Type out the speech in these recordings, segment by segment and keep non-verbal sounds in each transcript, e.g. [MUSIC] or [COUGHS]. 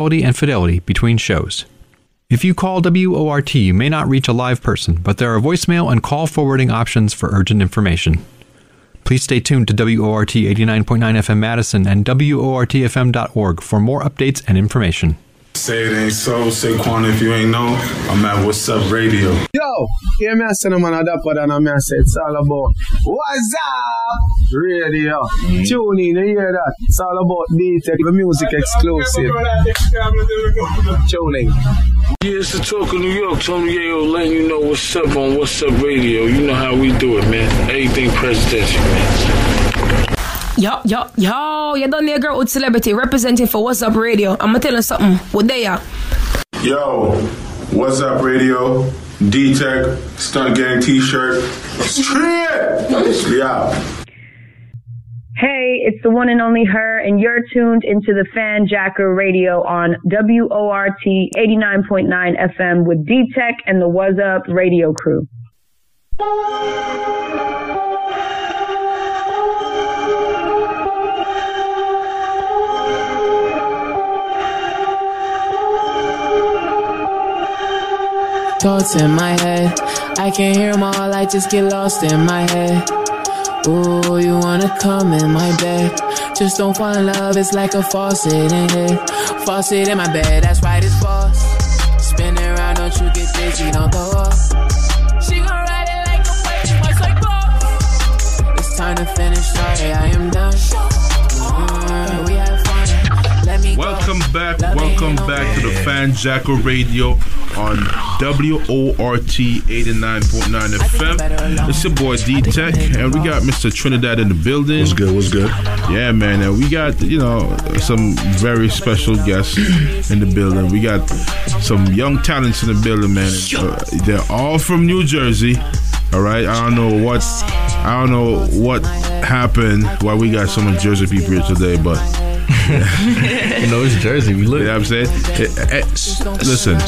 quality and fidelity between shows. If you call WORT, you may not reach a live person, but there are voicemail and call forwarding options for urgent information. Please stay tuned to WORT 89.9 FM Madison and WORTFM.org for more updates and information. Say it ain't so, Saquon, if you ain't know, I'm at What's Up Radio. Yo, hear me I say no man a dapper than a me I say it's all about What's Up Radio. Mm-hmm. Tune in, you hear that? It's all about D-Tech, the music exclusive. Tune in. Yeah, it's the talk of New York. Tony Yayo letting you know what's up on What's Up Radio. You know how we do it, man. Everything presidential, man. Yo, yo, yo, you done there, girl with celebrity representing for What's Up Radio. I'ma tell you something. What they are? Yo, What's Up Radio? D-Tech, Stunt Gang T-shirt. Straight! Yeah. Hey, it's the one and only her, and you're tuned into the Fan Jacker Radio on WORT 89.9 FM with D Tech and the Was Up radio crew. Thoughts in my head, I can't hear them all, I just get lost in my head. Ooh, you wanna come in my bed? Just don't fall in love, it's like a faucet in here. Faucet in my bed, that's right, it's boss. Spin around, don't you get dizzy, don't throw off. She gon' ride it like a wave, much like boss. It's time to finish, sorry, I am done. Mm, we had fun. Let me go. Welcome back, welcome back to the. Fan Jacker Radio on WORT 89.9 FM. It's your boy D Tech, and we got Mr. Trinidad in the building. What's good? What's good? Yeah, man, and we got you know some very special guests in the building. We got some young talents in the building, man. Uh, they're all from New Jersey. All right, I don't know what I don't know what happened why we got so much Jersey people here today, but [LAUGHS] You know, it's Jersey. We you know what I'm saying? Listen,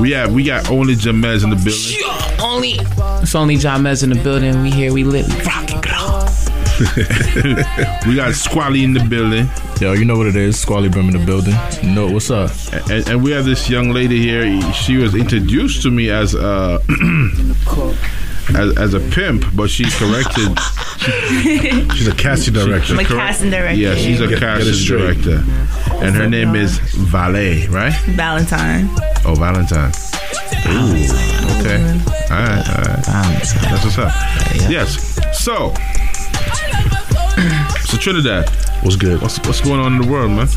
we have we got only Jamez in the building. Only. It's only John Mez in the building. We here, we lit. [LAUGHS] We got Squally in the building, Yo, you know what it is. Squally Brim in the building. You know what's up? and, and we have this young lady here. She was introduced to me as uh, [CLEARS THROAT] a as, as a pimp, but she corrected. [LAUGHS] She's a casting director. I'm a casting director. Yeah, she's a Get- get casting straight. director, and her name is Valet, right? Valentine. Oh, Valentine. Ooh, okay. All right, all right. That's what's up. Yes. So, [COUGHS] so Trinidad, What's good? what's what's going on in the world, man?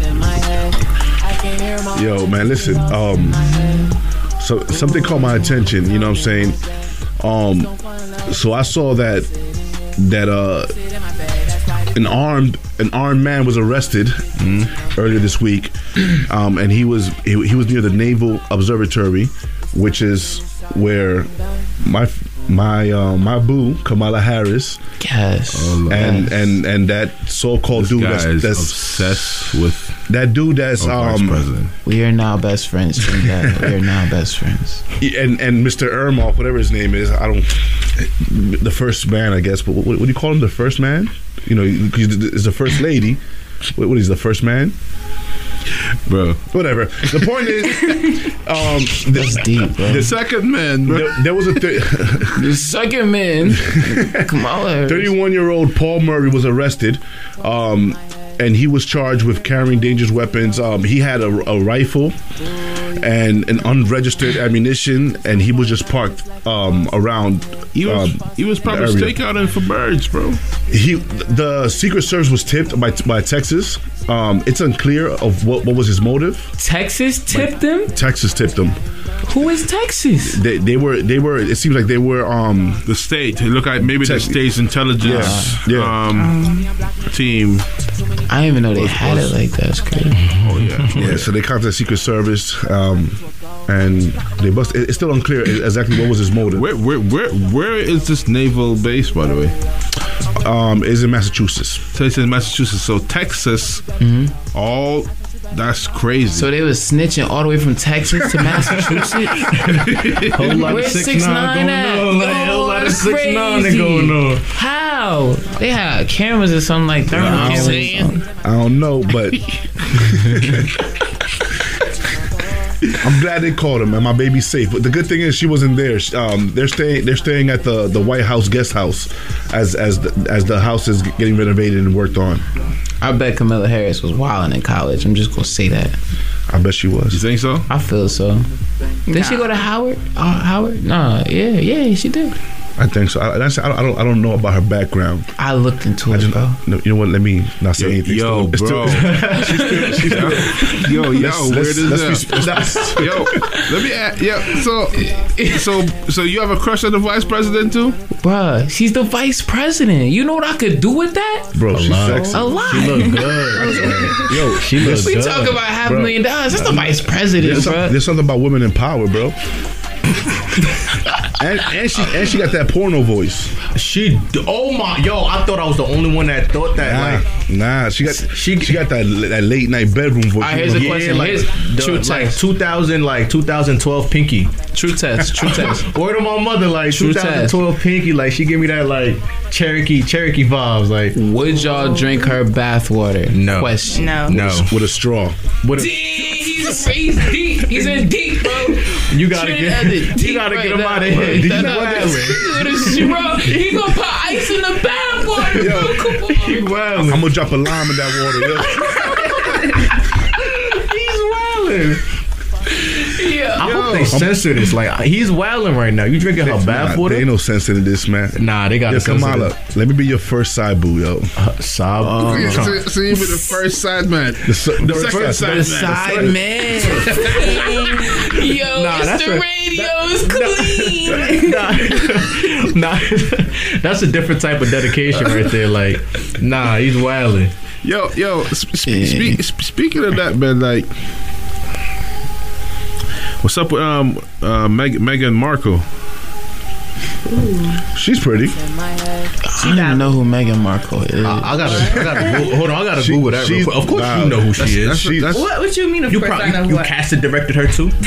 Yo, man, listen. Um, so something caught my attention. You know what I'm saying? Um, so I saw that that uh, an armed an armed man was arrested earlier this week, [CLEARS THROAT] um, and he was he, he was near the Naval Observatory, which is where my my uh, my boo Kamala Harris Yes. and and and that so-called dude Guy that's, that's obsessed with that dude that's our um president. We are now best friends. Trinidad. we are now best friends. and and Mr. Ermoff, whatever his name is, I don't the first man, I guess. But what, what do you call him? The first man? You know, he's the first lady. What, what is the first man? Bro, Whatever. The point is, [LAUGHS] um, That's the, deep, bro. the second man, bro. there, there was a th- The second man. [LAUGHS] Kamala. Harris. 31 year old Paul Murray was arrested. Um, and he was charged with carrying dangerous weapons. Um, he had a, a rifle and an unregistered ammunition, and he was just parked um, around. He was um, he was probably the area. stakeouting for birds, bro. He, the Secret Service was tipped by by Texas. Um, it's unclear of what, what was his motive. Texas tipped them. Texas tipped him. Who is Texas? They, they were they were. It seems like they were. Um, The state. Look like maybe the Tech- state's intelligence Yeah, yeah. Um, team. I didn't even know they had it like that. It's crazy. Oh yeah. yeah, so they contacted the Secret Service, um, and they bust. it- It's still unclear exactly what was his motive. Where where where where is this naval base, by the way? Um, is in Massachusetts. So it's in Massachusetts. So Texas, all that's crazy. So they was snitching all the way from Texas to Massachusetts. [LAUGHS] [LAUGHS] Whole lot Where's of six, six nine nine going at? on. Like, whole Oh, lot of that's six nine crazy. going on. How? They had cameras or something like thermal Wow. cameras. I don't know, but [LAUGHS] I'm glad they called him, and my baby's safe. But the good thing is she wasn't there. Um, they're staying. They're staying at the, the White House guest house as as the, as the house is getting renovated and worked on. I bet Kamala Harris was wilding in college. I'm just gonna say that. I bet she was. You think so? I feel so. Did she go to Howard? Uh, Howard? No, yeah, yeah, she did. I think so. I, that's, I, don't, I don't. I don't know about her background. I looked into I it, just, bro. no, you know what? Let me not say Yo, anything. yo, It's bro. she's still, she's still, [LAUGHS] Yo, yo, Let's- where let's- does let's be- [LAUGHS] that? yo, let me ask. Yeah, so, so, so you have a crush on the vice president too? Bruh, she's the vice president. You know what I could do with that? bro. She's sexy. A lot. She look good. [LAUGHS] Yo, She look we good. talk about half a million dollars. That's the vice president, There's, some- there's something about women in power, bro. [LAUGHS] and, and she and she got that porno voice. She. Oh my. Yo, I thought I was the only one that thought that. Nah, Like. nah, she got she she got that that late night bedroom voice. Alright, here's a Yeah, question. like, Here's the, true like test. 2000, like 2012 Pinky. True test. True [LAUGHS] test. Word of my mother, like True 2012 Pinky, like she give me that like Cherokee Cherokee vibes, like Would y'all drink her bathwater? No. Question. No. no. with a straw. What a- He's, he's deep. He's in deep, bro. You gotta Trinidad get you deep gotta right get him now, out of here. Did you That- know that- that? this dude He gonna put ice in the bathwater, bro. Come on. He wildin'. I'm gonna drop a lime in that water. [LAUGHS] He's wildin'. Yeah. I hope they censor this. Like he's wilding right now. You drinking her bath Nah, there ain't water? no sense in this, man. Nah, they got Yo, to censor Kamala, this. let me be your first side boo, yo. Sob. Oh, so, so you be the first side man, The, s- the first second side- side The man. side man. Yo, Nah, that's Mr. a- Radio is clean. [LAUGHS] nah, [LAUGHS] that's a different type of dedication right there. Like, nah, he's wilding. Yo, yo. Sp- sp- speak, sp- speaking of that, man, like, what's up with um uh Meg- Meghan Markle? She's pretty. I don't even know who Meghan Markle is. I, I gotta, I gotta, go, hold on, I gotta She- Google that. Real she's- quick. Of course, nah, you know who she that's- is. that's- that's- What, what you mean? Of you course I know you, who you I- casted directed her too. [LAUGHS]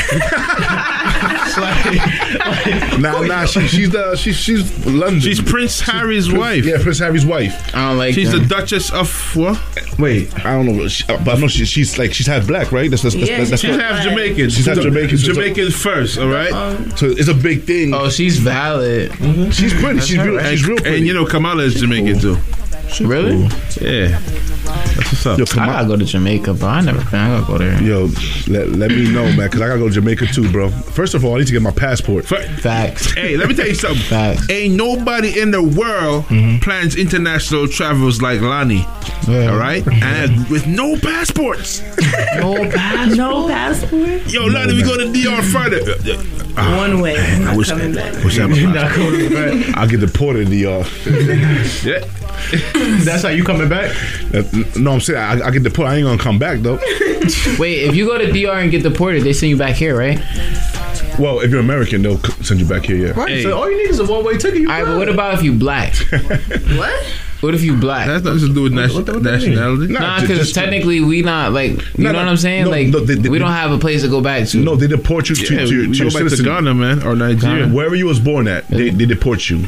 [LAUGHS] Nah, nah, she, she's the she's she's London. She's Prince Harry's Prince- wife. Yeah, Prince Harry's wife. I don't like She's the. Duchess of what? Wait, I don't know, she, uh, but I know she, she's like she's half black, right? That's that's, that's, Yeah, that's, that's She's what- half Jamaican. She's half Jamaican. Jamaican first, all right. so it's a big thing. Oh, she's valid. she's pretty. She's real. and, She's real pretty. and you know Kamala is Jamaican too. Really? Yeah, that's what's up. Yo, I come gotta on. go to Jamaica, bro. I never been. I gotta go there. Yo, let, let me know, man, because I gotta go to Jamaica too, bro. First of all, I need to get my passport. Facts. Hey, let me tell you something. Facts. Ain't nobody in the world plans international travels like Lonnie. All right, and with no passports. [LAUGHS] No pass. No passport. Yo, Lonnie, we go to DR Friday. One way. I'm not wish- coming back. Wish I had my passport. I'll get deported in the [LAUGHS] uh, Yeah. That's how you coming back? uh, No, I'm saying I, I get deported. I ain't gonna come back though. [LAUGHS] Wait, if you go to DR and get deported, they send you back here, right? Well, if you're American, they'll c- send you back here. Yeah. Right. So all you need is a one way ticket. You All right, but what about if you black? [LAUGHS] What? What if you black? That's nothing to do with nation- what- what that mean? nationality. Nah, ju- because just- technically we not like you No, know no, what I'm saying. no, like no, they- they- we don't have a place to go back to. No, they deport you to, Yeah, to, to, we your go back to citizen. Ghana, man, or Nigeria. Wherever you was born at, they, they deport you.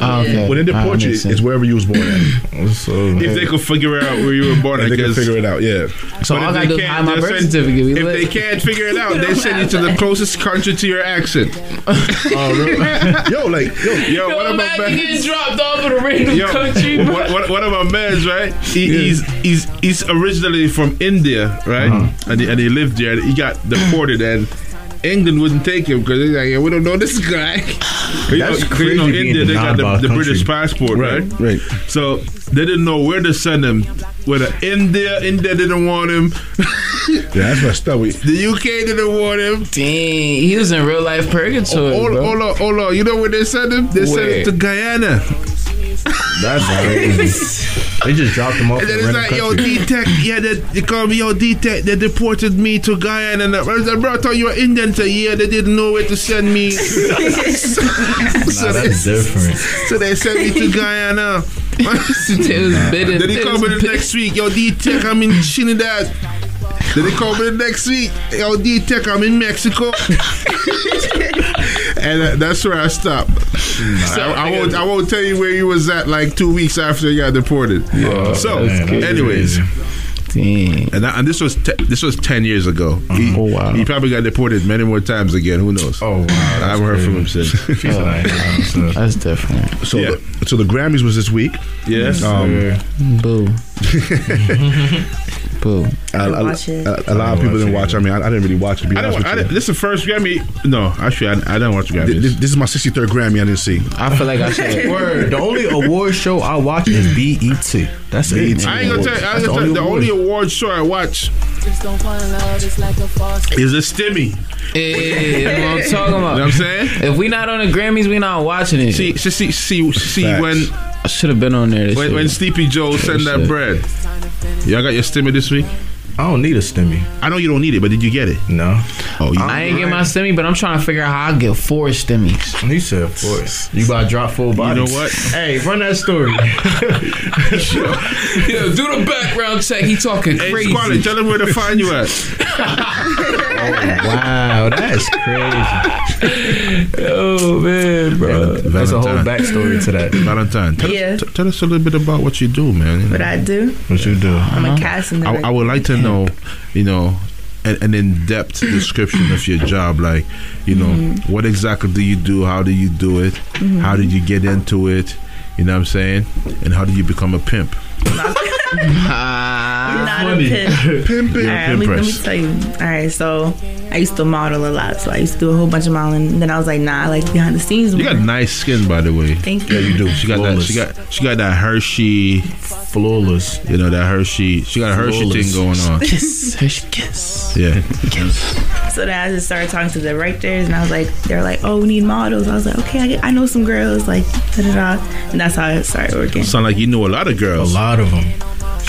Oh, okay. When they All right, deport you, it's wherever you was born at. [LAUGHS] If they could figure out where you were born, I they can guess. figure it out. Yeah. so But all I if gotta do they is hide can't, my birth send- certificate. We If lit. they can't figure it out, [LAUGHS] they send you to the closest country to your accent. [LAUGHS] Yo, like, yo, Yo, Yo, what about imagine man? getting dropped off in a random Yo, country. bro. what, what, what about man's right? He, He's he's he's originally from India, right? Uh-huh. And he, and he lived there. He got deported, and England wouldn't take him because they're like, yeah, we don't know this [LAUGHS] guy. You know, That's 'cause you know, crazy India, they got the, the British passport, right? right, right. So they didn't know where to send him. Whether India, India didn't want him. [LAUGHS] Yeah, that's messed up. We, The UK didn't want him. Dang, he was in real life purgatory, oh, Hold, bro. hold on, hold on. You know where they sent him? They sent Where? him to Guyana. [LAUGHS] That's crazy. they just dropped him off. And then it's random like, yo, country. D-Tech, yeah, they, they call me, yo, D-Tech, they deported me to Guyana. And I was like, bro, I thought you were Indian. So, yeah, they didn't know where to send me. [LAUGHS] [LAUGHS] so, Nah, they, that's different. so they sent me to Guyana. It was bitter. then he it called me the next week, yo, D-Tech, I'm in Trinidad. Then he called me the next week, yo, D-Tech, I'm in Mexico. [LAUGHS] and uh, that's where I stopped. I, I won't. I won't tell you where he was at like two weeks after he got deported. so, that's crazy. anyways, And, that, and this was te- this was ten years ago. He, Oh, wow. He probably got deported many more times again. Who knows? Oh wow. I haven't heard from him since. [LAUGHS] That's different. So, the, so the Grammys was this week. Yes. Um, Boo. [LAUGHS] Boo. a, a- watch it. a- a lot of people didn't watch. I mean, I, I didn't really watch it. To be I honest didn't, I with you. this is the first Grammy. No, actually, I, I didn't watch the Grammys. This, this is my 63rd Grammy. I didn't see. I feel like I should. [LAUGHS] Word. The only award show I watch is BET. That's it. I ain't gonna tell you. I That's ain't gonna tell you, the only award show I watch Just don't fall in love. It's like a false. is a Stimmy. Hey, that's what I'm talking [LAUGHS] You know about. what I'm saying? If we not on the Grammys, we not watching it. See, see, see, see, see Facts. when I should have been on there. This when, year. when Sleepy Joe send that bread. Y'all got your Stimmy this week? I don't need a stimmy. I know you don't need it, but did you get it? No. Oh, you, I ain't get my stimmy, but I'm trying to figure out how I get four stimmies. He said force. You about to drop full you know what? Hey, run that story. [LAUGHS] Yeah, do the background check. He talking Hey, crazy. Squally, tell him where to find you at. [LAUGHS] oh, wow, that's crazy. oh man, bro. That's a whole backstory to that. Valentine, tell, Yeah. us, t- tell us a little bit about what you do, man. You know. What I do? What you do? I'm a uh-huh. casting I, director. I would like to know, you know, an, an in-depth [CLEARS THROAT] description of your job. Like, you know, Mm-hmm. what exactly do you do? How do you do it? How did you get into it? You know what I'm saying? And how did you become a pimp? [LAUGHS] Ah, not a pimp. [LAUGHS] Pimping. All right, let me, let me tell you. All right, so I used to model a lot, so I used to do a whole bunch of modeling. And then I was like, nah, I like behind the scenes. You got nice skin, by the way. Thank you. Yeah, you do. She got that. She got. She got that Hershey. Flawless. You know that Hershey. She got a Hershey Flawless. thing going on. [LAUGHS] kiss, kiss, kiss. Yeah. Kiss. [LAUGHS] So then I just started talking to the directors, and I was like, they're like, oh, we need models. I was like, okay, I, get, I know some girls, like, da da da. And that's how I started working. Sound like you know a lot of girls. A lot of them.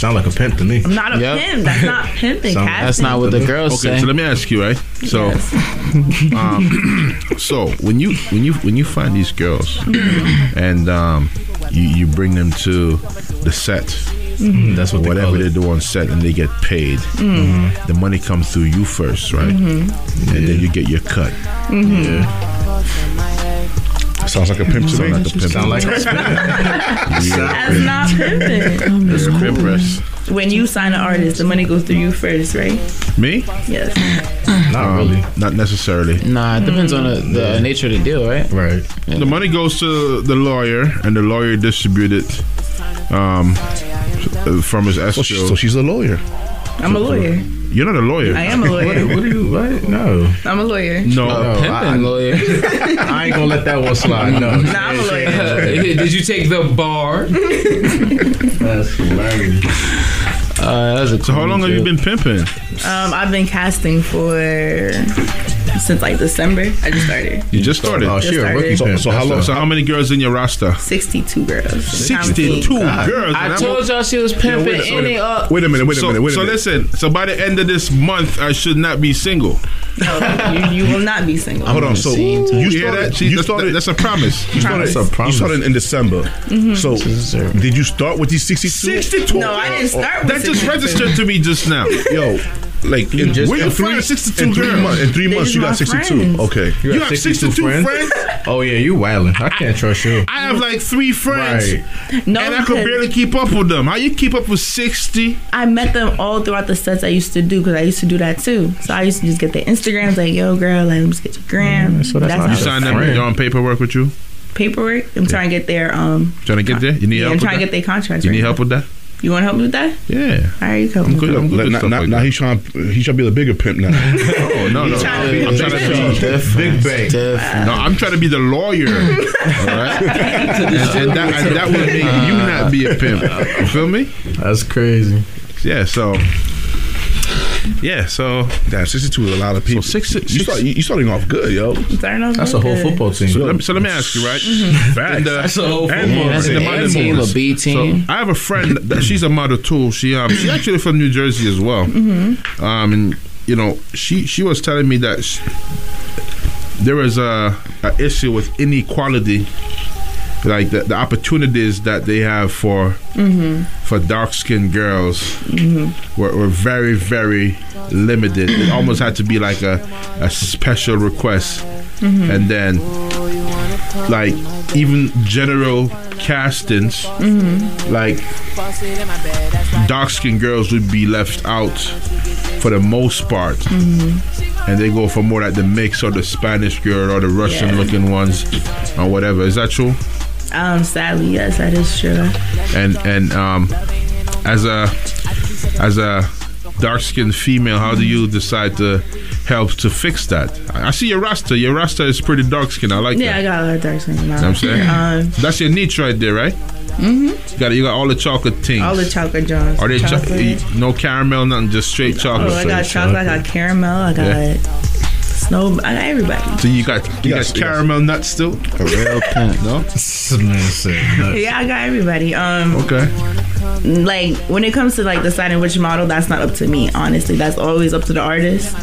Sound like a pimp to me. I'm not a Yep. pimp. That's not pimping. Sound- casting. That's not what the girls Okay, say. so let me ask you, right? So, Yes. [LAUGHS] um, [CLEARS THROAT] so when you when you when you find these girls and um, you you bring them to the set, That's what they whatever call they it. do on set, and they get paid, Mm-hmm. the money comes through you first, right? And then you get your cut. Sounds like a pimp to Sound me. like a pimp. Sound like a pimp. That's not pimping. You're a pimp press. when you sign an artist, the money goes through you first, right? Me? Yes. Not really. Not necessarily. Nah, it depends on the, the nature of the deal, right? Right. The money goes to the lawyer, and the lawyer distributes it um, from his escrow. she, so she's a lawyer. I'm a lawyer. You're not a lawyer. I am a lawyer. what are you? What? No. I'm a lawyer. No, No, Pimping I, lawyer. [LAUGHS] I ain't gonna let that one slide. No. Nah, I'm a lawyer. Did you take the bar? [LAUGHS] That's hilarious. Uh, that was a So how long have you been pimping? Um, I've been casting for since like December. I just started. You just started. Oh, she a rookie So- so how long- So how many girls in your roster? 62 girls. Sixty-two girls. I told y'all she was pimping wait a- in it up. Wait a minute. Wait a so, minute. Wait a so minute. listen. So by the end of this month, I should not be single. No, you, you will not be single. Hold on. So you You hear that? See, You started. that's a promise. You started, That's a promise. you started in December. Mm-hmm. So, did you start with these 62? Sixty-two. No, I didn't start with That just registered to me just now. Yo, like, in, just- Where you in three, find 62 in three girls? months, in three They months you got 62. friends. Okay. You have 62 friends? Oh yeah, you wildin'. I can't trust you. I have like three friends, Right. No, and I could barely keep up with them. How you keep up with sixty? I met them all throughout the sets I used to do because I used to do that too. So I used to just get their Instagrams like, yo, girl, like, let me just get your gram. so that's not how You it sign them. started. They're on paperwork with you. paperwork. I'm trying to get their um. Trying to get there. You need Yeah, help. I'm trying to get their contracts. You need help with that? You want to help me with that? Yeah. All right, you come. I'm good. I'm good. Now, now, now, like now he's trying. He should be the bigger pimp now. [LAUGHS] Oh no no! trying to be I'm trying to be Big bang. Different. no. I'm trying to be the lawyer. all right, and, and that and that would make you not be a pimp. [LAUGHS] You feel me? That's crazy. Yeah. So. Yeah. So. Damn, 62 is a lot of people. So six- you, six- start, you, you starting off good, yo. Starting off That's a whole good. football team. So let, me, so let me ask you, right? And, uh, That's a whole and football more, That's an the A team, a models. B team. So I have a friend that she's a mother too. She um she's [CLEARS THROAT] actually from New Jersey as well. Um and you know she she was telling me that sh there is a, a issue with inequality, like the, the opportunities that they have for for dark skinned girls were, were very very limited. It almost had to be like a, a special request. Mhm. And then, like, even general castings, Mhm. like, dark skinned girls would be left out for the most part. Mhm. And they go for more like the mix or the Spanish girl or the Russian Yeah. looking ones or whatever. Is that true? Um, sadly, yes, that is true. and and um, as a as a dark skinned female, how do you decide to help to fix that? I see your rasta. Your rasta is pretty dark skinned. I like that. yeah, I got a lot of dark skin. You know what I'm saying [LAUGHS] Um, that's your niche right there, right? Mm hmm You got you got all the chocolate things. All the chocolate joints. Are they cho- no caramel, nothing, just straight chocolate? Oh, I got chocolate. I got caramel. I got Yeah. Snow. I got everybody. So you got you got caramel nuts still? A real pimp, no? [LAUGHS] Yeah, I got everybody. Um, Okay. like when it comes to like deciding which model, that's not up to me. Honestly, that's always up to the artist.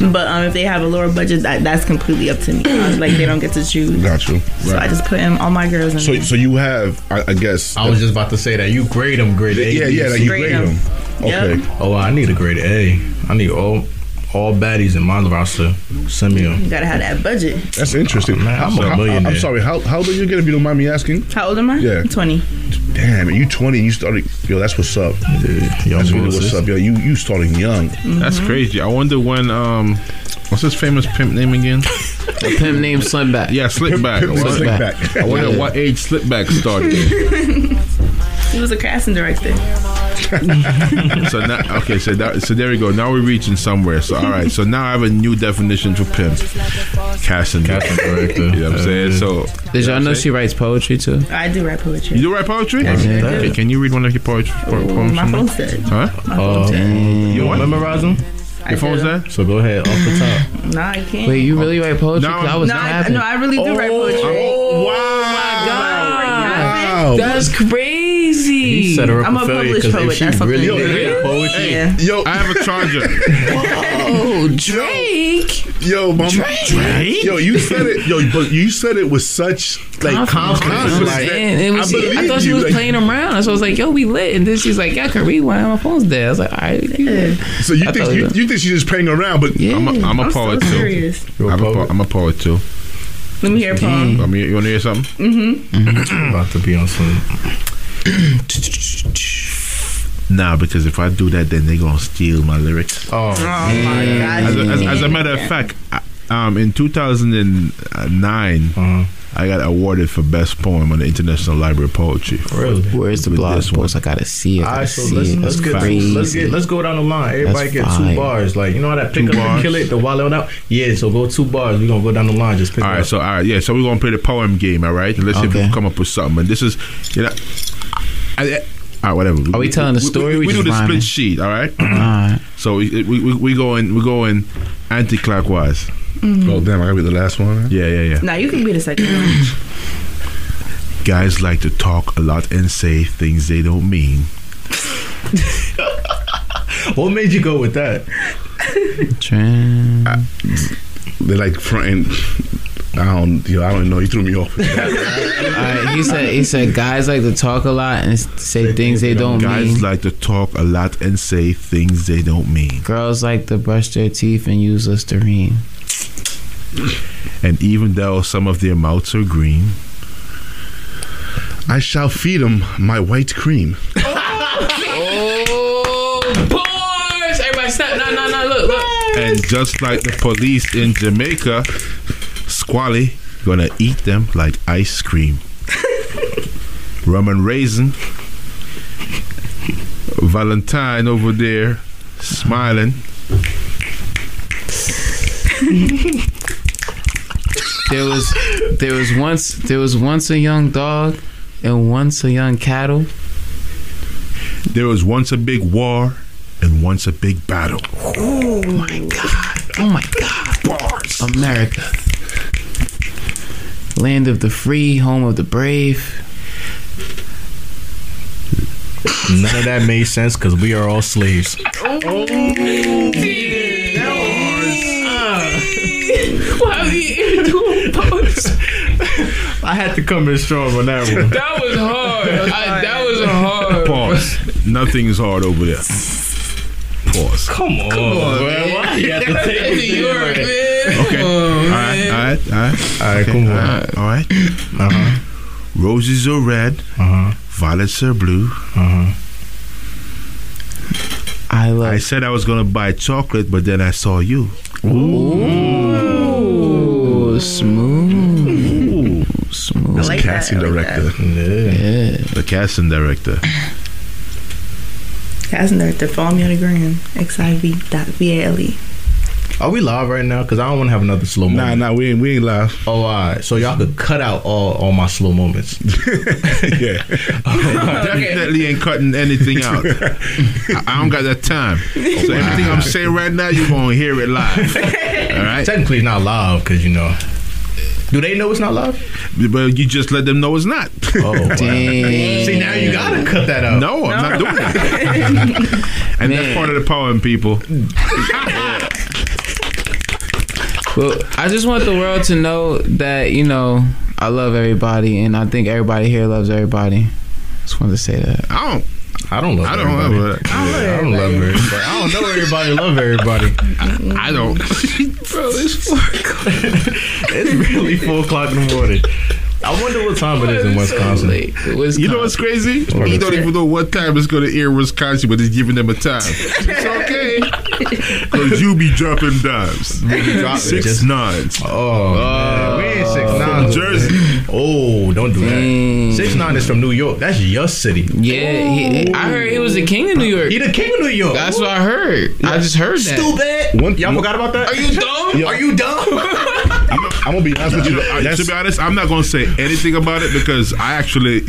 But um, if they have a lower budget, that that's completely up to me. Uh, like they don't get to choose. Got you. So I just put in all my girls in. So, there. so you have, I, I guess. I was just about to say that you grade them grade A. Yeah, yeah, like you grade them. Okay. Oh, I need a grade A. I need all all baddies in my roster. Send me them. you gotta have that budget. That's interesting. Man, I'm a So, how- millionaire. I'm sorry. How, how old are you again, if you don't mind me asking? How old am I? Yeah. twenty. Damn, you 20 you started. Yo, that's what's up. that's really what's up. Yo, you you starting young. That's crazy. I wonder when um, what's his famous pimp name again? A pimp named Slipback. Yeah, Slickback. Pimp named What- Slickback. I wonder Yeah. what age Slickback started. [LAUGHS] He was a casting director. So now, okay, so that, so there we go. Now we're reaching somewhere. So all right, so now I have a new definition for pimp. Casting, Casting director. You know what I'm uh, saying? So Did y'all know she writes poetry too? I do write poetry. you do write poetry? I sure do. Okay, can you read one of your poetry po- Oh, poems? my for me? phone said. Huh? My phone oh. said. You want to memorize them? I Your phone's do. there? So go ahead off the top. [LAUGHS] No, I can't. Wait, you really write poetry? 'Cause I was no, not I, no, I really do write poetry. Oh wow oh, my god, that's crazy. He set her up I'm a failure published 'cause poet. if she That's something really different. did poetry, Yeah. Yo, I have a charger. [LAUGHS] Oh, Drake. Yo, mom, Drake? Yo, you said it. Yo, but you said it with such like confidence. Confidence. Like, And it was, I I, believe thought she was like- playing around. So I was like, yo, we lit. And then she's like, yeah, I can rewind. My phone's dead. I was like, all right. you- So you I think you, it was- you think she's just playing around? But yeah. I'm a, I'm a I'm so poet too. serious. I'm a, po- I'm a poet too. Let me hear a poem. I you want to hear something? Mm-hmm. [CLEARS THROAT] about to be on some. [CLEARS THROAT] Nah, because if I do that, then they're gonna steal my lyrics. Oh, Oh my god. As a, as, as a matter of fact, I- um, in 2009, Uh-huh. I got awarded for best poem on the International Library of Poetry. Really? Where's the With blog this post? I gotta see it. I All so see let's let's get crazy. let's get let's go down the line. Everybody That's get fire. two bars. Like you know how that pick Two up bars. and kill it, the wallet out. Yeah, so go two bars. We're gonna go down the line. Just pick All it right, up. so all right, yeah, so we're gonna play the poem game, all right? And let's see if we can come up with something. And this is, you know, I, I, all right, whatever. Are we telling the story? We, We do the split sheet, all right? Alright. So we we we, we going we going anti-clockwise. oh damn, I gotta be the last one. Yeah, yeah, yeah. Now you can be the second one. [CLEARS THROAT] Guys like to talk a lot and say things they don't mean. [LAUGHS] what made you go with that? Tran- They like fronting. I don't. Yo, I don't know. You threw me off. [LAUGHS] Alright, he said he said guys like to talk a lot and s- say things they don't Guys mean. like to talk a lot and say things they don't mean. Girls like to brush their teeth and use Listerine. And even though some of their mouths are green, I shall feed him my white cream. Oh, bars! Everybody stop! No, no, no! Look, look. and just like the police in Jamaica, Squally gonna eat them like ice cream. [LAUGHS] Rum and raisin. Valentine over there smiling. [LAUGHS] There was there was once there was once a young dog and once a young cattle. There was once a big war and once a big battle. Oh my god! Oh my god! Bars. America, land of the free, home of the brave. None of that made sense because we are all slaves. Oh, uh, [LAUGHS] Why we doing posts? I had to come in strong on that one. That was hard. I, that was a hard. Pause. Nothing is hard over there. Pause. Come on, man. Why you have to [LAUGHS] take New York, there? man. Okay. All right. All right. All right. All right, Okay, come on. All right. All right. Uh huh. Roses are red. Uh huh. Violets are blue. Uh huh. I love. I said I was gonna buy chocolate, but then I saw you. Ooh, smooth, Ooh. smooth. That's like that, casting like director. Yeah. Yeah. The casting director. Casting director, follow me on the gram. xiv.vale. Are we live right now? Because I don't want to have another slow moment. nah, nah, we ain't we ain't live. Oh, all right. So y'all could cut out all, all my slow moments. [LAUGHS] yeah. [LAUGHS] [LAUGHS] Definitely ain't cutting anything out. I, I don't got that time. So everything I'm saying right now, you're gonna hear it live. All right. Technically, it's not live because you know. Do they know it's not live? But you just let them know it's not. Oh, wow. See, now you gotta cut that out. No, I'm not doing that. and that's part of the poem, people. Well, I just want the world to know that you know I love everybody, and I think everybody here loves everybody. Just wanted to say that. I don't. I don't love I don't everybody. love it. I don't love everybody. I don't know everybody love everybody. I don't. [LAUGHS] Bro, it's four o'clock. [LAUGHS] it's really four o'clock in the morning. I wonder what time it is in Wisconsin. You know what's crazy? You don't even know what time it's going to air Wisconsin, but it's giving them a time. It's okay. [LAUGHS] Because you be dropping dimes. Really dropping Six just- nines. Oh, man. we ain't six From. Jersey. Oh, don't do that. Mm. Six nine is from New York. That's your city. Yeah, he, I heard he was the king of New York. He the king of New York. That's what I heard. I just heard that. Stupid. One- Y'all forgot about that? Are you dumb? Are you dumb? [LAUGHS] I'm, I'm gonna be honest with you. I- to be honest, I'm not gonna say anything about it because I actually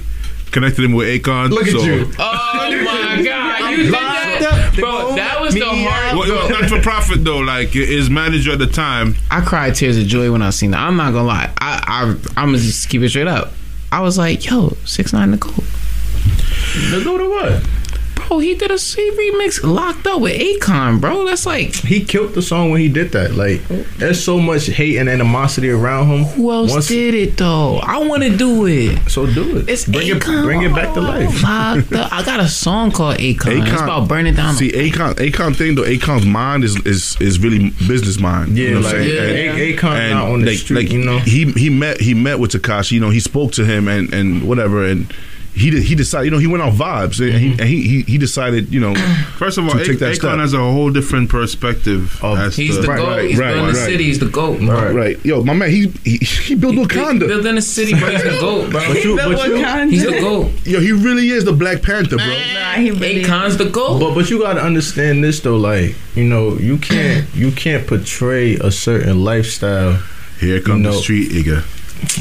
connected him with Akon. Look at so. you. Oh my [LAUGHS] god, you did that, bro? That was the hard. Well, it was not for profit though. Like his manager at the time. I cried tears of joy when I seen that. I'm not gonna lie. I I I'm gonna just keep it straight up. I was like, yo, six nine Nicole. Let's go to what? Bro, he did a C remix locked up with Akon, bro. That's like He killed the song when he did that. Like, there's so much hate and animosity around him. who else Once- did it though? I want to do it. So do it. It's bring Akon. it, bring it back to life. [LAUGHS] Locked up. I got a song called Akon. It's about burning down. See, Akon, Akon thing though. Akon's mind is is is really business mind. Yeah, you know like, I'm yeah. And- A- Akon and not on the like- street, like, you know? He he met he met with Tekashi. You know, he spoke to him and and whatever and. He did, he decided, you know, he went on vibes, and, he, mm-hmm. and he, he he decided, you know, [CLEARS THROAT] First of all, to take that Akon step. has a whole different perspective. as He's to- the goat. He's building the city. He's the goat. Right, right. Yo, my man, he he, he built Wakanda. Building the city, bro. He's the [LAUGHS] goat, bro. But you- but you- He's the goat. Yo, he really is the Black Panther, bro. Nah, he really. Akon's the goat. But but you gotta understand this though, like you know you can't you can't portray a certain lifestyle. Here comes you know, the street nigga.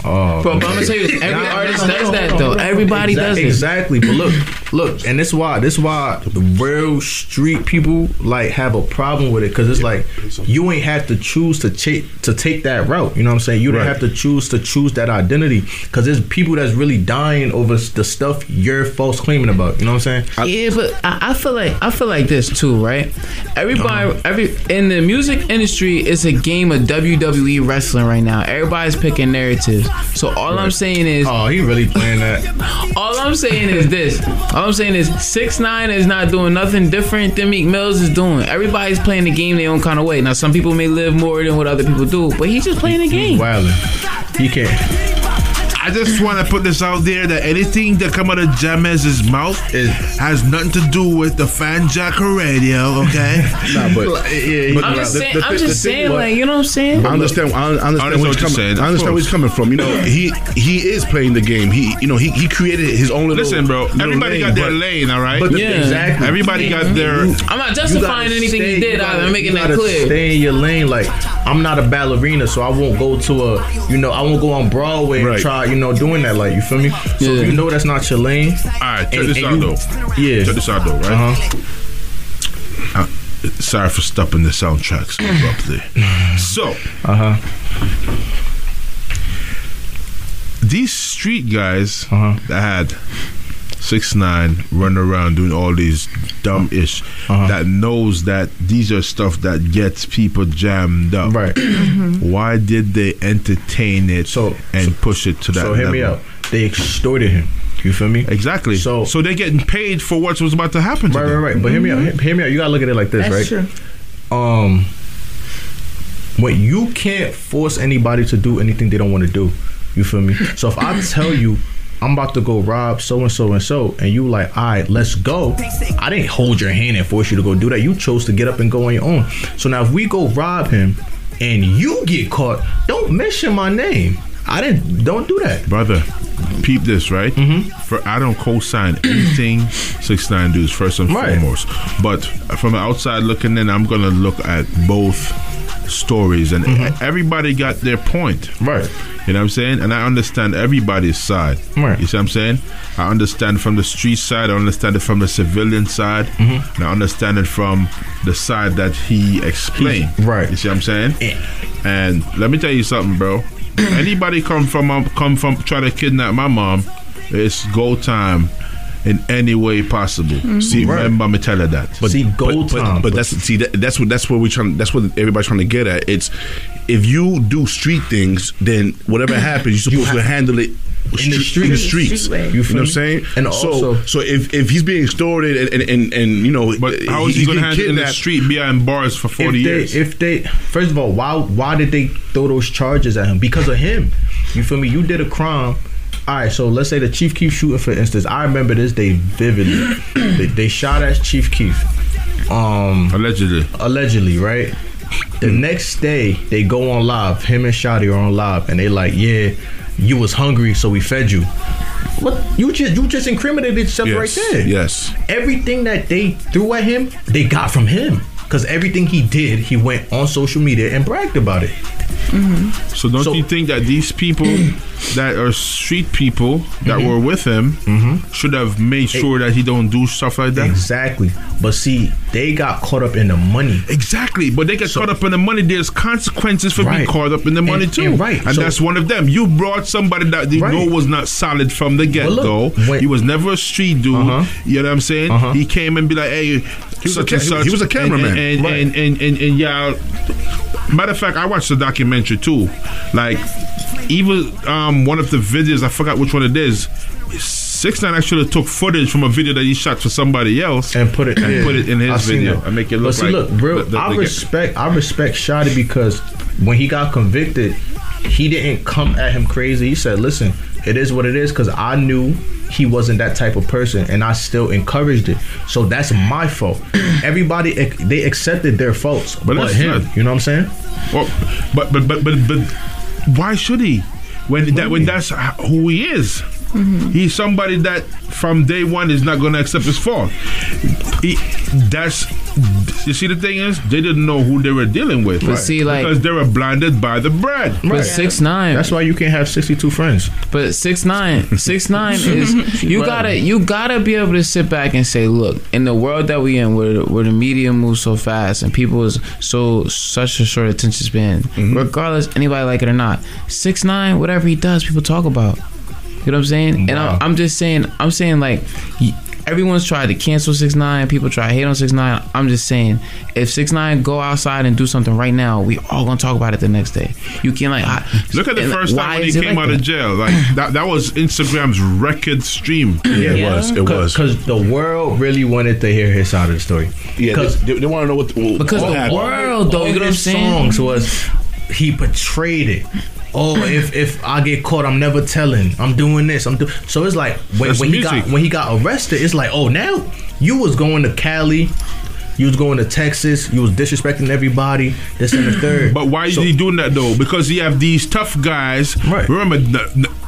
Oh, Bro, but I'm gonna tell you this, every artist does that, though. Everybody does it. exactly. But look, look, and this is why this is why the real street people like have a problem with it because it's like you ain't have to choose to take to take that route. You know what I'm saying? You don't Right. have to choose to choose that identity because there's people that's really dying over the stuff you're false claiming about. You know what I'm saying? Yeah, but I, I feel like I feel like this too, right? Everybody, uh-huh. every in the music industry, it's a game of WWE wrestling right now. Everybody's picking So all I'm saying is, Oh, he really playing that. all I'm saying is this. All I'm saying is six nine is not doing nothing different than Meek Mills is doing. Everybody's playing the game their own kind of way. Now some people may live more than what other people do, but he's just playing the game. Wildin'. He can't. I just want to put this out there that anything that come out of Jamez's mouth is, has nothing to do with the Fan Jacker Radio, okay? [LAUGHS] Nah, but, but I'm just saying. the I'm just the thing- saying, like you know what I'm saying. I understand. I understand, I where he's understand what you're coming. saying, I understand where he's coming from. You know, he he is playing the game. He you know he he created his own little. Listen, bro. little Everybody lane, got their but- lane, all right? But Yeah. exactly. Everybody got mm-hmm. their. I'm not justifying anything stay- he did. gotta- I'm making that gotta clear. Stay in your lane. Like I'm not a ballerina, so I won't go to a. You know, I won't go on Broadway Right. and try. You know, doing that. Like you feel me? So Yeah. if you know that's not your lane. All right, check and- this and out, you- though. Yeah. Check this out, though, right? Uh huh. Uh, sorry for stopping the soundtracks abruptly. so, Uh huh. these street guys Uh-huh. that had six nine running around doing all these dumb ish Uh-huh. that knows that these are stuff that gets people jammed up. Right. [CLEARS THROAT] Why did they entertain it So- and push it to that So hear me out. They extorted him. You feel me? Exactly. So so they're getting paid for what was about to happen to Right, them. right, right. But hear me out. Hear- Hear me out. You gotta look at it like this, That's right? Um, when you can't force anybody to do anything they don't want to do, you feel me? So if I tell you I'm about to go rob so and so and so, and you like, all right, let's go. I didn't hold your hand and force you to go do that. You chose to get up and go on your own. So now if we go rob him and you get caught, don't mention my name. I didn't. Don't do that, brother. Peep this, right? Mm-hmm. For I don't co-sign [CLEARS THROAT] anything six nine dudes first and foremost, but from the outside looking in, I'm gonna look at both stories, and everybody got their point, right? You know what I'm saying? And I understand everybody's side, right? You see what I'm saying? I understand from the street side, I understand it from the civilian side, Mhm. and I understand it from the side that he explained, right? You see what I'm saying? And let me tell you something, bro. [CLEARS THROAT] Anybody come from um, come from try to kidnap my mom, it's go time in any way possible. See, Right. remember me tell her that. But, see, go but, but, but that's see that, that's what that's what we trying that's what everybody's trying to get at. It's if you do street things, then whatever [CLEARS THROAT] happens, you're supposed to handle it. In the stre- in the streets. Street. You, You know feel what I'm saying? And so, also- so if, if he's being extorted and and, and, and you know, but How is he gonna handle in the street behind bars for 40 if they, years? If they, first of all, why why did they throw those charges at him? Because of him. You feel me? You did a crime. All right, so let's say the Chief Keef's shooting, for instance. I remember this day vividly. [CLEARS THROAT] they, they shot at Chief Keef. Um, allegedly. Allegedly, right? The next day, they go on live. Him and Shotti are on live, and they like, yeah, you was hungry, so we fed you. What you just you just incriminated yourself Yes, right there. Yes. Everything that they threw at him, they got from him. Cause everything he did, he went on social media and bragged about it. So don't you think that these people [CLEARS THROAT] that are street people that Mhm. were with him should have made sure that he don't do stuff like that? Exactly. But see, they got caught up in the money. Exactly. But they get caught up in the money. There's consequences for being caught up in the money And- too. and right. And So- that's one of them. You brought somebody that you Right. know was not solid from the get go. when- he was never a street dude. Uh-huh. You know what I'm saying? Uh-huh. He came and be like, hey, was a such ca- and he- such. he was a cameraman. And and, Right. and, and, and, and yeah. Matter of fact, I watched the documentary too. Like even um one of the videos, I forgot which one it is. Six Nine actually took footage from a video that he shot for somebody else and put it and yeah. put it in I his seen video that. and make it But look see, like look, bro. the- the- I the- respect, I respect Shotti because when he got convicted, he didn't come at him crazy. He said, "Listen, it is what it is." Because I knew he wasn't that type of person, and I still encouraged it. So that's my fault. [CLEARS THROAT] Everybody they accepted their faults, but, that's him. not- you know what I'm saying? Well, but but but but but why should he? When that when that's who he is. He's somebody that from day one is not going to accept his fault. He, that's you see the thing is they didn't know who they were dealing with. But see, like- because they were blinded by the bread. But six nine. That's why you can't have sixty two friends. But six nine, six nine [LAUGHS] is you Right. gotta you gotta be able to sit back and say, look, in the world that we in, where where the media moves so fast and people is so such a short attention span, Mm-hmm. regardless anybody like it or not, six nine, whatever he does, people talk about. You know what I'm saying? And I'm, I'm just saying, I'm saying like. Everyone's tried to cancel six nine. People try to hate on six nine. I'm just saying, if six nine go outside and do something right now, we all gonna talk about it the next day. You can't like I, Look at the and, like, first time when he came like out of jail. Like [LAUGHS] that, that was Instagram's record stream. Yeah, it yeah. was. It was because the world really wanted to hear his side of the story. Yeah, because they, they, want to know what. what Because the happened. world, though, all you know what I'm saying? songs was he portrayed it. Oh, [CLEARS THROAT] if if I get caught, I'm never telling. I'm doing this. I'm doing. So it's like when, when he got when he got arrested, it's like, oh, now you was going to Cali, you was going to Texas, you was disrespecting everybody. This and the third. [CLEARS THROAT] But why is he doing that though? Because he have these tough guys. Right. Remember,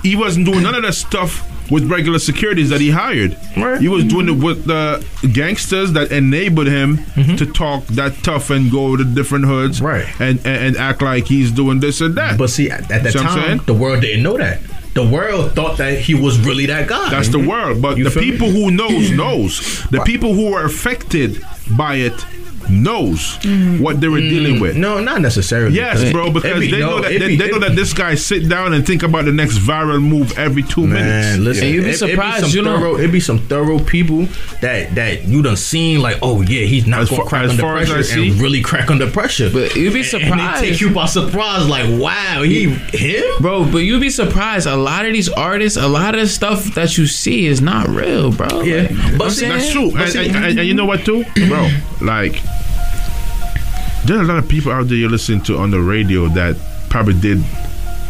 he wasn't doing none of that stuff with regular securities that he hired. Right. He was doing it with the gangsters that enabled him Mm-hmm. to talk that tough and go to different hoods. Right. And, and and act like he's doing this and that. But see, at, at that time, the world didn't know that. The world thought that he was really that guy. That's the world. But You the feel me? people who knows [CLEARS THROAT] knows. The people who are affected by it knows mm-hmm. what they were mm-hmm. dealing with. No, not necessarily. Yes, bro, because be- they no, know that they, be- they know be- that this guy sit down and think about the next viral move every two minutes. Man, listen, And you'd be it- it surprised, some you know- thorough, It'd be some thorough people that that you done seen like, oh yeah, he's not As gonna far- crack as under far as I pressure and see- really crack under pressure. But you'd be surprised. And they take you by surprise, like, wow, he him. Bro, but you'd be surprised. A lot of these artists, a lot of the stuff that you see is not real, bro. Yeah, Like, but see. That's true. But And, see- and, and, and you know what, too? [CLEARS THROAT] Bro, like, there's a lot of people out there you're listening to on the radio that probably did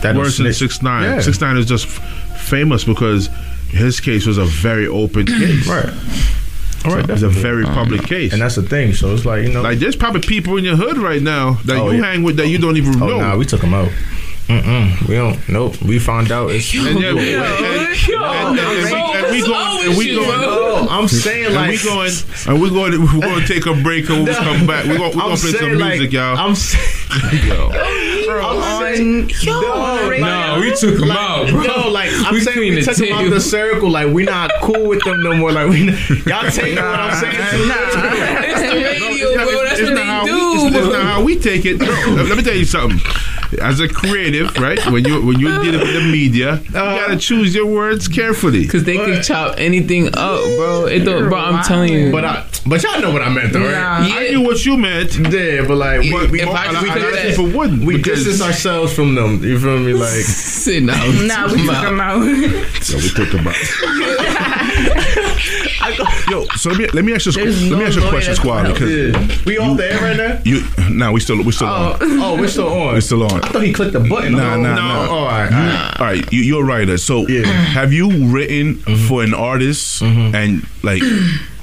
That worse than 6 9 Yeah. 6 9 is just f- famous because his case was a very open [CLEARS THROAT] case. Right. All right, It's a very public uh-huh. case. and that's the thing. So it's like you know, like, there's probably people in your hood right now that Oh, you yeah. hang with that you don't even oh know. nah, we took him out. Mm-mm, we don't. Nope. We found out. It's, and, yeah, we- and- and- and- and we- and we oh. going, and we going, No, I'm saying like we going, and we're going, we're going to take a break, and when we come back, we're going. We're going to play some saying, like, music, y'all. I'm saying, [LAUGHS] Yo. I'm saying, no, Nah, we took him out, bro. No, like I'm We saying, cleaned we took him out table. the circle. Like we not cool with them no more. Like we, [LAUGHS] y'all take what I'm saying. [LAUGHS] It's the radio, bro. That's it's what not how they we, do, it's, it's not how we take it. Bro, let, let me tell you something. As a creative, right? When you when you're dealing with the media, you uh-huh. gotta choose your words carefully. Cause they can chop anything up, bro. It don't, bro. I'm telling you. But I, but y'all know what I meant, though, right? Yeah. I knew what you meant. Yeah, but like, If we, I a just lot put of that- people wouldn't. we distance ourselves from them. You feel me? Like, [LAUGHS] sit down. [LAUGHS] Nah, we took him out. So we took about. I [LAUGHS] go, Yo, so let me let me ask you let me ask you a question, squad. Because yeah. We off the air right now. you, nah, we still we still oh. on. Oh, we're still on. We're still on. I thought he clicked the button. Nah, Oh, nah, no. nah. All right, all right. All right, you, you're a writer. So, Yeah. have you written mm-hmm. for an artist mm-hmm. and like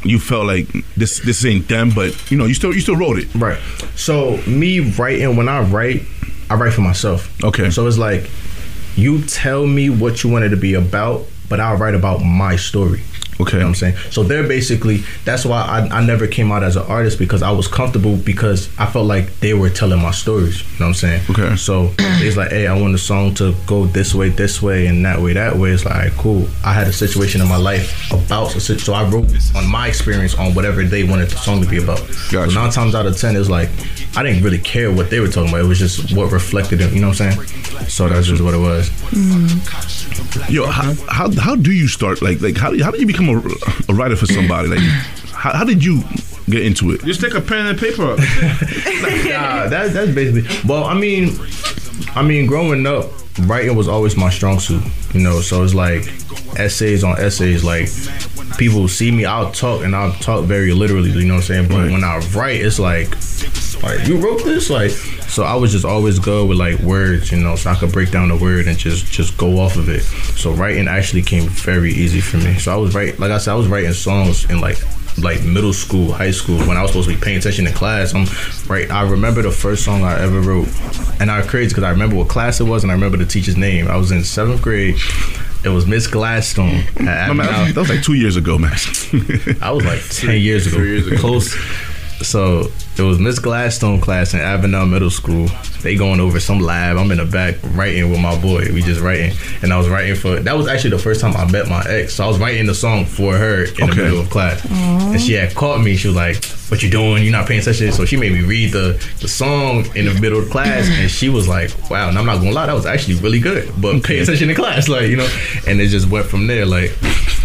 you felt like this this ain't them, but you know you still you still wrote it. Right. So me writing when I write, I write for myself. Okay. So it's like you tell me what you want it to be about, but I'll write about my story. Okay. You know what I'm saying? So they're basically that's why I, I never came out as an artist because I was comfortable because I felt like they were telling my stories. You know what I'm saying? Okay. So it's like, hey, I want the song to go this way, this way, and that way, that way. It's like, all right, cool. I had a situation in my life about so I wrote on my experience on whatever they wanted the song to be about. Gotcha. So nine times out of ten, it's like I didn't really care what they were talking about. It was just what reflected in. You know what I'm saying? So that's just what it was. Mm-hmm. Yo, how, how how do you start? Like like how how did you become a, a writer for somebody? Like how, how did you get into it? Just take a pen and paper up. [LAUGHS] nah, that, that's basically. Well, I mean, I mean, growing up, writing was always my strong suit. You know, so it's like essays on essays. Like people see me, I'll talk and I'll talk very literally. You know what I'm saying? But when I write, it's like, like you wrote this, like. So I was just always good with like words, you know, so I could break down the word and just just go off of it. So writing actually came very easy for me. So I was write, like I said, I was writing songs in like like middle school, high school, when I was supposed to be paying attention in class. I'm right. I remember the first song I ever wrote, and I crazy because I remember what class it was, and I remember the teacher's name. I was in seventh grade. It was Miss Gladstone. man, that, was, like two years ago, man. I was like [LAUGHS] ten years ago. Three years ago. Close. So it was Miss Gladstone class in Avenel Middle School. They going over some lab. I'm in the back writing with my boy. We just writing, and I was writing for. That was actually the first time I met my ex. So I was writing the song for her in the middle of class, and she had caught me. She was like, "What you doing? You're not paying attention." So she made me read the the song in the middle of class, and she was like, "Wow." And I'm not gonna lie, that was actually really good. But pay attention in class, like you know, and it just went from there. Like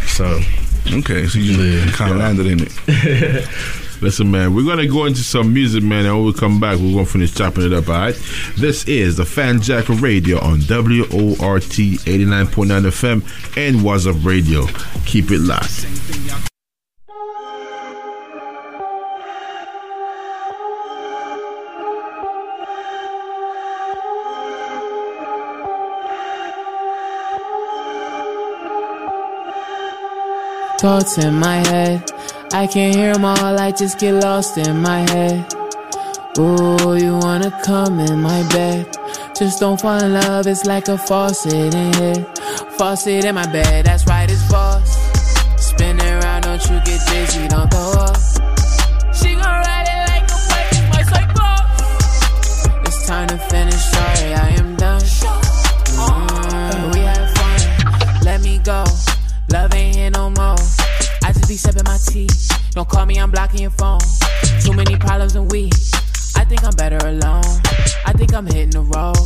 so. Okay, so you kind of landed in it. [LAUGHS] Listen, man, we're gonna go into some music, man, and when we come back, we're gonna finish chopping it up. All right. This is the Fan Jack Radio on WORT 89.9 FM and Was Radio. Keep it locked. Thoughts in my head. I can't hear them all, I just get lost in my head. Ooh, you wanna come in my bed. Just don't fall in love, it's like a faucet in here. Faucet in my bed, that's right, it's false. Spin around, don't you get dizzy, don't throw up. Be sipping my tea. Don't call me, I'm blocking your phone. Too many problems and we. I think I'm better alone. I think I'm hitting the road.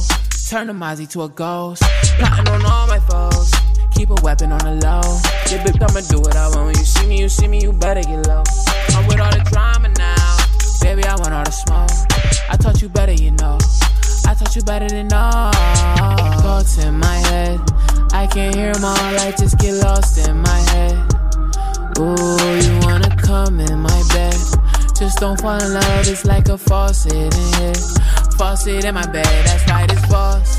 Turn the Mozzie to a ghost. Plotting on all my foes. Keep a weapon on the low. Yeah, bitch, I'ma do what I want. When you see me, you see me, you better get low. I'm with all the drama now. Baby, I want all the smoke. I taught you better, you know. I taught you better than all. Thoughts in my head. I can't hear them all. I just get lost in my head. Ooh, you wanna come in my bed. Just don't fall in love. It's like a faucet in here. Faucet in my bed. That's right, it's false.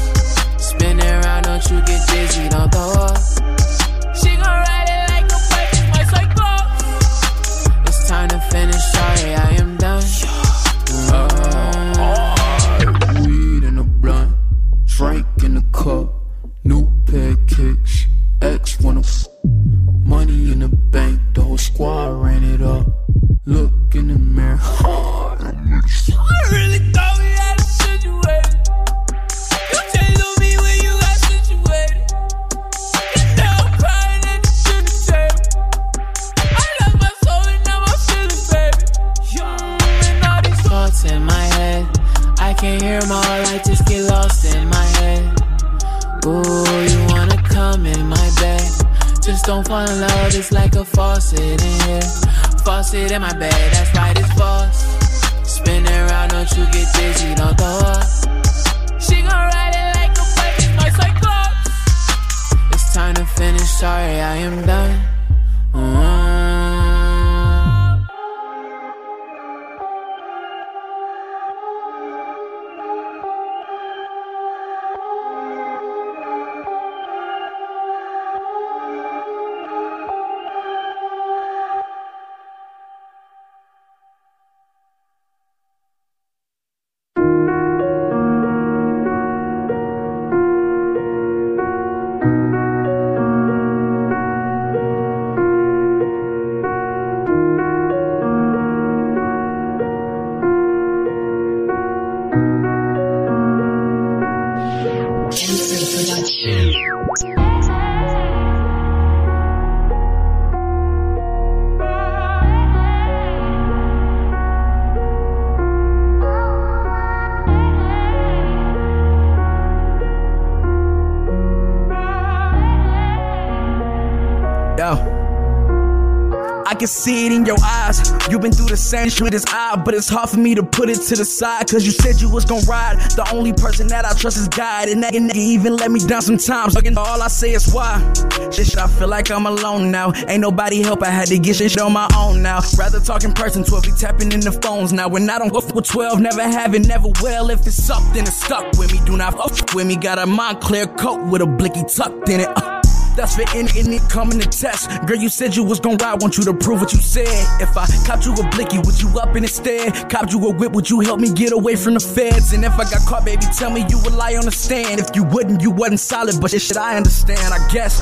Spin around, don't you get dizzy, don't throw up. She gon' ride it like a bike, it's my cycle. It's time to finish, sorry, can see it in your eyes. You've been through the same shit as I, but it's hard for me to put it to the side. Cause you said you was gonna ride. The only person that I trust is God. And that nigga even let me down sometimes. Looking all I say is why. Shit, I feel like I'm alone now. Ain't nobody help. I had to get shit on my own now. Rather talk in person, 12 be tapping in the phones now. When I don't fuck with 12, never have it, never will. If it's up, then it's stuck with me. Do not fuck with me. Got a Moncler coat with a blicky tucked in it. Uh. That's for any any coming to test. Girl, you said you was gonna ride, want you to prove what you said. If I copped you a blicky, would you up in instead? Copped you a whip, would you help me get away from the feds? And if I got caught, baby, tell me you would lie on the stand. If you wouldn't, you wasn't solid, but shit, I understand, I guess.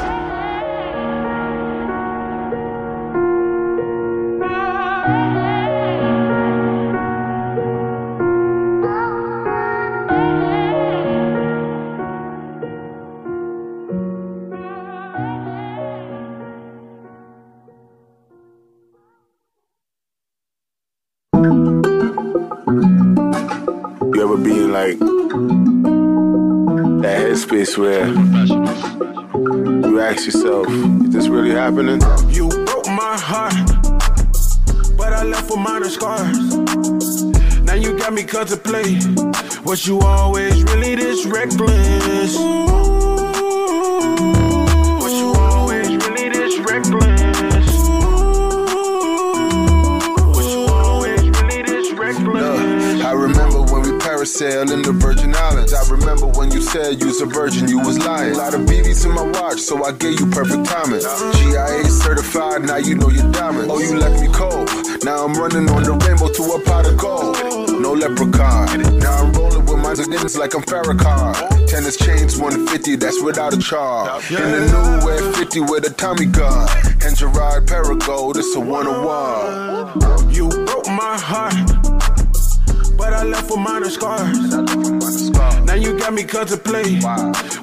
You ask yourself, is this really happening? You broke my heart, but I left with minor scars. Now you got me contemplate. Was you always really this reckless? Was parasailed in the Virgin Islands. I remember when you said you was a virgin, you was lying. A lot of BBs in my watch, so I gave you perfect timing. GIA certified, now you know you're diamond. Oh, you left me cold. Now I'm running on the rainbow to a pot of gold. No leprechaun. Now I'm rolling with my niggas like I'm Farrakhan. Tennis chains 150, that's without a charge. In the new Air 50 with a Tommy gun. And Girard-Perregaux, it's a one on one. You broke my heart, but I left with minor scars. Now you got me contemplate.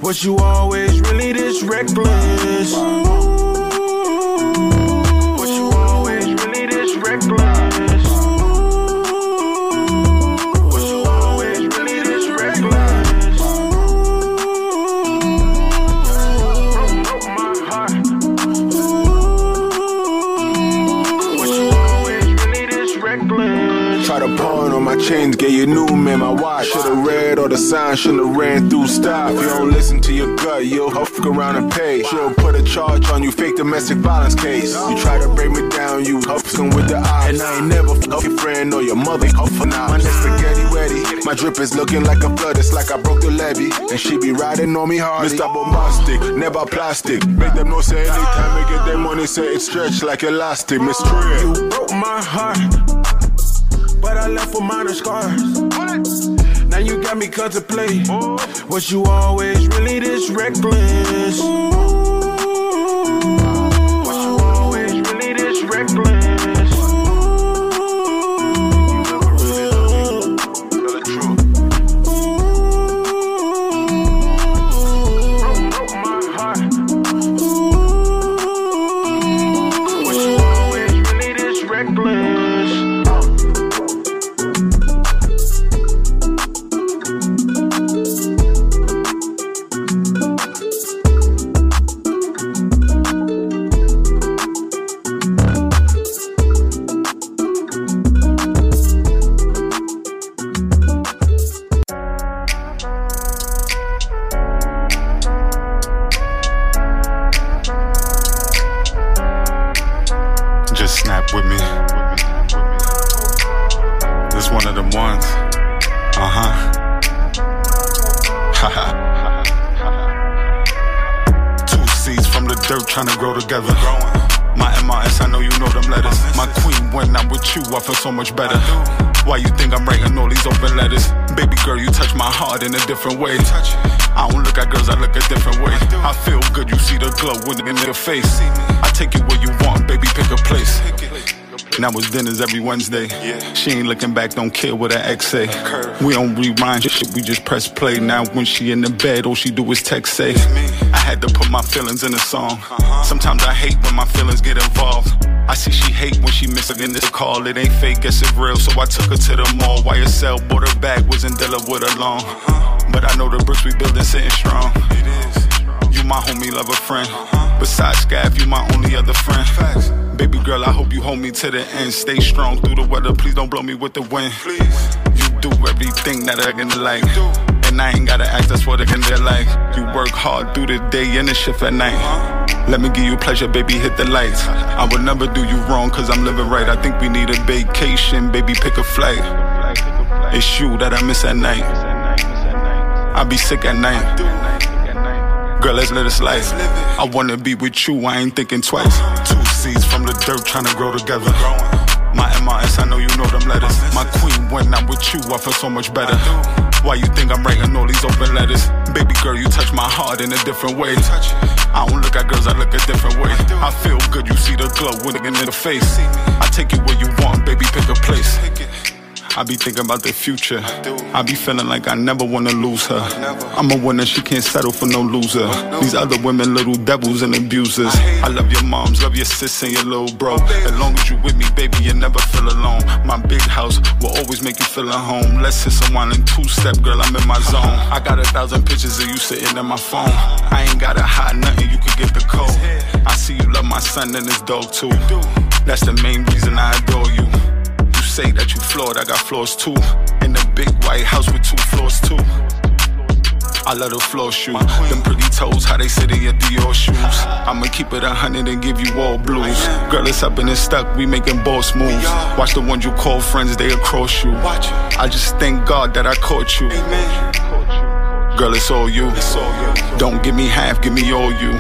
Was you always really this reckless? My watch. Should've read all the signs, should've ran through stop. You don't listen to your gut, you'll huff around and pay. She'll put a charge on you, fake domestic violence case. You try to break me down, you huffing with the eye. And I ain't never fuck your friend or your mother huffing out. My neck spaghetti ready. My drip is looking like a flood, it's like I broke the levee. And she be riding on me hard. Mr. Bombastic, never plastic. Make them know say anytime we get their money, say it stretch like elastic. Miss Trill. You broke my heart, but I left with minor scars. Now you got me contemplating. Was you always really this reckless? Was Now was dinners every Wednesday. Yeah. She ain't looking back, don't care what her ex say. We don't rewind shit, we just press play. Now when she in the bed, all she do is text say. I had to put my feelings in a song. Sometimes I hate when my feelings get involved. I see she hate when she miss again this call. It ain't fake, guess it real. So I took her to the mall. YSL bought her back, wasn't dealing with her long. But I know the bricks we building sitting strong. You my homie, love a friend. Besides Scav, you my only other friend. Baby girl, I hope you hold me to the end. Stay strong through the weather, please don't blow me with the wind. Please. You do everything that I can like. And I ain't gotta act, that's what I can like. You work hard through the day and the shift at night. Let me give you pleasure, baby, hit the lights. I would never do you wrong, cause I'm living right. I think we need a vacation, baby, pick a flight. It's you that I miss at night. I be sick at night. Girl, let's live this life. I wanna be with you, I ain't thinking twice. Two seeds from the dirt trying to grow together. My MRS, I know you know them letters. My queen, when I'm with you, I feel so much better. Why you think I'm writing all these open letters? Baby girl, you touch my heart in a different way. I don't look at girls, I look a different way. I feel good, you see the glow when in the face. I take you where you want, baby, pick a place. I be thinking about the future. I be feeling like I never wanna lose her. I'm a winner, she can't settle for no loser. These other women, little devils and abusers. I love your moms, love your sis and your little bro. As long as you with me, baby, you never feel alone. My big house will always make you feel at home. Let's hit someone in two step, girl, I'm in my zone. I got a thousand pictures of you sitting in my phone. I ain't gotta hide nothing, you can get the code. I see you love my son and his dog too. That's the main reason I adore you. Say that you flawed, I got flaws too. In the big white house with two floors too. I love the floor shoe. Them pretty toes, how they sit in your Dior shoes. I'ma keep it a hundred and give you all blues. Girl, it's up and it's stuck, we making boss moves. Watch the ones you call friends, they across you. I just thank God that I caught you. Girl, it's all you. Don't give me half, give me all you.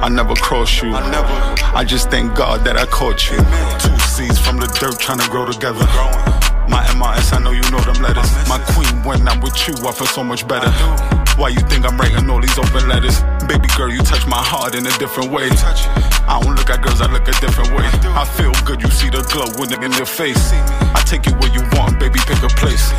I never cross you. I just thank God that I caught you. Two the dirt trying to grow together. My MRS, I know you know them letters. My queen, when I'm with you, I feel so much better. Why you think I'm writing all these open letters? Baby girl, you touch my heart in a different way. I don't look at girls, I look a different way. I feel good, you see the glow when in your face. I take you where you want, baby, pick a place.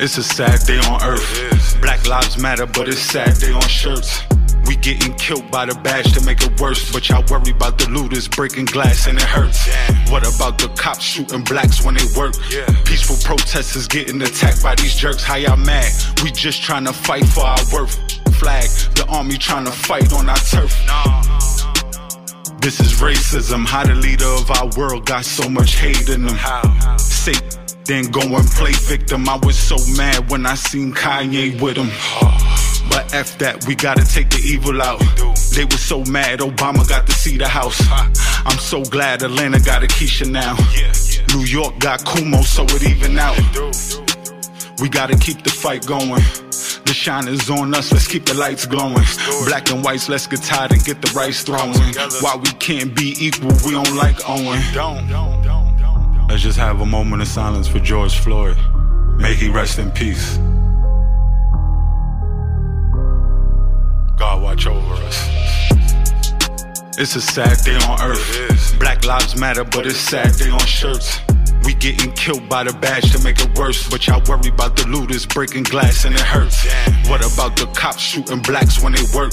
It's a sad day on earth. Black lives matter, but it's sad day on shirts. We getting killed by the badge to make it worse. But y'all worry about the looters breaking glass and it hurts. What about the cops shooting blacks when they work? Peaceful protesters getting attacked by these jerks. How y'all mad? We just trying to fight for our worth. Flag, the army trying to fight on our turf. This is racism. How the leader of our world got so much hate in them. How? Say, then go and play victim. I was so mad when I seen Kanye with him. But F that, we gotta take the evil out. They were so mad Obama got to see the house. I'm so glad Atlanta got a Keisha now. New York got Cuomo, so it even out. We gotta keep the fight going. The shine is on us, let's keep the lights glowing. Black and whites, let's get tired and get the rice throwing. Why we can't be equal, we don't like Owen. Let's just have a moment of silence for George Floyd. May he rest in peace. God watch over us. It's a sad day on earth. Black lives matter, but it's sad day on shirts. We getting killed by the badge to make it worse. But y'all worry about the looters breaking glass and it hurts. What about the cops shooting blacks when they work?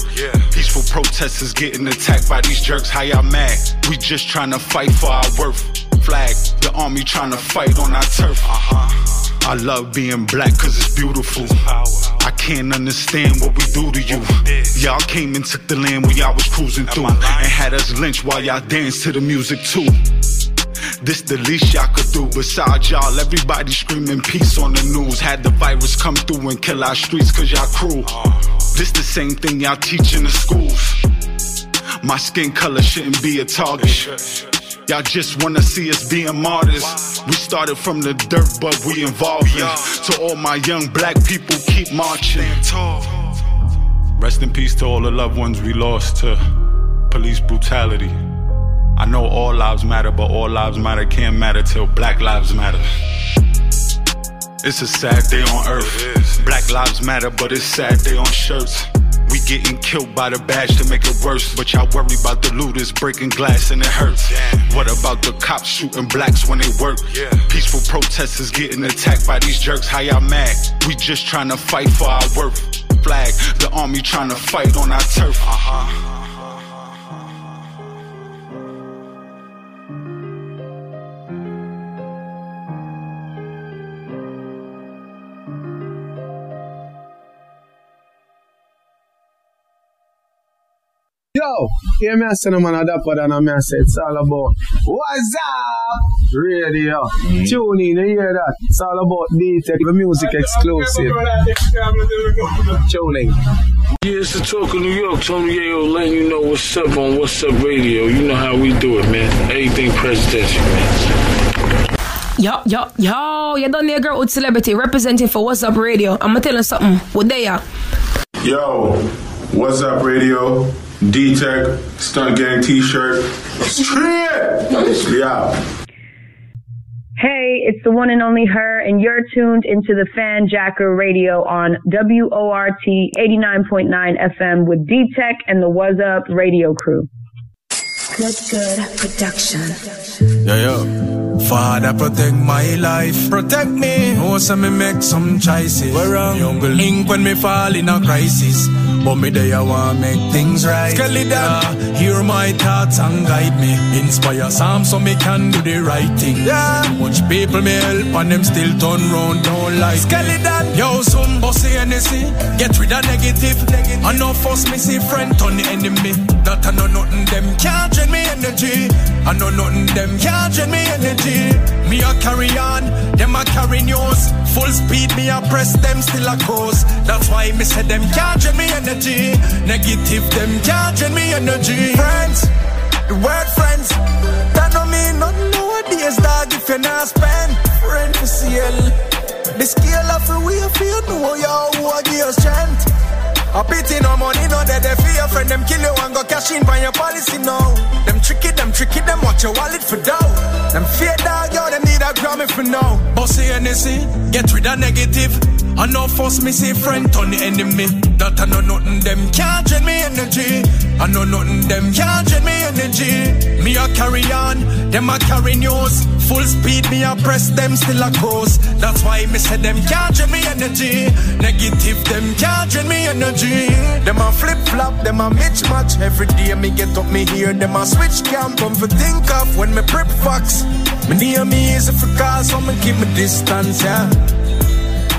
Peaceful protesters getting attacked by these jerks. How y'all mad? We just trying to fight for our worth. Flag, the army trying to fight on our turf. I love being black cause it's beautiful. I can't understand what we do to you. Y'all came and took the land when y'all was cruising through and had us lynched while y'all danced to the music too. This the least y'all could do. Besides y'all, everybody screaming peace on the news. Had the virus come through and kill our streets cause y'all cruel. This the same thing y'all teach in the schools. My skin color shouldn't be a target. Y'all just wanna see us being martyrs. We started from the dirt, but we involved in. To all my young black people, keep marching. Rest in peace to all the loved ones we lost to police brutality. I know all lives matter, but all lives matter can't matter till black lives matter. It's a sad day on earth. Black lives matter, but it's sad day on shirts. Getting killed by the badge to make it worse. But y'all worry about the looters breaking glass and it hurts. What about the cops shooting blacks when they work? Peaceful protesters getting attacked by these jerks. How y'all mad? We just trying to fight for our worth. Flag, the army trying to fight on our turf. Uh-huh. Yo, hear me I say no man a dapper than a me I say it's all about What's up? Radio. Mm. Tune in, you hear that? It's all about D-Tech, the music exclusive. Tune in. Yeah, it's the talk of New York. Tony Yayo letting you know what's up on What's Up Radio. You know how we do it, man. Everything presidential, man. Yo, yo, yo, you done there, girl with celebrity representing for What's Up Radio. I'm gonna tell you something. What they are? Yo, what's up, radio? D Tech, Stunt Gang t shirt. Yeah. Hey, it's the one and only her, and you're tuned into the Fan Jacker Radio on WORT 89.9 FM with D Tech and the What's Up Radio crew. Good, good production. Yeah, yeah. Father, protect my life. Protect me. No, so me make some choices. Where wrong? Young link when me fall in a crisis. But me there, I want make things right. Skeleton, yeah. hear my thoughts and guide me. Inspire some so me can do the right thing. Yeah. Much people me help and them still turn round, don't like Skeleton, yo, some bossy NSC. Get rid of negative. I know force me see friend turn the enemy. That I know nothing, them can't drain me energy. I know nothing, them can't drain me energy. Me a carry on, them a carry news. Full speed, me a press them still a cruise. That's why me say them can't drain me energy. Negative, them can't drain me energy. Friends, the word friends, that don't mean nothing nowadays, dog. If you not spend, friend for sale. The scale of the way feel know y'all who a give strength. A pity no money, no that they fear friend them kill you and go cash in by your policy now. Them tricky, them tricky, them watch your wallet for dough. Them fear dog, yo, them need a Grammy for now. Bossy anything, get rid of negative. I know force me see friend turn the enemy. That I know nothing, them can't drain me energy. I know nothing, them can't drain me energy. Me a carry on, them a carry news. Full speed, me a press them still a cruise. That's why me say them can't drain me energy. Negative, them can't drain me energy. Them a flip flop, them a mismatch. Every day me get up, me hear them a switch camp. Come for think of when me prep fox. Me near me is a for cause, so me keep me distance, yeah.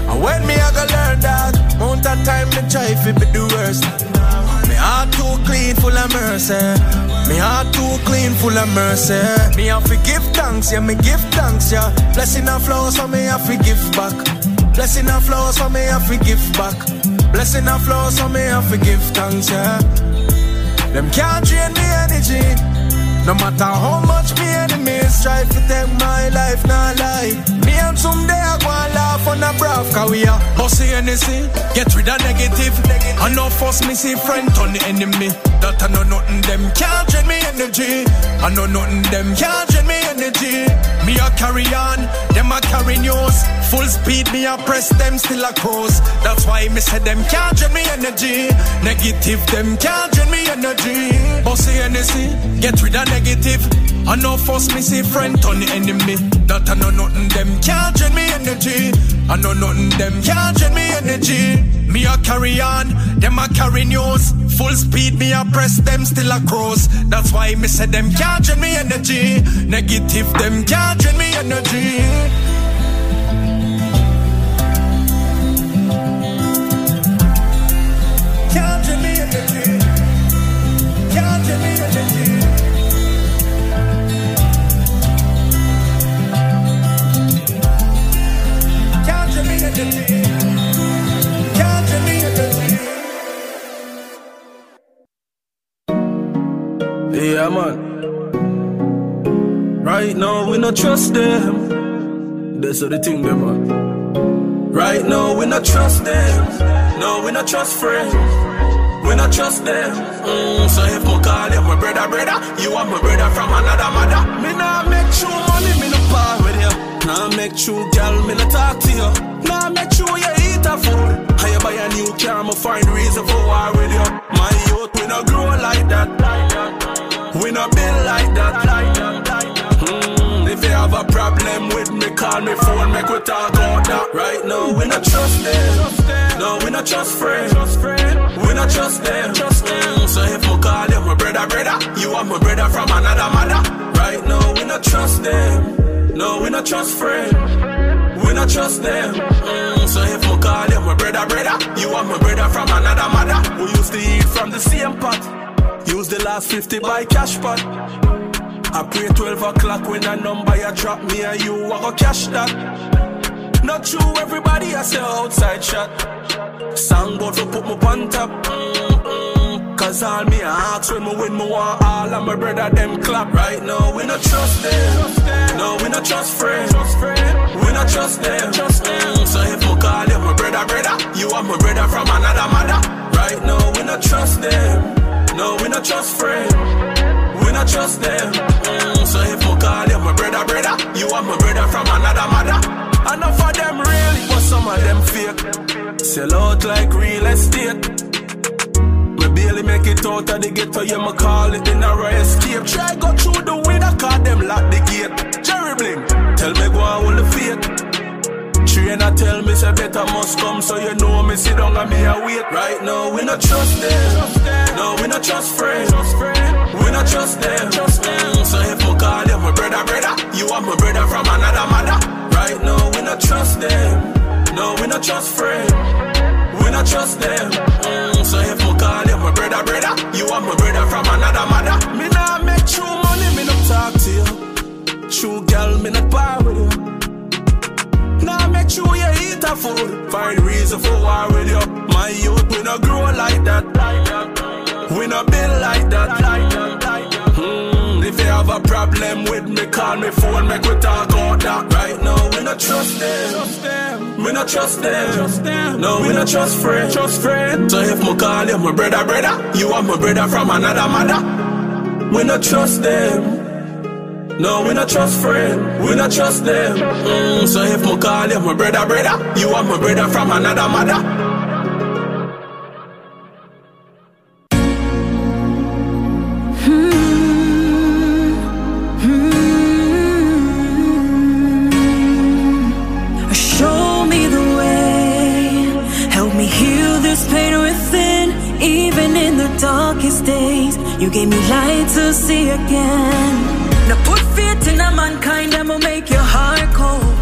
And when me I go learn that, mount of time me try fi be the worst. Me heart too clean, full of mercy. Me heart too clean, full of mercy. Me have to give thanks, yeah, me give thanks, yeah. Blessing and flowers, so me have to give back. Blessing and flowers, so me have to give back. Blessing and flowers, so me have to give thanks, yeah. Them can't drain me energy. No matter how much me enemies try to take my life, not lie. Me and someday I go and laugh on a brav, cause we are bossy anything. Get rid of negative. I know force me see friend on the enemy. That I know nothing them can't drain me energy. I know nothing them can't drain me energy. Me a carry on, them a carry news. Full speed, me a press them still a cruise. That's why me say them can't drain me energy. Negative, them can't drain me energy. Bossy anything, get rid of negative. I know force me see friend on the enemy. That I know nothing them can't drain me energy. I know nothing them can't drain me energy. Me a carry on, them a carry news. Full speed, me a press them still a cruise. That's why me say them can't drain me energy. Negative, them can't drain me energy. Trust them. That's the thing, them, man. Right now, we not trust them. No, we not trust friends. We not trust them. Mm, so if my call you my brother, brother, you are my brother from another mother. Me nah make true money, me no part with you. Nah make true girl, me no talk to you. Nah make true you eat a food. How you buy a new car, me find reason for war with you. My youth, we no grow like that. We no build like that. If you have a problem with me, call me phone, make we talk about that. Right now, we not trust them. No, we not trust friends. We not trust them. Mm, so if I call you my brother, brother, you are my brother from another mother. Right now, we not trust them. No, we not trust friends. We not trust them. Mm, so if I call you my brother, brother, you are my brother from another mother. We used to eat from the same pot. Use the last 50 by cash pot. I pray 12 o'clock when a number you drop me and you I go cash that. Not true, everybody I say outside shot. Song bout to put me on top. Cause all me ask when me win, me want all of my brother them clap. Right now, we not trust them. No, we not trust friends. We not trust them. So if me call you my brother, brother, you are my brother from another mother. Right now, we not trust them. No, we not trust friends. We not trust them. Mm, so if I call you my brother, brother, you are my brother from another mother. Enough of them really, but some of them fake. Sell out like real estate. Me barely make it out of the ghetto, yeah, me call it the narrow escape. Try go through the window, call them lock the gate. Jerry Bling, tell me go on with the faith. Trainer tell me say better must come, so you know me sit down and me a wait. Right now we not trust them, no we not trust friends. We not trust them. So if I call you my brother, brother, you are my brother from another mother. Right now we not trust them, no we not trust friends. We not trust them. So if I call you my brother, brother, you are my brother from another mother. Me nah make true money, me not talk to you. True girl, me not bar with you. Nah, make sure you eat a food. Find reason for war with you. My youth, we not grow like that. We not build like that. Hmm, if you have a problem with me, call me phone, make we talk about that. Right now, we not trust them. We not trust them. No, we not trust friends. Trust friends. So if me call you my brother, brother, you are my brother from another mother. We not trust them. No, we not trust friend, we not trust them. Mm, so if my call you my brother, brother, you are my brother from another mother. Even in the darkest days, you gave me light to see again. Now put faith in a mankind that will make your heart cold.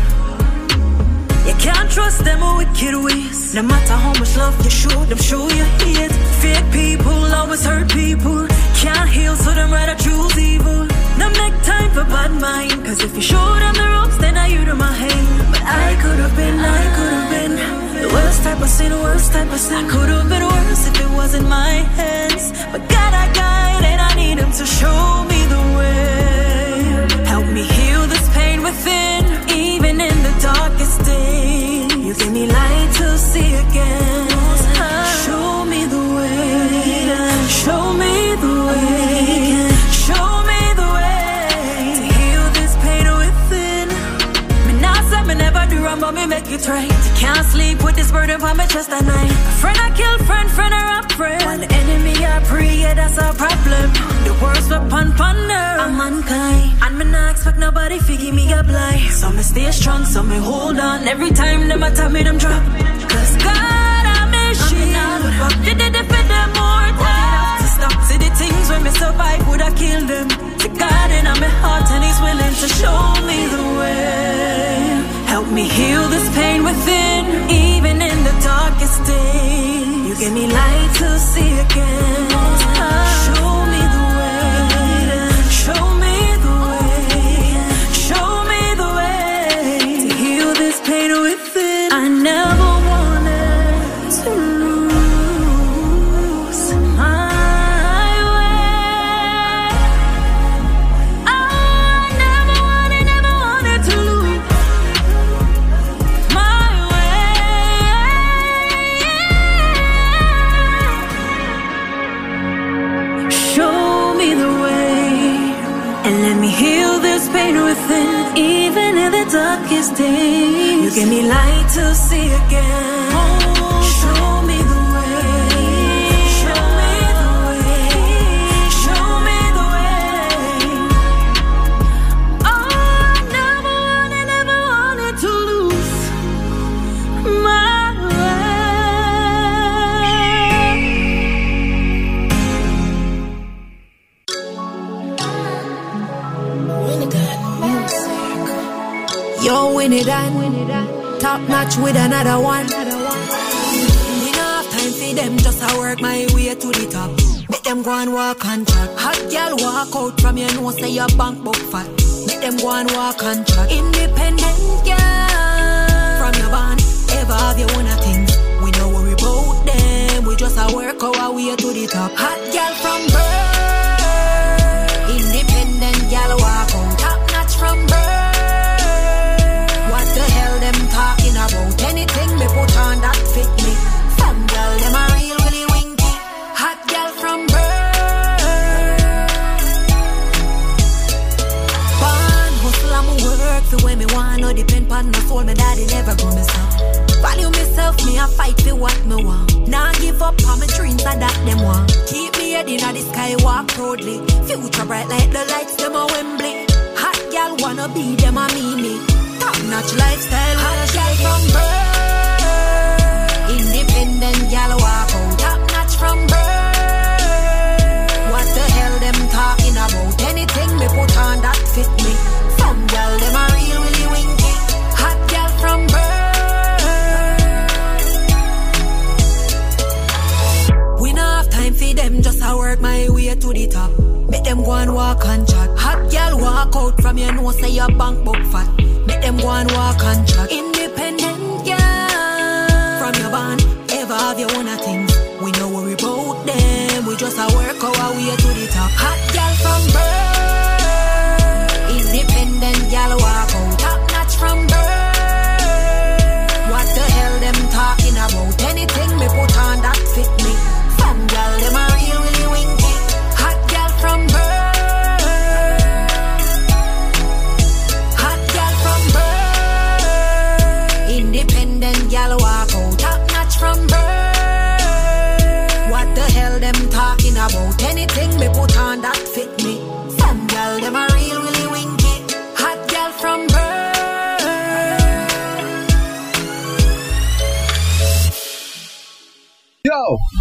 You can't trust them wicked ways. No matter how much love you show them, show you hate. Fake people always hurt people. Can't heal, so them rather choose evil. Now make time for bad mind. Cause if you show them the ropes, then I you to my hand. But I could have been, I could have been. The worst type of sin, the worst type of sin. Could have been worse if it wasn't my hands. But God, I guide and I need Him to show me the way. Within, even in the darkest day. You give me light to see again. Show me the way. Show me the way. Show me the way to heal this pain within. Me not say me never do wrong, but me make it right. Can't sleep with this burden on my chest at night. Friend I kill friend, friend I rob friend. Yeah that's a problem. The worst weapon ponder. I'm mankind, and me not expect nobody to give me a blind. So me stay strong, so me hold on. Every time them attack me, them drop. Cause God, I'm a shield. Did it for them more time. To stop, see the things when me survive would have killed them. To God in my heart, and He's willing to show me the way. Help me heal this pain within, even in the darkest day. Give me light to see again. Show me darkest days. You give me light to see again. Show win it and top notch with another one. Me no have time for them, just I work my way to the top. Make them go and walk and chat. Hot girl walk out from your nose, say your bank book fat. Make them go and walk and chat. Independent girl from your band, ever have your own things. We no worry about them, we just a work our way to the top. Hot girl from birth, independent girl walk me put on that fit me. Some girl them a real willy winky. Hot girl from birth. Born hustle I'm work for when me want. No depend on no soul. Me daddy never gonna stop. Value myself, me a fight for what me want. Nah give up on my dreams and that them want. Keep me head inna the sky, walk proudly. Future bright like the lights them a Wembley. Hot girl wanna be them a me me. Top notch lifestyle, hot girl from birth. Independent girl walk out, top notch from birth. What the hell them talking about? Anything me put on that fit me. Some girl them a real willy winky. Hot girl from birth. We no have time for them, just I work my way to the top. Make them go and walk and chat. Hot girl walk out from your nose, say your bank book fat. Make them go and walk and chat. Independent have your own things. We no worry about them, we just a work our way to the top. Hot girl from birth, independent girl walk out. Top notch from birth. What the hell them talking about? Anything me put on that fit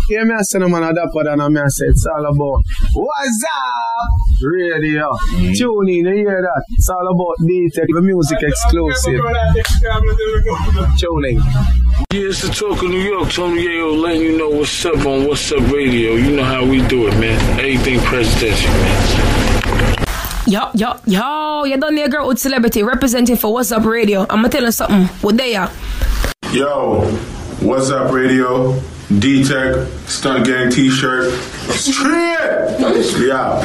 Yeah, me I say no man a dapper than a me I say it's all about What's up Radio. Mm. Tune in, you hear that? It's all about D-Tech, the music exclusive. Tune in. Yeah, it's the talk of New York. Tony Yayo letting you know what's up on What's Up Radio. You know how we do it, man. Everything presidential, man. Yo, yo, yo, you done there, girl with celebrity representing for What's Up Radio. I'ma tell you something. What they are? Yo, what's up, radio? D Tech, Stunt Gang t shirt. Straight! Yeah.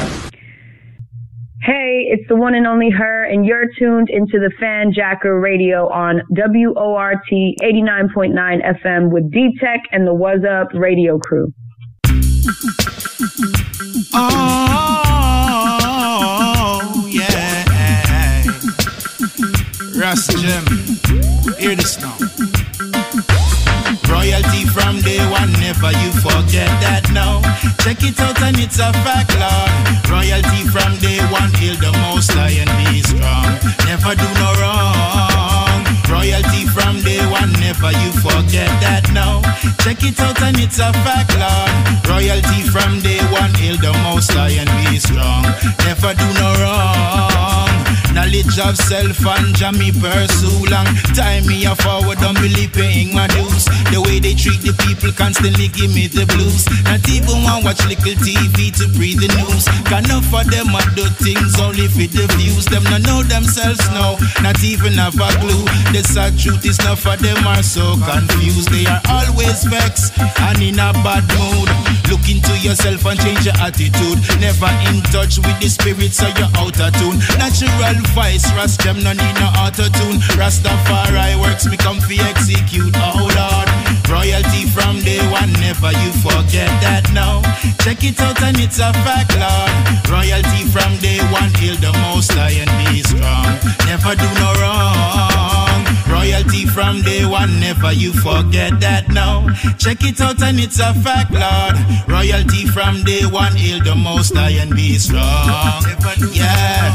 Hey, it's the one and only her, and you're tuned into the Fan Jacker Radio on WORT 89.9 FM with D Tech and the What's Up Radio crew. Oh, yeah. Ras Gem, hear this now. Royalty from day one, never you forget that now. Check it out and it's a fact, Lord. Royalty from day one, heal the most high and be strong. Never do no wrong. Royalty from day one, never you forget that now. Check it out and it's a fact, Lord. Royalty from day one, hail the most high and be strong. Never do no wrong. Knowledge of self and jammy pursue long time me a forward, don't believe paying my dues. The way they treat the people constantly give me the blues. Not even want watch little TV to breathe the news. Can enough of them a do things only for the views. Them not know themselves now, not even have a clue. The sad truth is enough of them are so confused. They are always vexed and in a bad mood. Look into yourself and change your attitude. Never in touch with the spirit, so you're out of tune. Natural voice, Ras them no need no auto tune. Rastafari works, me come fi execute. Oh Lord, royalty from day one, never you forget that now. Check it out and it's a fact, Lord. Royalty from day one, heal the most and be strong. Never do no wrong. Royalty from day one, never you forget that now. Check it out and it's a fact, Lord. Royalty from day one, heal the most high and be strong. Yeah.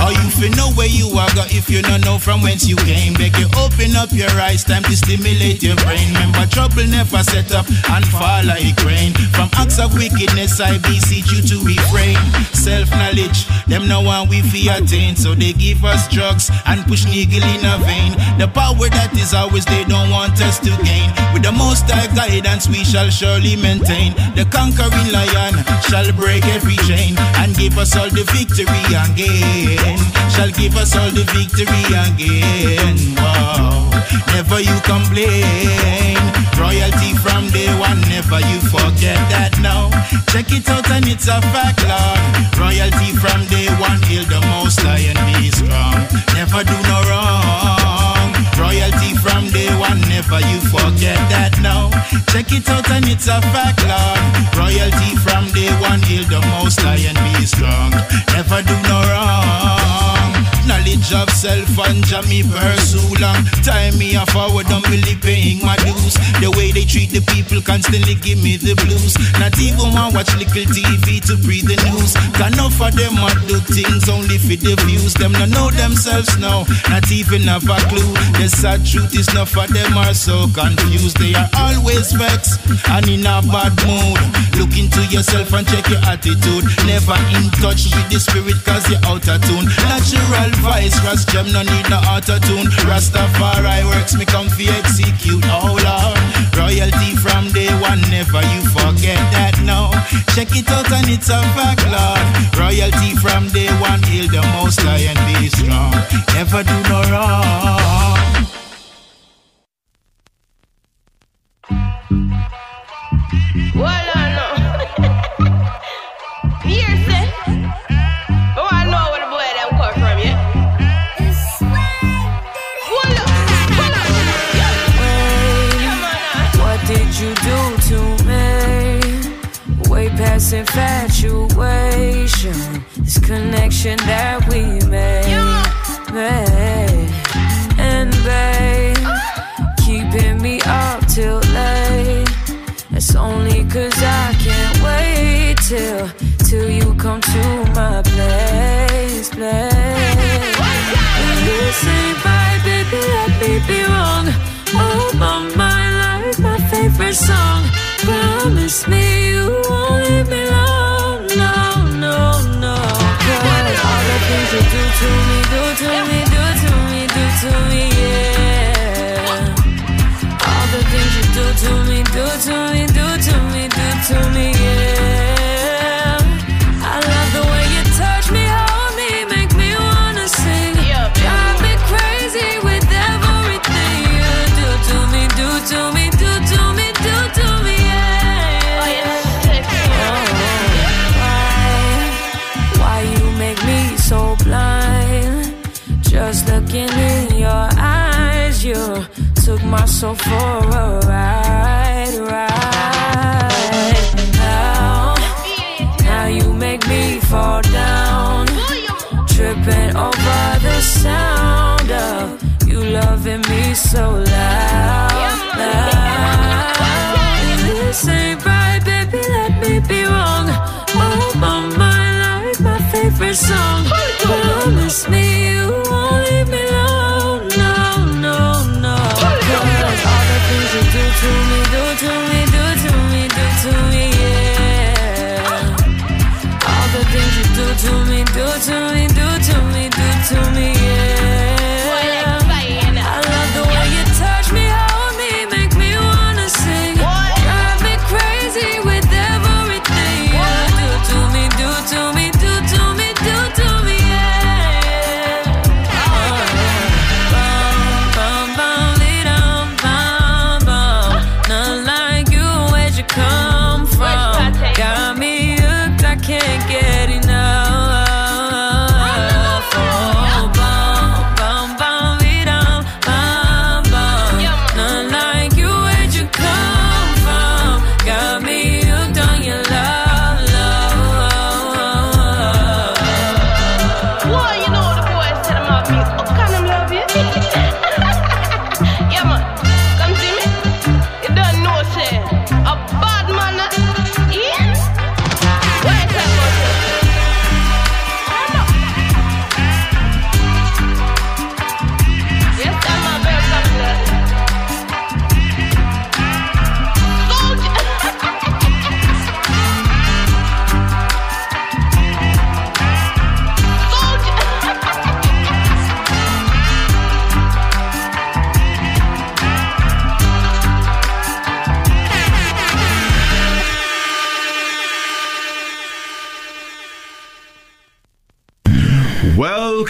Oh, you feel know where you are, got if you don't know from whence you came. Beg you open up your eyes, time to stimulate your brain. Remember, trouble never set up and fall like rain. From acts of wickedness, I beseech you to refrain. Self knowledge, them no one we fear attain. So they give us drugs and push niggle in a vein. The power that is ours, they don't want us to gain. With the most high guidance, we shall surely maintain. The conquering lion shall break every chain and give us all the victory again. Shall give us all the victory again. Wow. Never you complain. Royalty from day one, never you forget that now. Check it out and it's a fact, Lord. Royalty from day one, heal the most and be strong. Never do no wrong. Royalty from day one, never you forget that now. Check it out and it's a fact, Lord. Royalty from day one, heal the most and be strong. Never do no wrong. Knowledge of self and jammy pursue long time me a forward, don't believe paying my dues. The way they treat the people constantly give me the blues. Not even want watch little TV to breathe the news. Can enough of them a do things only for the views. Them not know themselves now, not even have a clue. The sad truth is enough of them are so confused. They are always vexed and in a bad mood. Look into yourself and check your attitude. Never in touch with the spirit cause you're out of tune. Natural voice, Ras Gem no need no auto tune. Rastafari works me come fi execute. Oh Lord, royalty from day one, never you forget that now. Check it out and it's a fact, Lord. Royalty from day one, heal the most and be strong. Never do no wrong. Well, infatuation. This connection that we made. made. And babe, keeping me up till late. It's only cause I can't wait till, till you come to my place, place. This ain't right, baby, let me be wrong. Oh, my mind like my favorite song. Promise me you won't leave me alone. Do to me, do to me, do to me, do to me, yeah. All the things you do to me, do to me, do to me, do to me, yeah. My soul for a ride, ride. Now, now you make me fall down, tripping over the sound of you loving me so loud. loud. This ain't right, baby. Let me be wrong. Oh, my mind my favorite song. Promise me you won't to me, do to me, do to me, do to me, yeah. All the things you do to me, do to me, do to me, do to me,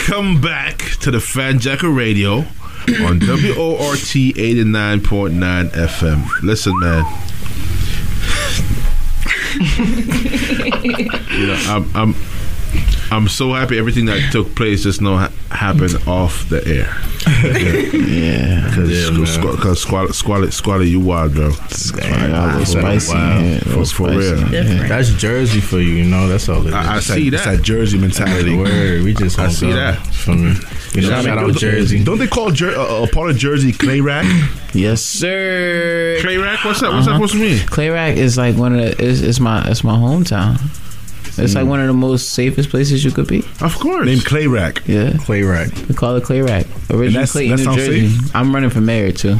Welcome back to the Fan Jacker Radio on [CLEARS THROAT] WORT 89.9 FM. Listen, man. you know, I'm, I'm, I'm so happy everything that took place just now ha- happened off the air. Yeah. Because squalor, squalor, squalor, you wild, bro. Wow, it's spicy. Yeah, For, for spicy. real. That's Jersey for you, you know. That's all it is. I- I see that, that. It's that Jersey mentality. Word, we just I gonna see that. Feel me? You know, Yeah, I mean, shout out don't- Jersey. Don't they call Jer- uh, a part of Jersey clay rack? Yes, sir. Clay rack? What's that? What's that supposed to mean? Clay Rack is like one of the. It's, it's my. It's my hometown. It's like one of the most safest places you could be. Of course. Named Clay Rack. Yeah. Clay Rack. We call it Clay Rack. Original that's- Clayton, that New sounds Jersey. safe? I'm running for mayor too.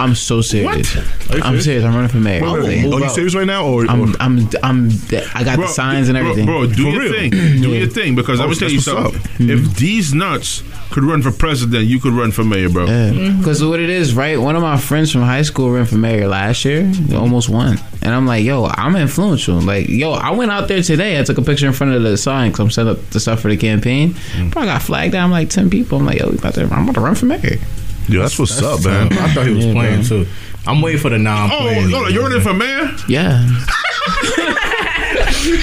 I'm so serious. Are you I'm serious? serious. I'm running for mayor. Wait, wait, wait. Are you serious right now, or, I'm, I'm, I'm, I got Bro, the signs and everything. Bro, do For your real? thing. [CLEARS THROAT] Do Yeah. your thing because I'm Oh, gonna tell you that's what's something. If mm. these nuts could run for president, you could run for mayor, bro. Because what it is, right? One of my friends from high school ran for mayor last year, They almost won. And I'm like, yo, I'm influential. Like, yo, I went out there today. I took a picture in front of the sign because I'm setting up the stuff for the campaign. Mm. Bro, I got flagged down like 10 people. I'm like, yo, we about to, I'm about to run for mayor. Yo, that's what's up, man. I thought he was Yeah, playing bro. too. I'm waiting for the non Oh, playing. hold on, you're running for mayor? Yeah.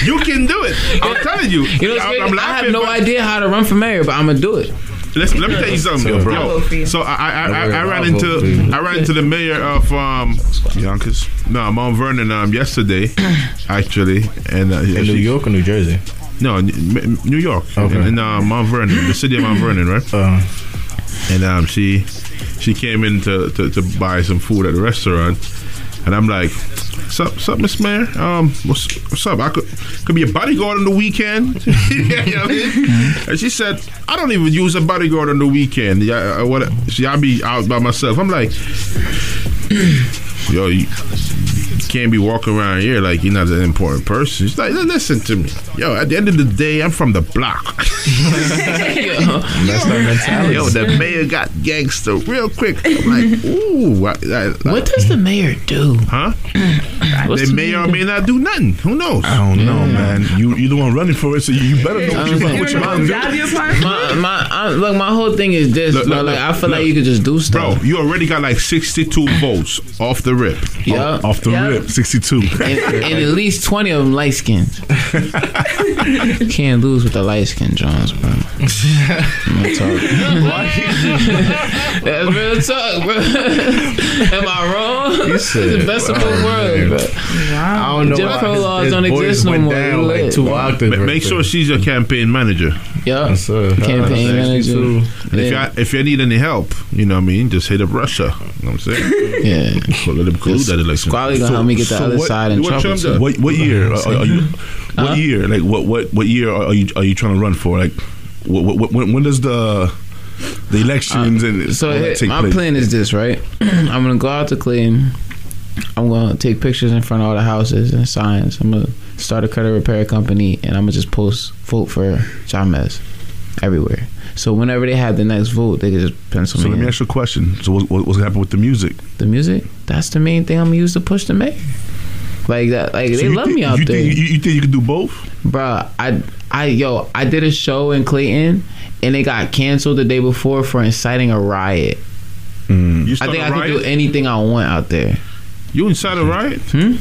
You can do it. I'm telling you. You know, what's I'm, crazy? I'm I have no but- idea how to run for mayor, but I'm going to do it. Let's, let me tell you something, So, bro. I'll vote for you. So I I, I, I, I ran into. I ran into the mayor of um Yonkers. No, Mount Vernon um yesterday, [CLEARS THROAT] actually, and uh, In New York or New Jersey? No, New York. Okay. In, in uh, Mount Vernon, the city of Mount Vernon, right? Uh, and um, she she came in to, to, to buy some food at the restaurant, and I'm like, "What's up, what's up, Miss Mayor? Um, what's what's up? I could could be a bodyguard on the weekend." [LAUGHS] yeah, you know what I mean? And she said, "I don't even use a bodyguard on the weekend. Yeah, uh, what? See, I be out by myself." I'm like, [CLEARS THROAT] "Yo, you, can't be walking around here like you're not an important person. She's like, listen to me, yo. At the end of the day, I'm from the block. [LAUGHS] That's the mentality. Yo, the mayor got gangster real quick. I'm like, ooh. I, I, What does the mayor do? Huh? What's the the mayor mayor may not do nothing. Who knows? I don't know, man. You you the one running for it, so you better know what, you, what you're about. My, my, I, look, my whole thing is this, Look, bro. look, like, I look, feel like you could just do stuff. Bro, you already got like 62 votes off the rip. Yeah. Off the Yeah. rip, 62. and, and [LAUGHS] at least 20 of them light skinned. Can't lose with the light skinned Jones, bro. [LAUGHS] Real talk. [LAUGHS] That's real talk, bro. Am I wrong? You It's said- the best of both worlds, man. bro. I don't know. Jim why Crow laws don't exist no more. Down like two Ma- octaves. Ma- Make sure she's your campaign manager. Yeah. Yes. Campaign Uh, manager. 62. And if, you, if you need any help, you know what I mean, just hit up Russia. You know what I'm saying? Yeah. Let them collude that election. Squally gonna help me get the other what, side in what trouble. Too. What what year are, are you? What Huh? year? Like what what what year are you are you trying to run for? Like what, what, when when does the the elections uh, and So all that take my place? plan is this, right? [CLEARS THROAT] I'm gonna go out to Clayton. I'm gonna take pictures in front of all the houses and signs. I'm gonna start a credit repair company, and I'm gonna just post vote for Jamez everywhere. So whenever they have the next vote, they can just pencil So me let me in. ask you a question. So what, what, what's gonna happen with the music? The music, that's the main thing I'm gonna use to push the mayor. Like that, like So they love thi- me out you there. Think, you, you think you can do both? Bruh, I, I, yo, I did a show in Clayton, and it got canceled the day before for inciting a riot. You I think I could riot? do anything I want out there. You inside a riot? Hmm?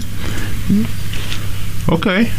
Okay.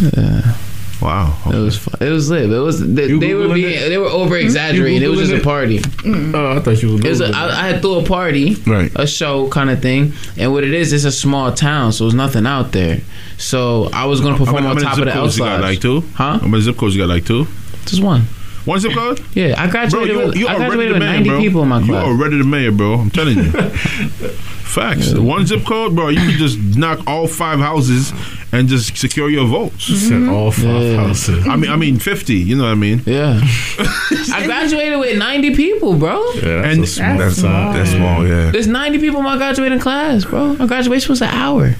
Yeah. Wow. It was fun. It was lit. It was they, they were being it? they were over exaggerating. It was just Googling a party. Mm. Oh, I thought you was. It was a, I, I had threw a party, Right. a show kind of thing, and what it is, it's a small town, so there's nothing out there. So I was gonna perform how on many top of the codes you got? outside. Like two? Huh? How many zip codes you got? Like two? Just one. One zip code? Yeah, I graduated Bro, you, with I graduated with mayor, 90 bro. people in my class. You already the mayor, bro. I'm telling you. [LAUGHS] Facts. One zip code, bro. You could just knock all five houses and just secure your votes. Said mm-hmm. all five Yeah. houses. I mean, I mean, fifty. You know what I mean? Yeah. [LAUGHS] I graduated with 90 people, bro. Yeah, that's And- small That's time. that's small. Yeah. There's 90 people in my graduating class, bro. My graduation was an hour.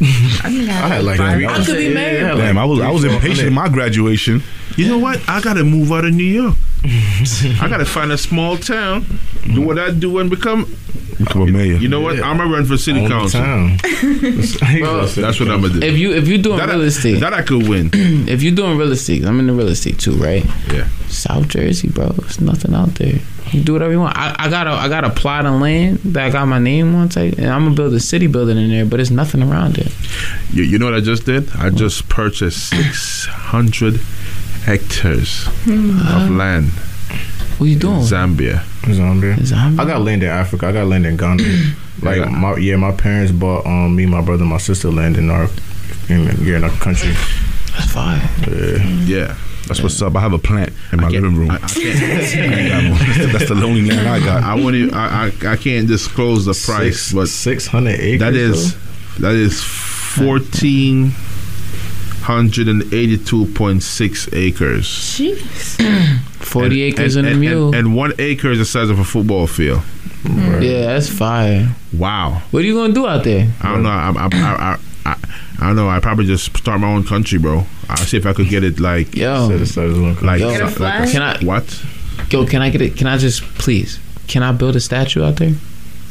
I had like three. I could be mayor. Yeah, Damn, I was I was impatient in my graduation. You know what? I gotta move out of New York. I gotta find a small town, do what I do, and become. Become a mayor. You know what? I'm gonna run for city Only council. town. [LAUGHS] That's what I'm gonna do. If you if you doing that, real estate, that I could win. [CLEARS THROAT] if you're doing real estate, I'm in the real estate too, right? Yeah. South Jersey, bro. There's nothing out there. You do whatever you want. I, I got a I got a plot of land that I got my name on type, and I'm gonna build a city building in there, but there's nothing around it. You, you know what I just did? I just purchased 600 hectares of land What you in doing? Zambia. Zambia. Zambia? I got land in Africa. I got land in Ghana. [CLEARS THROAT] like Yeah. my yeah, my parents bought um me, my brother, my sister land in our in, yeah, in our country. That's fine. Yeah. Yeah. That's what's up. I have a plant in my living room. I, I [LAUGHS] can't. I got. [LAUGHS] That's the only land I got. I want to. I, I I can't disclose the price, Six, but six hundred acres. that is that is fourteen hundred and eighty-two point six acres. Jeez. [CLEARS THROAT] 40 And- acres and, in a mule. and, and one acre is the size of a football field. yeah, that's fire. Wow. What are you gonna do out there? I don't know. I I, I, I, I, I don't know. I probably just start my own country, bro. I'll see if I could get it like Yo, Set aside like, Yo. like Get a flag? Can I- what yo, can I get it? Can I just please? Can I build a statue out there?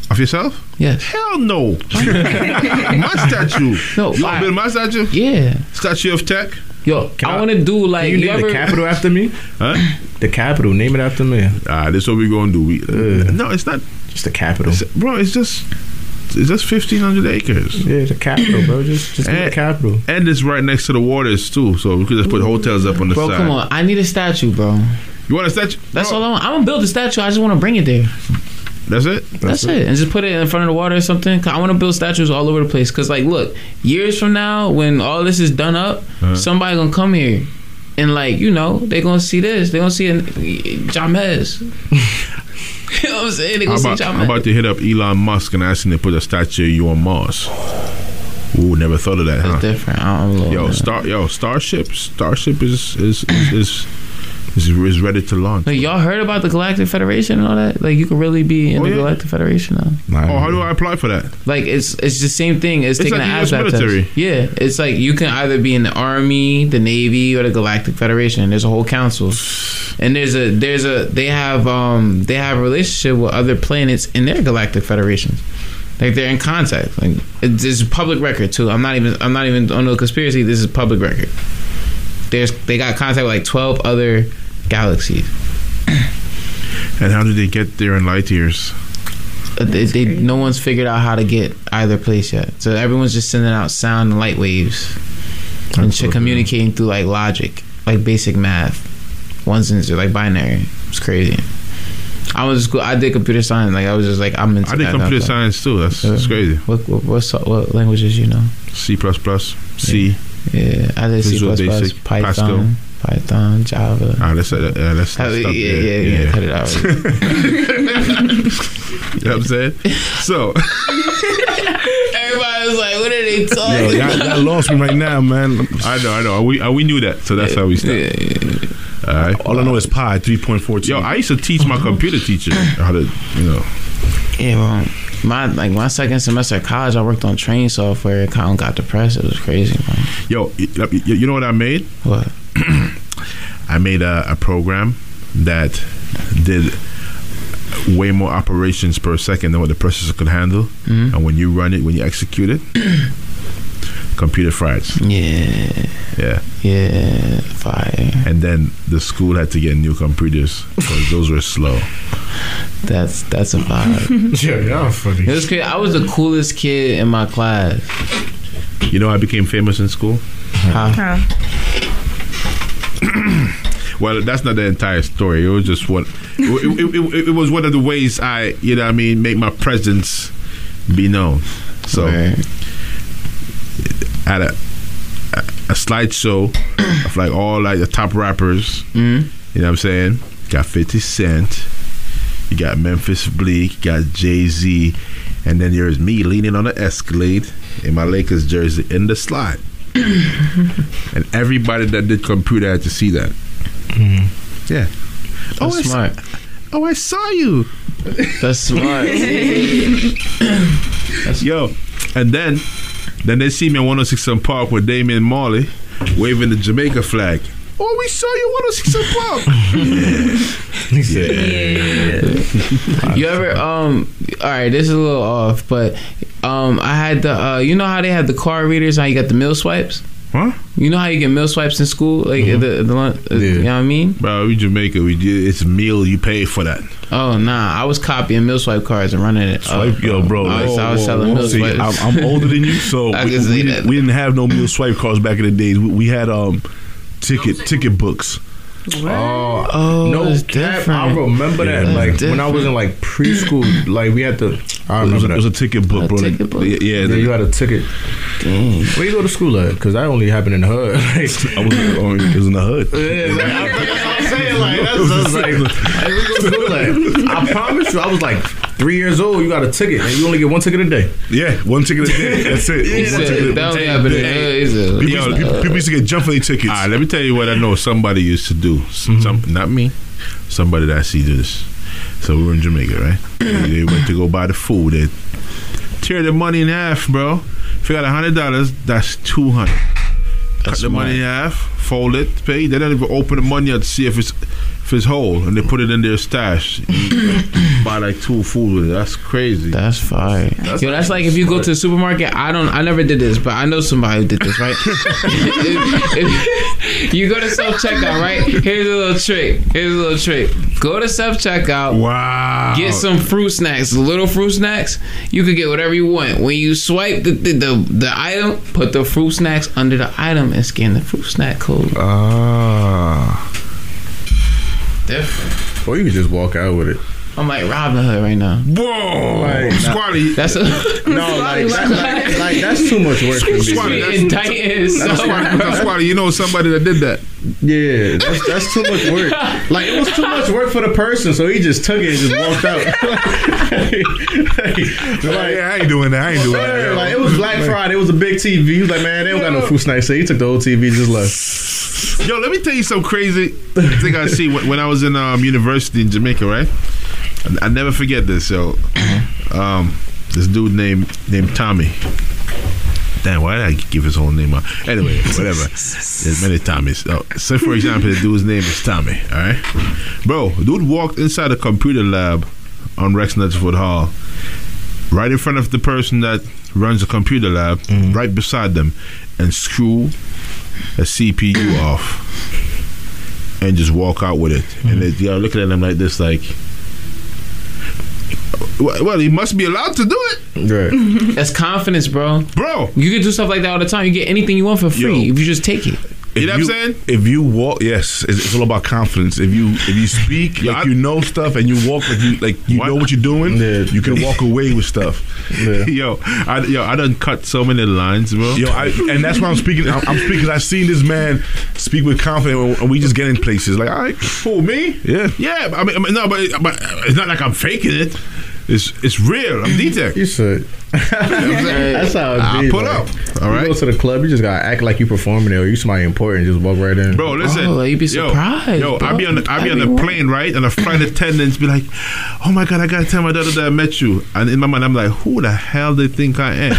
of yourself? Yes. Hell no. [LAUGHS] my statue. No, you want to build my statue? Yeah. Statue of Tech? Yo, Can I, I- want to do like Can you you name ever, the capital after me? Huh? The capital. Name it after me. Ah, this what we gonna do. We, Uh. no, it's not, Just the capital. it's, bro. It's just it's just fifteen hundred acres, Yeah, the capital, bro. Just just name Eh. the capital. and it's right next to the waters too. So we could just put hotels up on the Bro, side. come on. I need a statue, bro. You want a statue? That's Bro, all I want. I'm gonna build a statue. I just want to bring it there. That's it. That's, it. And just put it in front of the water or something. I want to build statues all over the place. Cause like, look, years from now, when all this is done up, Uh-huh. somebody gonna come here. And like, you know, they gonna see this. they gonna see a Jamez. [LAUGHS] you know what I'm saying? They How about, see how about to hit up Elon Musk and ask him to put a statue of you on Mars? Ooh, never thought of that, huh? Different. I don't know. Yo, man. star, yo, Starship, Starship is is is, is is, is ready to launch. Like y'all heard about the Galactic Federation and all that? Like you can really be in Oh, the yeah. Galactic Federation now. Oh, how do I apply for that? Like it's it's the same thing as It's taking like an the US military. test. Yeah, it's like you can either be in the Army, the Navy, or the Galactic Federation. There's a whole council, and there's a there's a they have um they have a relationship with other planets in their Galactic Federations. Like they're in contact. Like it's, it's public record too. I'm not even I'm not even on no conspiracy. This is public record. There's they got contact with like twelve other galaxies. And how did they get there in light years? Uh, They, they, no one's figured out how to get either place yet. So everyone's just sending out sound and light waves and communicating through like logic, like basic math, ones and zeros, like binary. It's crazy. I was school. I did computer science. Like I was just like I'm into. I did computer stuff. science too. That's, that's crazy. What what what languages you know? C plus plus, C. Yeah, I did C plus plus, Python, Pascal. Python, Java. Ah, let's, uh, uh, let's Oh, stop yeah, there. yeah, yeah, cut it out. [LAUGHS] you know what I'm saying? So, [LAUGHS] Everybody was like, "What are they Yo, talking?" y'all, y'all lost me right now, man. [LAUGHS] I know, I know. We uh, we knew that, so that's how we started. All right. All I know is pi three point fourteen. Yo, I used to teach my computer teacher how to, you know. Yeah, well, my like my second semester of college, I worked on train software. I kind of got depressed. It was crazy, man. Yo, you, you know what I made? What? [CLEARS THROAT] I made a, a program that did way more operations per second than what the processor could handle. Mhm. And when you run it, when you execute it, [CLEARS THROAT] computer fries. Yeah. Yeah. Yeah. Fire. And then the school had to get new computers because those were slow. That's that's a vibe. [LAUGHS] yeah, y'all funny. It was crazy. I was the coolest kid in my class. You know, I became famous in school. How? Well, that's not the entire story. It was just one. It, it, it, it was one of the ways I, you know, what I mean, make my presence be known. So, I had a a, a slideshow of like all like the top rappers. Mm-hmm. You know what I'm saying? Got 50 Cent. You got Memphis Bleek. You got Jay Z. And then there's me leaning on the Escalade in my Lakers jersey in the slide. [COUGHS] and everybody that did computer had to see that. Mm-hmm. Yeah. That's oh, I s- smart. oh, I saw you. That's smart. That's [LAUGHS] Yo, and then then they see me on 106 Park with Damian Marley waving the Jamaica flag. Oh, we saw you on 106 Park. You ever um? All right, this is a little off, but um, I had the uh, you know how they had the car readers, how you got the mill swipes. Huh? You know how you get meal swipes in school, like Mm-hmm. the, the lun- uh, you know what I mean? Bro, we Jamaica. We did it's meal. You pay for that. Oh nah, I was copying meal swipe cards and running it. Swipe, up, yo, bro. I was, I was selling whoa, mill see, swipes. I'm, I'm older than you, so [LAUGHS] I we, can we see didn't, that. we didn't have no meal swipe cards back in the days. We, we had um ticket ticket books. Oh, Oh, no it's cap. different. I remember that. Yeah, like it's when I was in like preschool, like we had to. I It was, remember a, that. it was a ticket book, A bro. ticket book? Yeah, yeah, yeah, you had a ticket. Dang. Where you go to school at? Because that only happened in the hood. [LAUGHS] Like, I was, oh, it was in the hood. Yeah, like, I, that's what I'm saying. Like, that's, [LAUGHS] that's like, like, we go to school, like, I promise you, I was like three years old. You got a ticket, and you only get one ticket a day. Yeah, one ticket a day. That's it. [LAUGHS] He One ticket that only day. happened in the hood. He said, People, used, people, people used to get jump for their tickets. All right, let me tell you what I know somebody used to do. S- mm-hmm. Some, not me, somebody that I see do this. So we were in Jamaica, right? [COUGHS] they went to go buy the food. They tear the money in half, bro. If you got a hundred dollars, that's two hundred. Cut That's the money in half, fold it, pay. They don't even open the money out to see if it's if it's whole, and they put it in their stash. [COUGHS] Buy like two food with it. That's crazy. That's fire. Yo, that's like if you go to the supermarket. I don't. I never did this, but I know somebody who did this. Right? If- [LAUGHS] if [LAUGHS] you go to self checkout, right? Here's a little trick. Here's a little trick. Go to self checkout. Wow. Get some fruit snacks, little fruit snacks. You could get whatever you want. When you swipe the the, the, the item, put the fruit snacks under the item and scan the fruit snack code. Ah. Different. Or you could just walk out with it. I'm like Robin Hood right now. Whoa, Like, Squatty. That's a [LAUGHS] No, like, that, like, like that's too much work for me. Squatty, that's- indicting That's. Squatty. That's Squatty. You know somebody that did that. Yeah, that's that's too much work. [LAUGHS] Like it was too much work for the person, so he just took it and just walked out. [LAUGHS] Like, I ain't doing that. I ain't doing that. Yeah, like it was Black Friday. It was a big TV. He was like, man, they don't got no food snacks. So he took the old TV, and just left. Yo, let me tell you some crazy thing I see when, when I was in um, university in Jamaica, right? I, I never forget this. So, um, this dude named named Tommy. Damn, why did I give his whole name out? Anyway, whatever. [LAUGHS] There's many Tommys. So, for example, the dude's name is Tommy. All right, bro. Dude walked inside a computer lab on Rex Nettleford Hall, right in front of the person that runs the computer lab, right beside them, and screw a CPU off, and just walk out with it. And they, you're looking at them like this, like. Well, well, he must be allowed to do it. Right. That's confidence, bro. Bro, you can do stuff like that all the time. You get anything you want for free if you just take it. You know what I'm saying? If you walk, yes, it's, it's all about confidence. If you if you speak [LAUGHS] like you know stuff and you walk like you like you know what you're doing, you can walk away with stuff. [LAUGHS] Yo, I, yo, I done cut so many lines, bro. Yo, I, and that's why I'm speaking. I'm, I'm speaking. 'cause I've seen this man speak with confidence, and we just get in places. Like, all right, Who me? Yeah, yeah. I mean, I mean, no, but, but it's not like I'm faking it. It's it's real. I'm D-Tech. You should. [LAUGHS] That's how it I'll ah, be. pull up. All right. you go to the club, you just gotta act like you performing there, or you somebody important, just walk right in. Bro, listen. Oh, you'd be Yo, surprised, Yo, bro. I be on the, I be on the Everyone. plane, right? And the flight attendants be like, "Oh my god, I gotta tell my daughter that I met you." And in my mind, I'm like, "Who the hell they think I am?"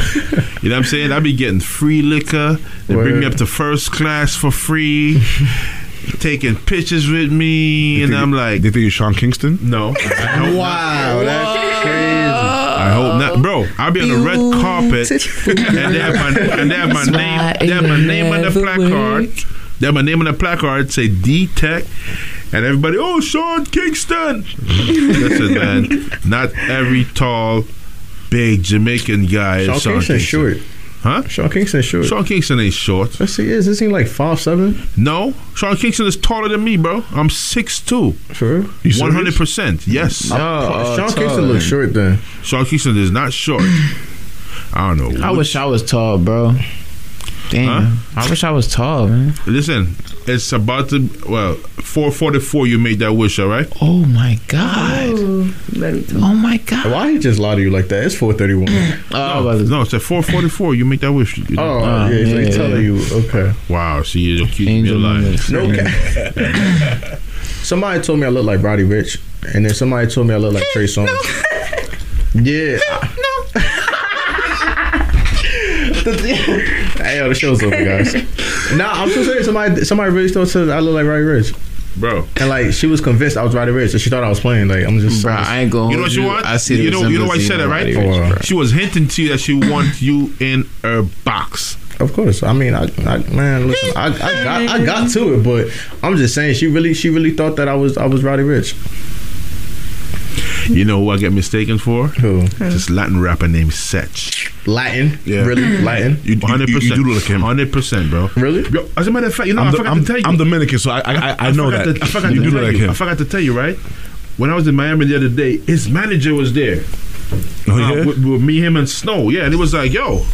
you know what I'm saying? I be getting free liquor. They bring me up to first class for free. Taking pictures with me, and I'm like, "They think you're Sean Kingston?" No. [LAUGHS] Wow, that's crazy. I hope not, bro. I'll be on the red carpet, and they have my and they have my name. They have my name on the placard. They have my name on the placard. Say D Tech, and everybody. Oh, Sean Kingston. Listen, man. Not every tall, big Jamaican guy is Sean Sean Kingston Kingston. short. Huh? Sean Kingston short. Sean Kingston ain't short. Let's see, is this he like five seven? No, Sean Kingston is taller than me, bro. I'm six two. Sure. One hundred percent. Yes. Uh, Sean Kingston looks short then. Sean Kingston is not short. [SIGHS] I don't know. I wish I was tall, bro. Damn. I wish I was tall, man. Listen, it's about to well, four forty four. You made that wish, all right? Oh my god. Oh my god. Why he just lie to you like that? It's four thirty one. Mm. Oh, no, no, it's at four forty four. You make that wish. You Oh, know? yeah, so ah, he's telling you, okay. Wow, see, you're accusing me of lying. No cap. [LAUGHS] somebody told me I look like Roddy Ricch, and then somebody told me I look like Trey Songz. Yeah. [LAUGHS] hey, yo, the show's over, guys. Nah, I'm so serious. Somebody, somebody really still said I look like Roddy Ricch, bro. And like, she was convinced I was Roddy Ricch, and she thought I was playing. Like, I'm just, Bro, I ain't going. You know what you want? you know, you know why she said that, right? She was hinting to you that she wants you in her box. Of course. I mean, I, I man, listen, I, I got, I got to it, but I'm just saying, she really, she really thought that I was, I was Roddy Ricch. You know who I get mistaken for? Who? This Latin rapper named Sech. Latin? Yeah. Really? Latin? You, 100%. you- you do look him. 100%, bro. Really? Yo, as a matter of fact, you know, I'm, I the- forgot I'm- to tell you. I'm Dominican, so I I, I, I know that. To, I forgot you to do tell look like you. him. I forgot to tell you, right? When I was in Miami the other day, his manager was there. Oh, Uh, yeah? with, with me, him, and Snow. Yeah, and it was like, yo,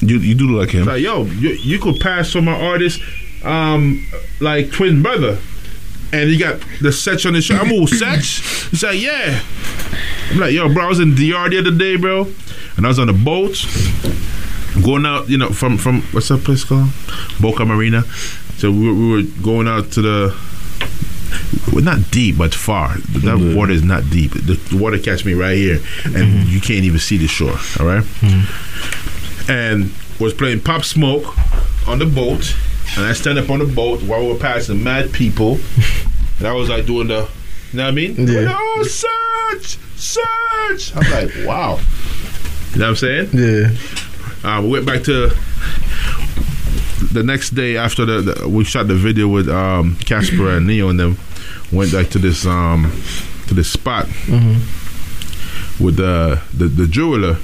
You you do look like him. Like, yo, you, you could pass for my artist, um, like twin brother, and he got the Sech on his shirt. I'm all Sech. He's like, yeah. I'm like, yo, bro, I was in DR the other day, bro, and I was on a boat going out, you know, from from what's that place called? Boca Marina. So we were, we were going out to the. Well, not deep, but far. That mm-hmm. water is not deep. The, the water catch me right here, and mm-hmm. you can't even see the shore. All right? Mm-hmm. and was playing Pop Smoke on the boat, and I stand up on the boat while we're passing mad people, and I was like doing the, you know what I mean? Yeah. Oh, search, search! I'm like, wow. You know what I'm saying? Yeah. Uh, we went back to the next day after the, the we shot the video with um, Casper and Nio and them. Went back to this um, to this spot with the, the the jeweler,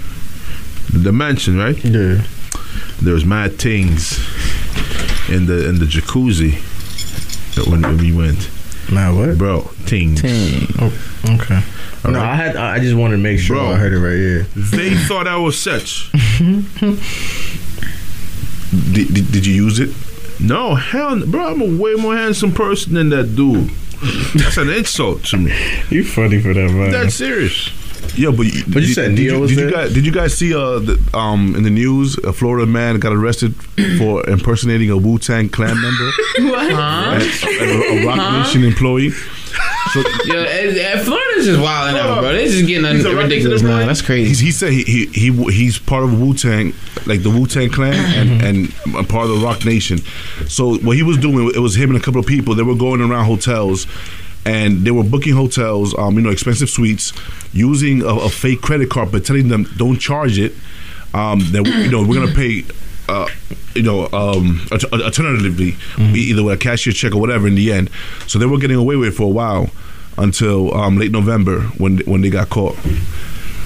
the mansion, right? Yeah. There was mad things in the in the jacuzzi when, when we went. Man, what? Bro, things. Oh, okay. All no, right. I had. I just wanted to make sure Bro. I heard it right here. They thought I was such. [LAUGHS] Did, did, did you use it? No, hell, no. bro, I'm a way more handsome person than that dude. That's an insult to me. [LAUGHS] You funny for that, man. That's serious. Yeah, but you, But you did- said did Nio you, was did there? you guys did you guys see uh the, um in the news a Florida man got arrested [CLEARS THROAT] for impersonating a Wu Tang Clan member, [LAUGHS] What? Huh? a, a- a Rock Huh? Nation employee. So [LAUGHS] Yo, and, and Florida's just wilding out, bro. They just getting He's a Rock ridiculous Nation now. employee? That's crazy. He's, he said he, he he he's part of Wu Tang, like the Wu Tang Clan, [CLEARS THROAT] and and a part of the Roc Nation. So what he was doing, it was him and a couple of people. They were going around hotels, and they were booking hotels, um, you know, expensive suites, using a, a fake credit card, but telling them don't charge it. Um, that you know we're gonna pay. Uh, you know, um, alter- alternatively, either with a cashier check or whatever. In the end, so they were getting away with it for a while until um, late November when when they got caught.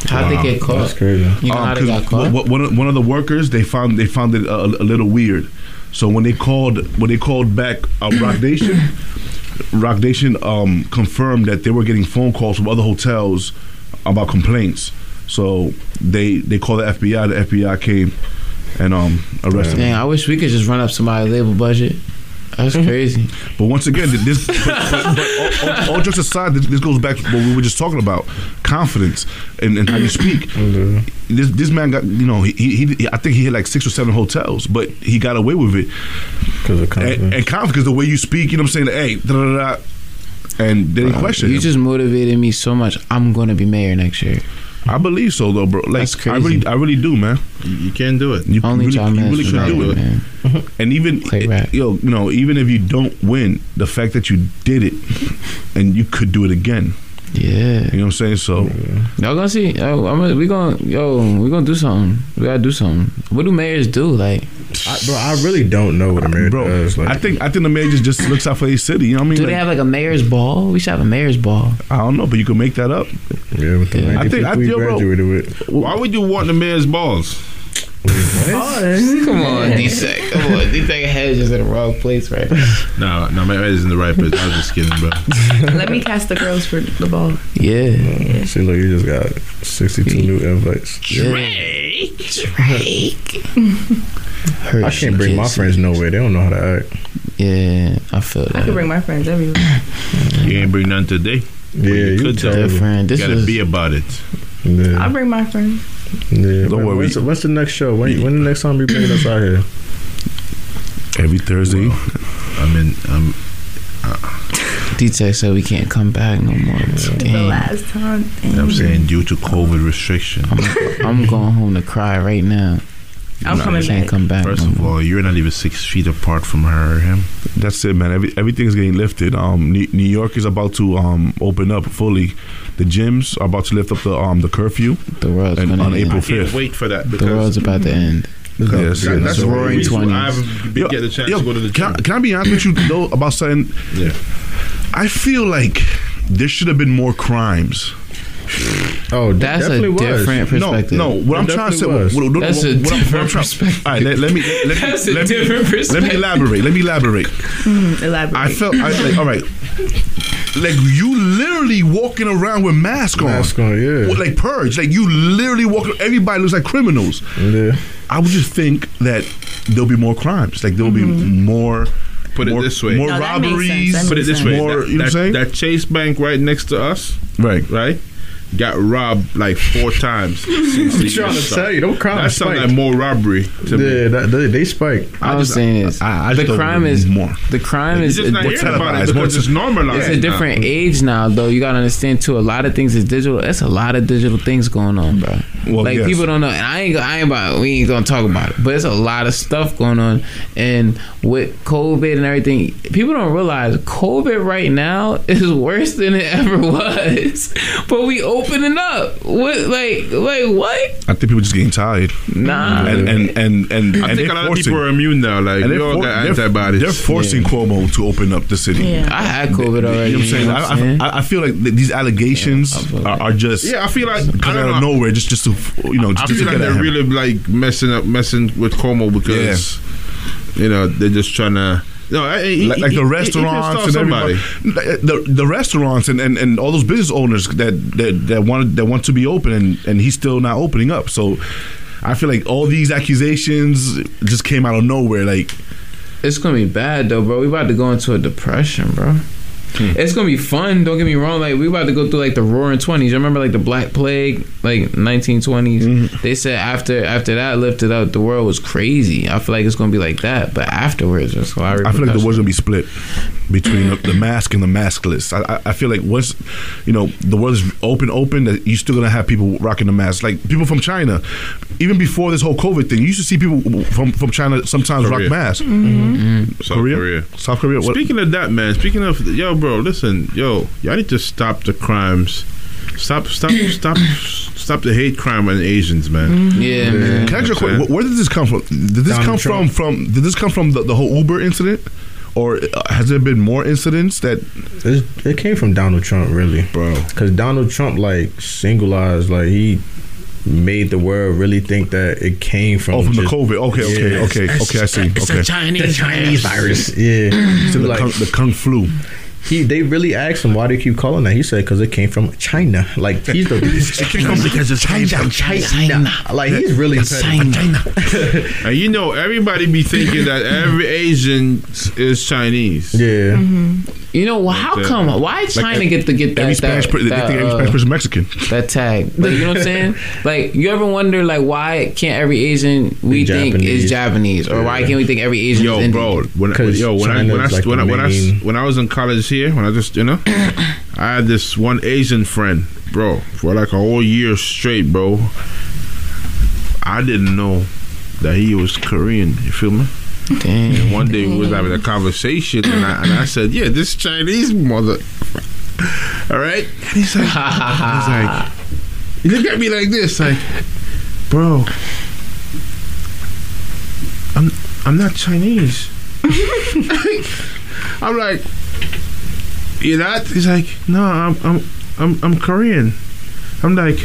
How'd they get caught? That's crazy. You know how they 'cause got caught? one- One of, one of the workers they found they found it a, a little weird. So when they called when they called back uh, Roc Nation, Roc Nation um, confirmed that they were getting phone calls from other hotels about complaints. So they they called the FBI. The FBI came and um, arrested Dang, them. I wish we could just run up somebody's label budget. That's mm-hmm. crazy. But once again, this but, but, but all, all, all jokes aside, this, this goes back to what we were just talking about: confidence and, and how you speak. Mm-hmm. This this man got you know he, he, he I think he hit like six or seven hotels, but he got away with it because of confidence. and, and confidence. Because the way you speak, you know what I'm saying? Hey, da da da, da, and they didn't question You him. just motivated me so much. I'm gonna be mayor next year. I believe so, though, bro. Like That's crazy. I really, I really do, man. You, you can't do it. You Only really, John you really can can do do it, it. man. [LAUGHS] And even yo, you know, even if you don't win, the fact that you did it and you could do it again. Yeah, you know what I'm saying. So Y'all gonna see? Yo, I'm gonna, we gonna yo, we gonna do something. We gotta do something. What do mayors do? Like, I, bro, I really don't know what a mayor bro, does. Like, I think I think the mayor just, just looks out for his city. You know what I mean? do Like, they have like a mayor's ball? We should have a mayor's ball. I don't know, but you can make that up. Yeah, with the I think I, we yo, bro, graduated with. Why would you want the mayor's balls? Come on, D-Sec. Come on, D-Sec head is in the wrong place right now. No, no, my head is in the right place. I was just kidding, bro. Let me cast the girls for the ball. Yeah. See, look, you just got 62 new invites. Drake. Drake. I can't bring my friends nowhere. They don't know how to act. Yeah, I feel that. I could bring my friends everywhere. You ain't bring none today. Yeah, you could tell though. me. Different. This Gotta was- be about it. Yeah. I'll bring my friends. Yeah, Don't when- worry. When's, the- when's the next show? When, when the next time you bringing us out here? Every Thursday. I'm in. I'm. Uh, D-Tech said we can't come back no more. The Damn. last time. I'm saying due to COVID restriction. I'm going home to cry right now. I'm No, coming can't back. come back. First no of all, you're not even six feet apart from her or him. That's it, man. Every, everything is getting lifted. Um, New, New York is about to um open up fully. The gyms are about to lift up the um the curfew. The world's and, gonna on end. April I can't fifth. wait for that The because world's about to end. Yes, that, that's the the roaring 20s. I haven't Yo, get the chance yo, to go to the can. I, can I be honest with you though about something? Yeah. I feel like there should have been more crimes. Oh, That's a definitely was. different perspective. No, no. What It I'm trying to say. definitely was. What, what, That's what, a what, I'm- what I'm different perspective. All right, let, let me let, That's me a let, me, different let me elaborate. Let me elaborate. Mm, elaborate. I felt I, like all right. Like you literally walking around with mask on, Mask on, yeah. Like purge. Like you literally walking. Everybody looks like criminals. Yeah. I would just think that there'll be more crimes. Like there'll be more. Put it more, this way. more No, that makes sense. robberies. Put it this way: More, that, you know what I'm that, saying? that Chase Bank right next to us, right, right, got robbed like four times. [LAUGHS] Since I'm the trying to started. tell you, don't crime That sounds spike. like more robbery to me. Yeah, that, they, they spike. I'm just saying is I- I the crime is more. The crime It's is just not different- hearing about it It's more because it's normalized. It's a different age now, though. You gotta understand too. A lot of things is digital. It's a lot of digital things going on, bro. Well, like yes. people don't know, and I ain't. I ain't about. We ain't gonna talk about it, but it's a lot of stuff going on. And with COVID and everything, people don't realize COVID right now is worse than it ever [LAUGHS] was. but we opening up. What like like what? I think people just getting tired. Nah. and and and and, I and think a lot of people are immune now. Like and we they're, all for- got they're- antibodies. they're forcing Cuomo to open up the city. Yeah. I had COVID already. You know what I'm saying? you know I, what I'm saying? I, I feel like these allegations are, are just Yeah, I feel like I don't out of know. nowhere, just just to you know, I just to feel like get they're really like messing up, messing with Cuomo because you know they're just trying to. No, I- he- like, like he- the he- he restaurants and everybody, somebody. Uh, the the restaurants and, and, and all those business owners that that that want that want to be open and and he's still not opening up. So I feel like all these accusations just came out of nowhere. Like It's gonna be bad though, bro. We about to go into a depression, bro. It's gonna be fun. Don't get me wrong. Like we about to go through like the Roaring Twenties. You remember like the Black Plague, like 1920s. Mm-hmm. They said after after that lifted out, the world was crazy. I feel like it's gonna be like that. But afterwards, it's a lot of I feel like the repercussions. world's gonna be split between the, the mask and the maskless. I, I, I feel like once you know the world is open, open, that you're still gonna have people rocking the mask. Like people from China, even before this whole COVID thing, you used to see people from from China sometimes Korea. rock masks. Mhm. South Korea? Korea. South Korea. What? Speaking of that, man. Speaking of yo, bro, listen, yo, y'all need to stop the crimes. Stop, stop, [CLEARS THROAT] stop, stop the hate crime on Asians, man. Yeah, man. Can I ask you? Where did this come from? Did this Donald come Trump. from? From did this come from the, the whole Uber incident, or uh, has there been more incidents that? It, it came from Donald Trump, really, bro. Because Donald Trump, like, singularized, like he made the world really think that it came from. Oh, from the COVID. Okay, okay, Yeah. okay, okay. I see. It's a okay. Chinese The Chinese virus. Yeah. [LAUGHS] So the, Like- kung, the kung flu. He, they really asked him why they keep calling that. He said because it came from China. Like he's the [LAUGHS] It came from- because it's China, China. China. Like he's really It's. China. and [LAUGHS] you know, everybody be thinking that every Asian is Chinese. Yeah. You know well, how Like, uh, come? Why like China every- get to get that? every Spanish that, per- they that, think every uh, Spanish person Mexican. That tag, like you know what I'm saying? [LAUGHS] Like you ever wonder like why can't every Asian we think is Japanese. Japanese, or why can't we think every Asian Yo, is Indian? bro, when, when, yo, when I when I, like when, I, when, I, when I was in college here, when I just you know, [CLEARS THROAT] I had this one Asian friend, bro, for like a whole year straight, bro. I didn't know that he was Korean. You feel me? Damn. And one day we was having a conversation, and I, and I said, "Yeah, this Chinese mother." [LAUGHS] All right, and [LAUGHS] he's like, he's like, he look at me like this, like, bro, I'm I'm not Chinese. [LAUGHS] I'm like, you not? He's like, no, I'm I'm I'm I'm Korean. I'm like,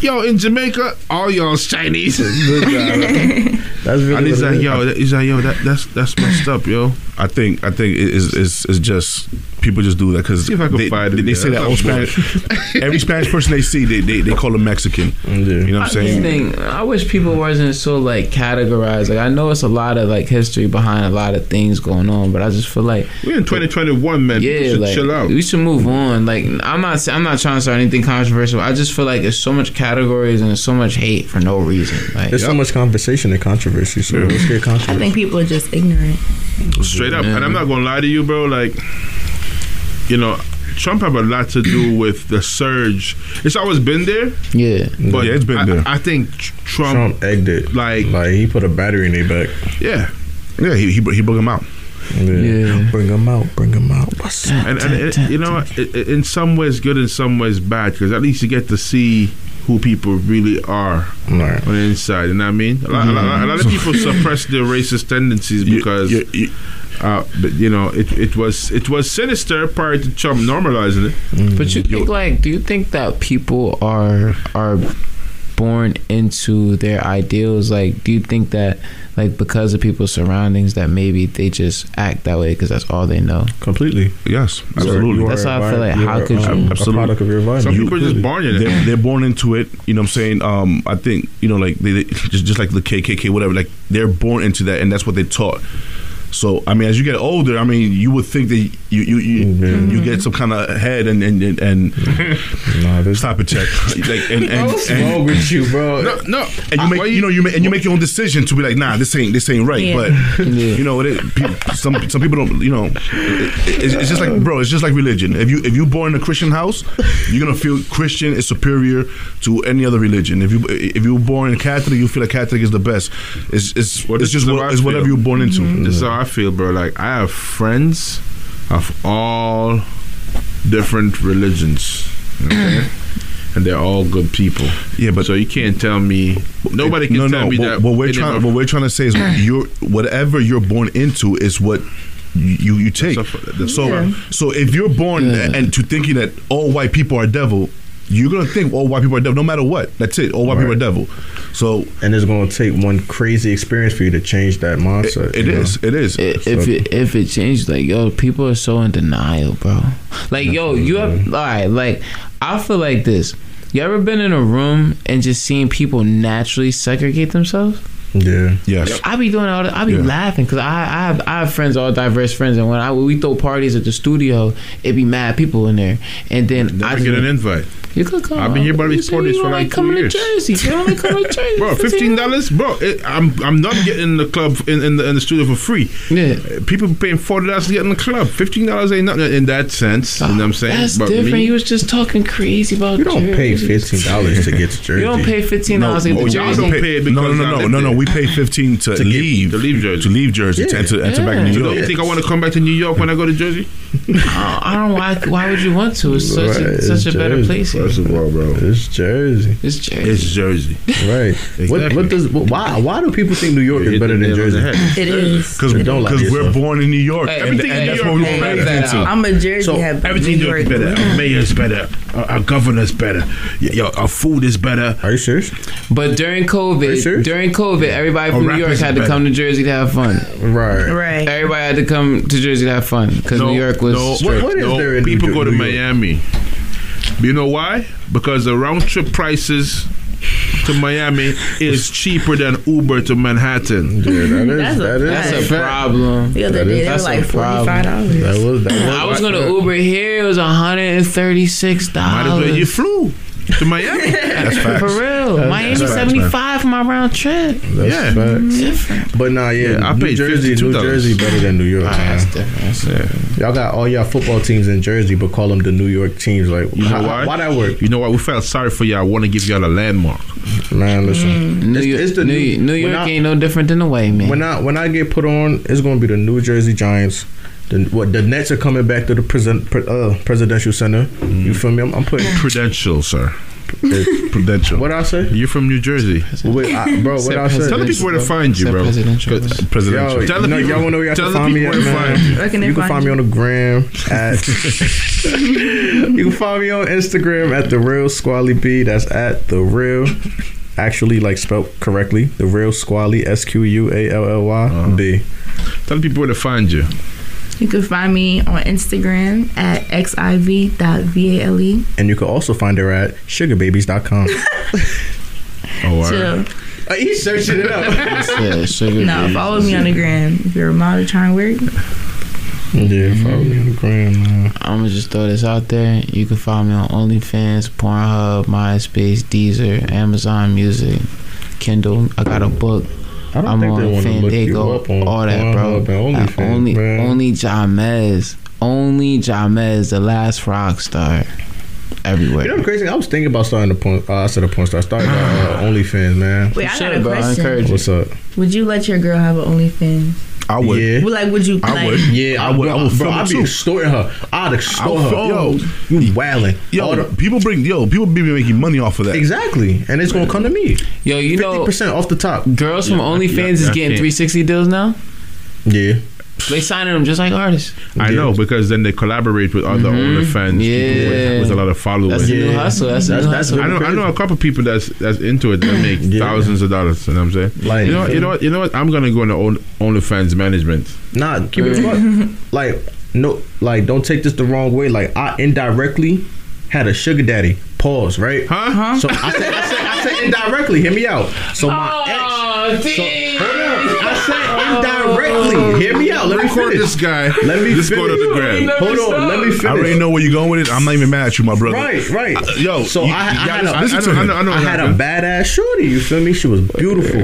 yo, in Jamaica, all y'all's Chinese. [LAUGHS] That's really and he's like, yo, that, he's like, yo, that, that's that's messed up, yo. I think I think it is is is just people just do that because if I can they, find they, they say that that's all Spanish every Spanish person they see they they, they call them Mexican. You know what I'm I saying? think I wish people wasn't so like categorized. Like I know it's a lot of like history behind a lot of things going on, but I just feel like We're in 2021, man. Yeah, should like chill out. we should move on. Like I'm not I'm not trying to start anything controversial. I just feel like there's so much categories and there's so much hate for no reason. Like There's so much conversation and controversy. So let's get I think people are just ignorant. Straight up. And I'm not gonna lie to you, bro. Like, you know, Trump have a lot to do with the surge. It's always been there. Yeah, but Yeah, it's been I, there. I think Trump, Trump egged it. like, Like he put a battery in their back. yeah, Yeah, he he, he brought them out. Yeah. Bring them out. Bring them out. What's up? and, and it, you know. It- it- in some ways good, in some ways bad, because at least you get to see who people really are Right. on the inside. You know what I mean? A lot, a lot, a lot of people suppress their racist tendencies because. You- you- uh, but you know, it, it was it was sinister prior to Trump normalizing it. But you think like, do you think that people are are born into their ideals? Like, do you think that like because of people's surroundings that maybe they just act that way because that's all they know? Completely. Yes, absolutely. you are That's how I feel like, how are, could you- Absolutely. A product of your environment. Some You- people are just born in it. They're, they're born into it. You know what I'm saying? Um, I think you know, like they, they just just like the KKK, whatever. Like they're born into that, and that's what they're taught. So I mean, as you get older, I mean, you would think that you you you, mm-hmm. you get some kind of head and and and, and [LAUGHS] Nah, this stop it, check. Like and and, What's and, wrong with you, bro? No, no. and you make you know you make and you make your own decision to be like, nah, this ain't this ain't right. Yeah. But you know, it, people, some some people don't. You know, it, it's, it's just like bro, it's just like religion. If you if you born in a Christian house, you're gonna feel Christian is superior to any other religion. If you if you were born in Catholic, you feel like Catholic is the best. It's it's Well, it's just what, it's whatever you're born into. This is how I feel, bro. Like I have friends of all different religions, okay? and they're all good people. Yeah, but so you can't tell me. Nobody can no, tell no. me what, that. what we're trying what we're trying to say is you're whatever you're born into is what you you take. So Yeah. so if you're born and to thinking that all white people are devil, you're gonna think all white people are devil no matter what. That's it. All white people are devil. So and it's going to take one crazy experience for you to change that mindset. it you know? is. It is. If it if it changed, like yo, people are so in denial, bro. Like yo, you have all right. Like I feel like this. You ever been in a room and just seeing people naturally segregate themselves? Yeah. Yes. I be doing all that. I be Yeah. laughing because I, I have I have friends, all diverse friends, and when I when we throw parties at the studio, it be mad people in there, and then I I get an invite. You could come. I've been here by these parties for you like ain't two coming years. to Jersey. You only come to [LAUGHS] Jersey. Bro, fifteen dollars, bro. It, I'm I'm not getting the club in, in the in the studio for free. Yeah, people paying forty dollars to get in the club. Fifteen dollars ain't nothing in that sense. you know what I'm ah, saying? That's But different. me- you was just talking crazy about. You don't pay fifteen dollars to get to Jersey. [LAUGHS] You don't pay fifteen dollars to get oh, to Jersey. don't pay it No, because no, I no, live no, no. there. We pay fifteen to, To get- leave to leave Jersey. to leave Jersey to enter, enter back to New So York. don't you think I want to come back to New York when I go to Jersey? I I don't know why. Why would you want to? It's such Right, a, such a better Jersey. place. here. First of all, bro, It's Jersey. It's Jersey. it's Jersey. Right. What, Exactly. what does why why do people think New York is better than nail on the Jersey? It is. Because Don't lie Because we're born in New York, Hey, and, everything and in that's New what we York pay is better. attention. I'm a Jersey So. Everything New York is better. Our mayor's better. Our, our governor's better. Yo, our food is better. Are you serious? But during Are you COVID, serious? during COVID, everybody from New York had is to come to. Jersey to have fun. Right. Right. Everybody had to come to Jersey to have fun because New York was no. What- what is no, there in people Jer- go to New York? Miami. You know why? Because the round trip prices to Miami is [LAUGHS] cheaper than Uber to Manhattan. Yeah, that is That's a that is That's a problem. The other That day, is- they were that's like a problem. forty-five dollars. That was that was. I was gonna Uber here. It was one hundred and thirty six dollars. Might as well you flew to Miami. [LAUGHS] That's facts. For real, That's- Miami that's facts, seventy man. for my round trip. That's Yeah. facts. Different. But nah, yeah, Yeah, I New paid Jersey, New $52. Jersey better than New York. Ah, man. that's different. That's Y'all got all y'all football teams in Jersey, but call them the New York teams. Like, You know how, why? Why that work? You know what? We felt sorry for y'all. I want to give y'all a landmark. Man, listen. New It's- York, it's the New, new- New York I- ain't no different than the way, man. When I when I get put on, it's gonna be the New Jersey Giants. The, what the Nets are coming back to the present, uh, presidential center. Mm. You feel me? I'm, I'm putting Prudential, sir. It, Prudential. what I say. You're from New Jersey. Wait, I, bro, what I say? Tell the people where to find you, Said bro. presidential. 'Cause- uh, Yo, Presidential. Tell the you people. y'all wanna know where y'all tell can find me people at, man? find you. Where can You can find find me on the gram at. [LAUGHS] you can find me on Instagram at the real Squally B. That's at the real. Actually, like spelled correctly, the real Squally S Q U A L L Y B. Uh-huh. Tell the people where to find you. You can find me on Instagram at xiv.vale. And you can also find her at sugarbabies.com. [LAUGHS] Oh, all Chill. right. Uh, he's searching it up. [LAUGHS] Yeah, sugar No, babies. follow me on the gram. If you're a model trying to work, yeah, follow me on the gram, man. I'm gonna just throw this out there. You can find me on OnlyFans, Pornhub, MySpace, Deezer, Amazon Music, Kindle. I got a book. I don't I'm think they on wanna look you Fandango, up on all that, bro. Pornhub and Uh, OnlyFans, only, man. only Jamez, only Jamez, the last rock star, everywhere. You know the crazy thing? I was thinking about starting a point. Uh, I said a porn star. I started uh, [SIGHS] OnlyFans, man. Wait, I got a bro. Question. encourage. What's up? would you let your girl have an OnlyFans? I would. Yeah. Well, like, would you? I like, would. Yeah, I would- I would Bro, film it I'd be too. extorting her. I'd extort I'll her. Yo, you wildin'. Yo, the- people bring yo, people be making money off of that. exactly, and it's gonna come to me. Yo, you Fifty know, percent off the top. girls from Yeah, OnlyFans yeah, is I getting 360 deals now. Yeah, They signing them just like artists. I Yeah. know because then they collaborate with other Mhm. OnlyFans people Yeah. with, with a lot of followers. That's the new Yeah. hustle. That's the That's- new that's hustle. I know, I know a couple people that's that's into it that make Yeah. thousands of dollars. You know what I'm saying? Like- you know, you know what, you know what? I'm gonna go into Only- OnlyFans management. nah, keep it fuck. Like no, like don't take this the wrong way. Like I indirectly had a sugar daddy. Pause. Right? Huh? So I said, I said, I said indirectly. Hear me out. So my Oh, ex. So, indirectly. Hear me out. Let me Record finish. this guy. Let me Just finish. go to the gram. Hold on. Let me finish. I already know where you're going with it. I'm not even mad at you, my brother. Right, right. Uh, yo, so you- I, I you had gotta a, listen I to know- I know- I know I had a badass shorty. You feel me? She was beautiful,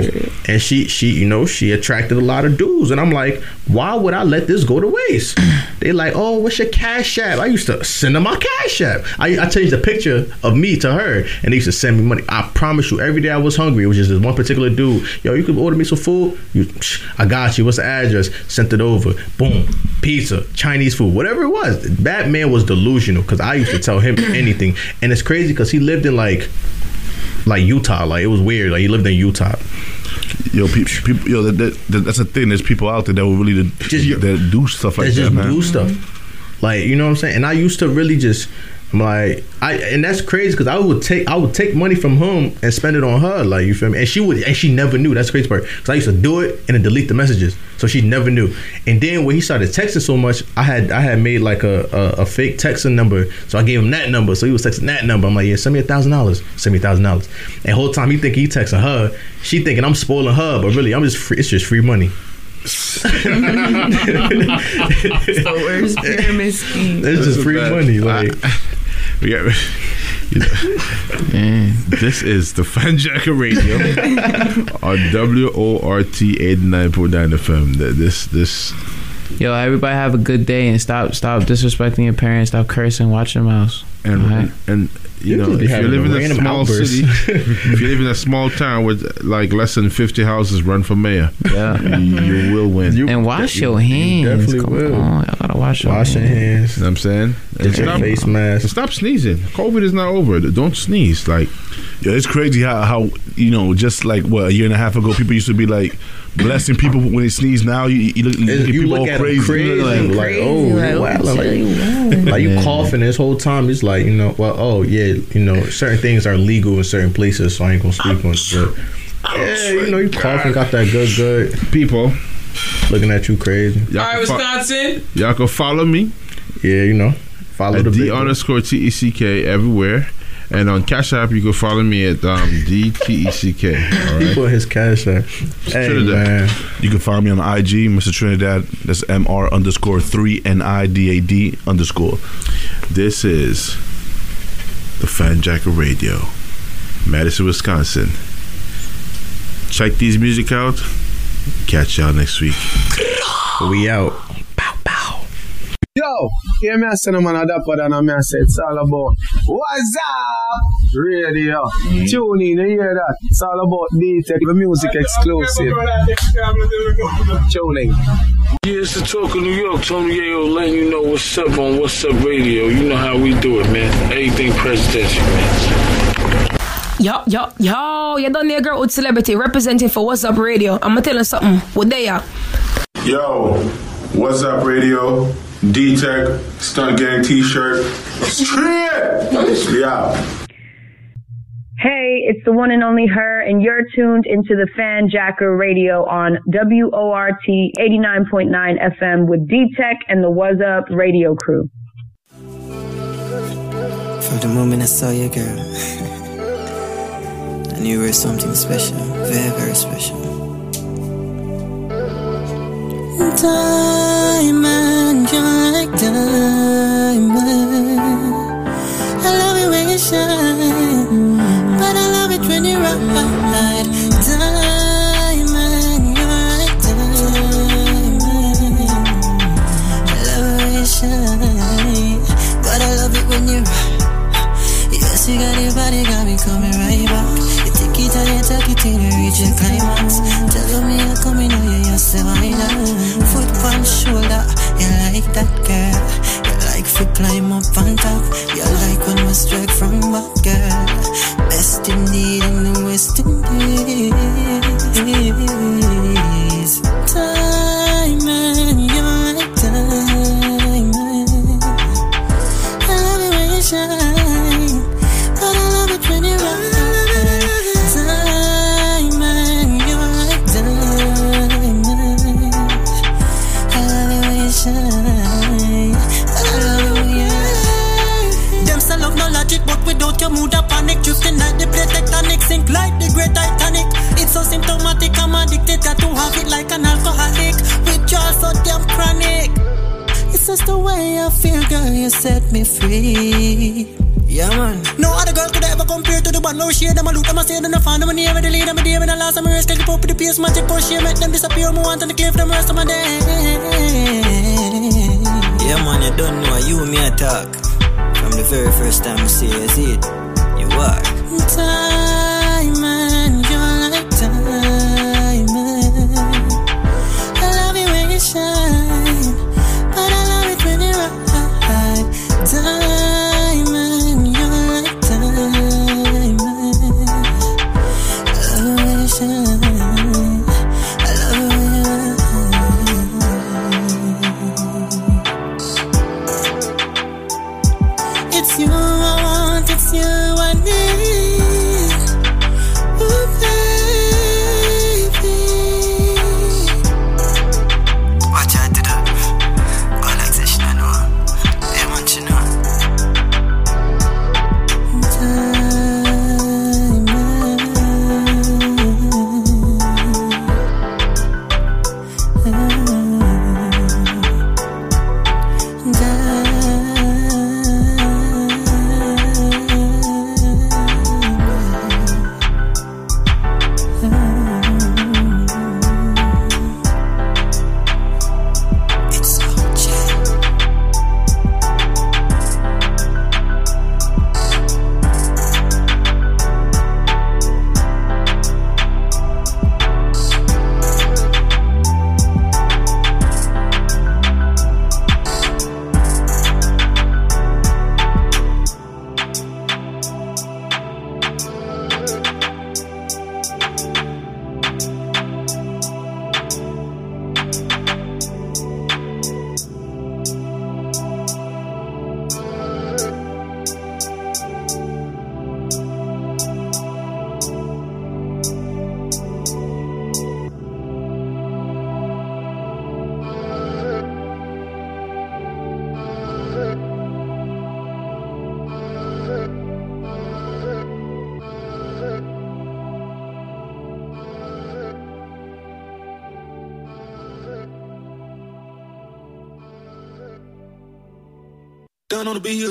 and she she you know she attracted a lot of dudes. And I'm like, why would I let this go to waste? [CLEARS THROAT] They like, oh, what's your cash app? I used to send them my cash app. I, I changed the picture of me to her, and they used to send me money. I promise you, every day I was hungry. It was just this one particular dude. Yo, you could order me some food. You, [SNIFFS] I got you. What's the address? Sent it over. Boom. Pizza, Chinese food, whatever it was. That man was delusional because I used to tell him [CLEARS THROAT] anything, and it's crazy because he lived in like like Utah. Like it was weird. Like he lived in Utah. Yo, people, people yo, that, that, that- that's a thing. There's people out there that will really that do stuff like That that, just man. do stuff. Like you know what I'm saying. And I used to really just I'm like, I and that's crazy because I would take I would take money from him and spend it on her, like you feel me? And she would and she never knew. That's the crazy part because I used to do it and then delete the messages, so she never knew. And then when he started texting so much, I had I had made like a a, a fake texting number, so I gave him that number, so he was texting that number. I'm like, yeah, send me a thousand dollars, send me a thousand dollars. And whole time he thinking he texting her, she thinking I'm spoiling her, but really I'm just free, it's just free money. [LAUGHS] It's the worst pyramid [LAUGHS] scheme. It's just free money, like. Got, you know, this is the Fan Fanjacker Radio [LAUGHS] on WORT 89.9 FM. Th- This, this, Yo, everybody have a good day and stop stop disrespecting your parents. Stop cursing. Watch your mouth. and Alright? and you You know, if you having live a in a small outburst. city, if you live in a small town with like less than 50 houses, run for mayor. Yeah. you, you will win. and wash your hands. definitely Come will. on, y'all gotta wash your Wash your hands. You know what I'm saying? Get your face mask. and Stop sneezing. COVID is not over. Don't sneeze. Like, Yeah, it's crazy how, how you know just like what a year and a half ago, people used to be like blessing people when they sneeze. Now you, you look, you look at you people look all at 'em crazy. crazy, like, like, oh, like, you wildin', chill, you like, like you Yeah. coughing this whole time. It's like you know, well, oh yeah, you know, certain things are legal in certain places, so I ain't gonna speak on it. But yeah, you know, you coughing, got that good, good. people, Looking at you crazy. y'all, All right, can, fo- Wisconsin. y'all can follow me Yeah, you know, follow at the D underscore T E C K everywhere. And on Cash App, you can follow me at um, D T E C K. All He put his cash up. Hey Trinidad. man, You can find me on IG, Mr. Trinidad. That's M R underscore three N I D A D underscore. This is the Fanjacker Radio, Madison, Wisconsin. Check these music out. Catch y'all next week. we out. Yo, hear me I say no man a dapper than a me I say it's all about What's up radio. Mm. Tune in, you hear that? It's all about D-Tech, the music exclusive. Tune in. Yeah, it's the talk of New York. Tony Yayo letting you know what's up on What's Up Radio. You know how we do it, man. Everything presidential, man. Yo, yo, yo, you done there, girl with celebrity representing for What's Up Radio. I'ma tell you something. What they are? Yo, what's up, radio? D Tech, Stunt Gang t shirt. Straight! We out. Hey, it's the one and only her, and you're tuned into the Fan Jacker Radio on WORT 89.9 FM with D-Tech and the What's Up radio crew. From the moment I saw you, girl, [LAUGHS] I knew you were something special, very, very special. Diamond, you're like diamond. I love it when you shine, but I love it when you ride. Diamond, you're like diamond. I love it when you shine, but I love it when you Yes, you got your body, got me coming right back. You take it and you take it till you reach your climax. Talk. From the very first time I see you, I see it.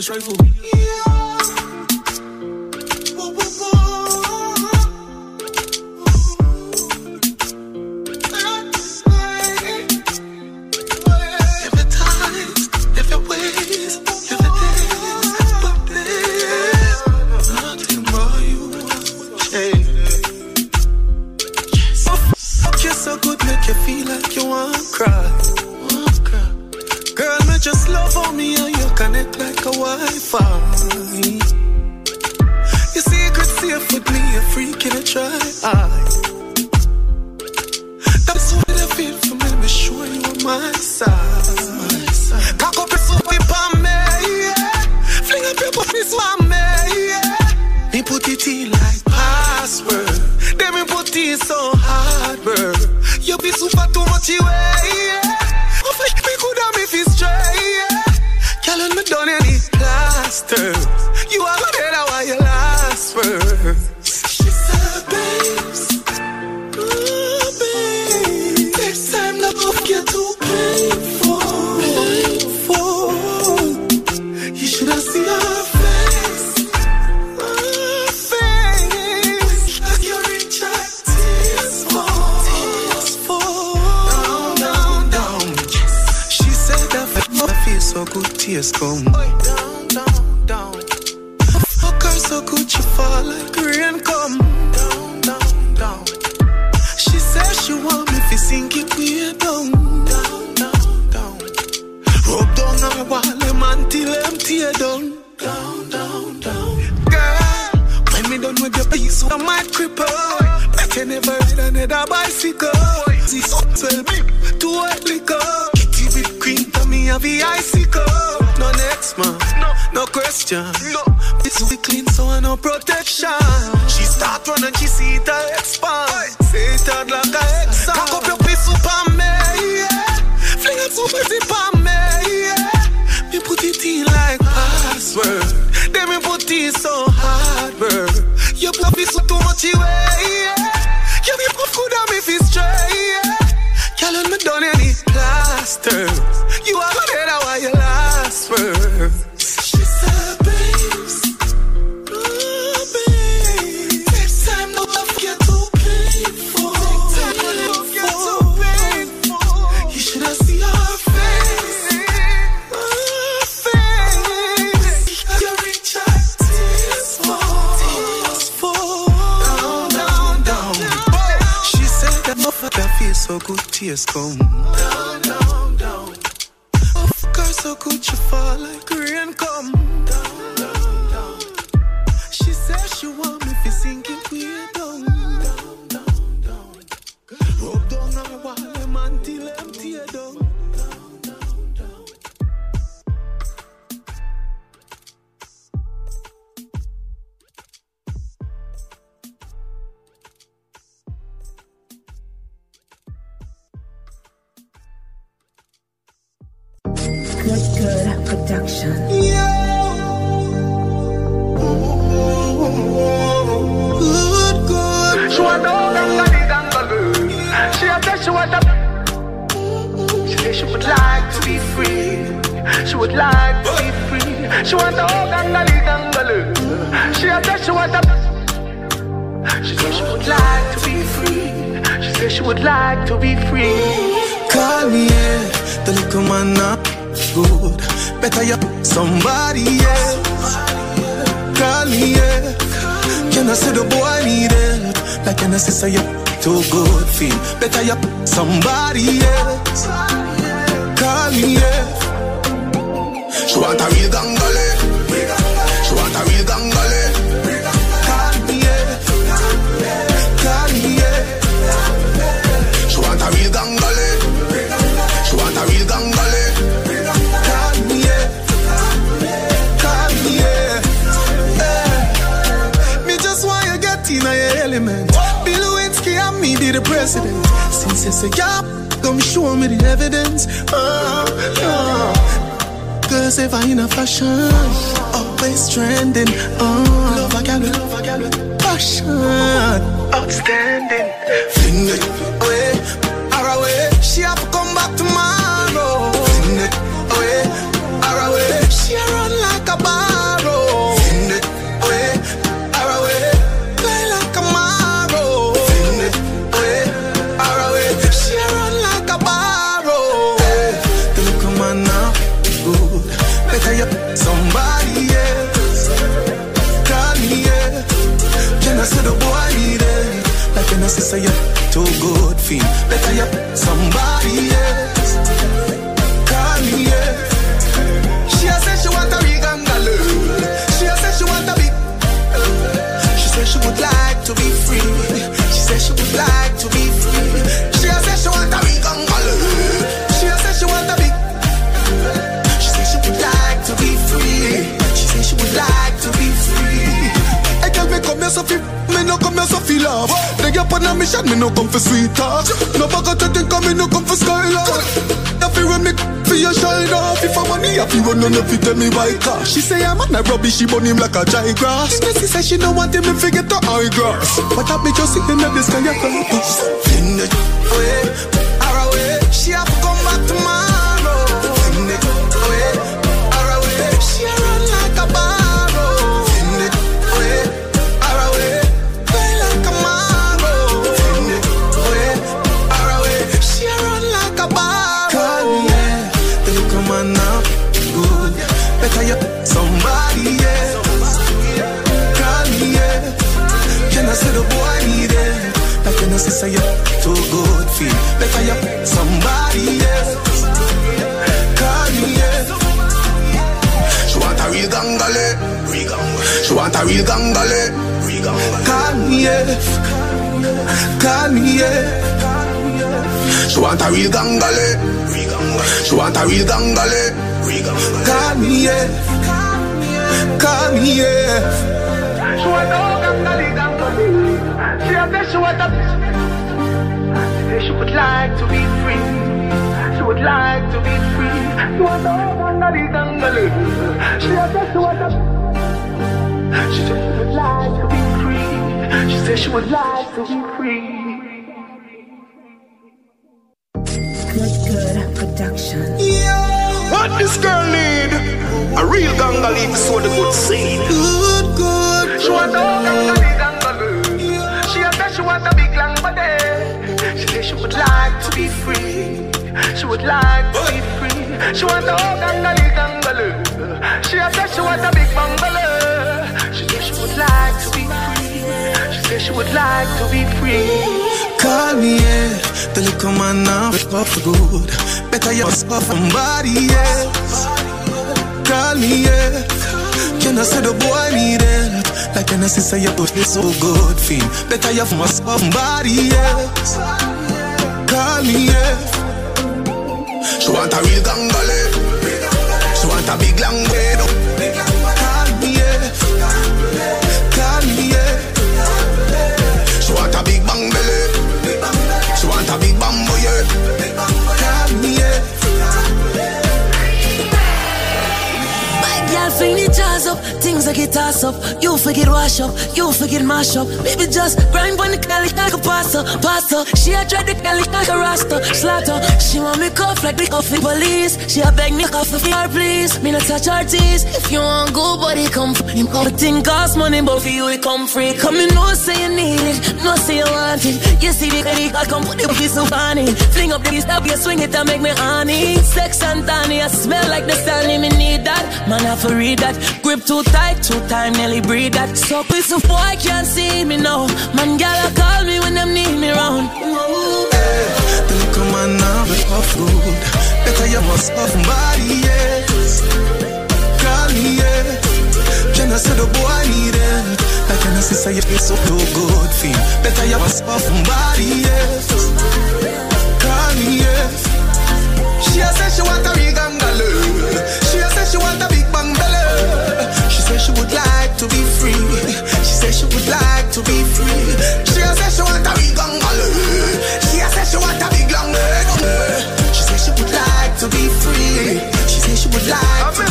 On so too so good, Better you must for somebody else. Call me, yeah. Can I say the boy need it? Like can I say you put this so good him? Better you must for somebody else. Call me, yeah. She want a real gangale. She want a big long bed. My girl the jazz up, things like get tossed up. You forget wash up, you forget mash up. Maybe just grind on the Cali like a pasta, pasta. She a try the Cali like a rasta, slaughter. She want me cuff like the coffee police. She a beg me coffee for her please. Me not touch her teeth. If you want good body, come for him. Everything cost money, but for you it come free. Come in, no say you need it, no say you want it. You see the credit card, come put the piece on it. Fling up the stop, you swing it and make me honey. Sex and tiny, I smell like the sun, me need that. Man, I for read that. Grip too tight, too tight, nearly breathe that. So piece of boy can't see me now. Man, gal, call me when them need me round. The little man now be off road. Better you must have somebody else. Call me, yeah. Can I say the boy need it? Like can I say you feel so too good him? Better you must have somebody else. Call me, yeah. She say she want a big angle. She say she want a big bang belly. To be free. She say she would like to be free. She say she want a big angle. She say she want a big long. She say she would like to be free. She say she would like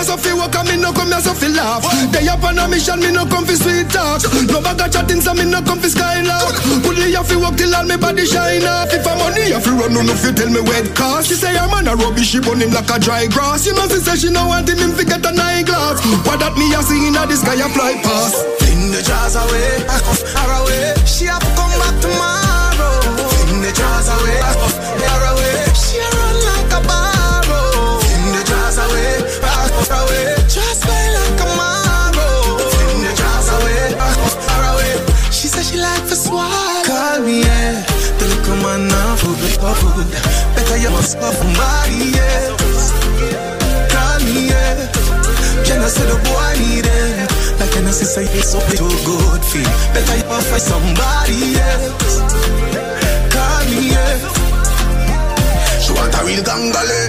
here so fi walk and me no come here so fi laugh. They up on a mission, me no come fi sweet talk. No bag of chatting, so me no come fi skylark. Only have fi walk till all me body shine off. If I'm money, have fi run, no no fi tell me where it cost. She say I'm on a rubbish, she burn him like a dry grass. You know she say she no want him, him fi get a night glass. What that me a see inna the sky a fly past. Fling the jars away, [LAUGHS] her away. She have come back tomorrow. Fling the jars away, [LAUGHS] her away. She a away. Just like a the away, far away. She said she like. Call me. The man food. Better you. Call me, yeah. Say the boy need? Like say so good feel? Better you somebody. Call me. She want a real gangale.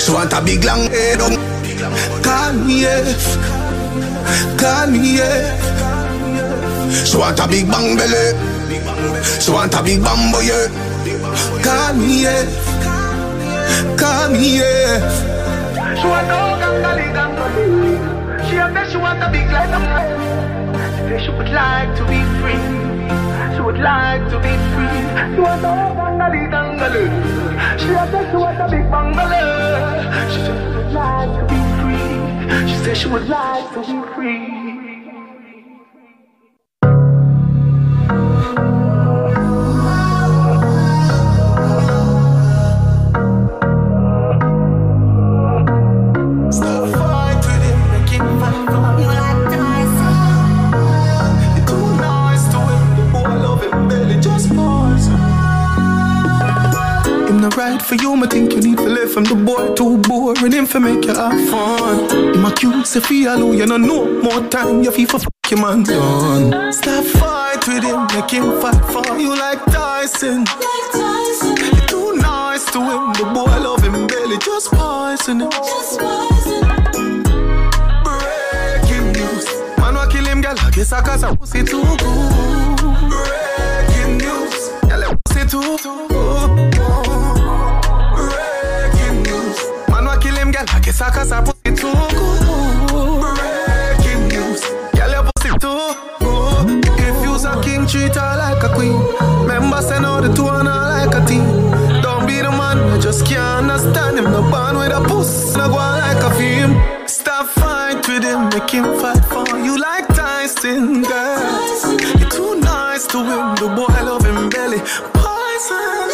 She want a big long head eh, on. Me, yeah. She want a big bang belly. She want a big bambo, yeah. Me, yeah. She want no gangali gangali. She a she want a big life. She would like to be free. Would like to be free. She want no gangali gangali. She a bet she want a big bungalow. She say she would like to be free. She say she would like to be free. For you, me think you need to live from the boy too boring him for make you have fun. Him accuse say feel you no know more time you feel for fuck your man done. Stop fight with him, make him fight for you like Tyson. You're too nice to him, the boy love him belly just poison him. Breaking news, man wa kill him girl, I guess I cause her pussy too good. Breaking news, girl her pussy too I guess I cause her pussy too. Breaking news, girl her pussy too good. If you's a king, treat her like a queen. Remember, send out the two and her like a team. Don't be the man, I just can't understand him. No band with a puss, no go on like a film. Stop fight with him, make him fight for you like Tyson, girl. You're too nice to him, the boy love him belly. Poison.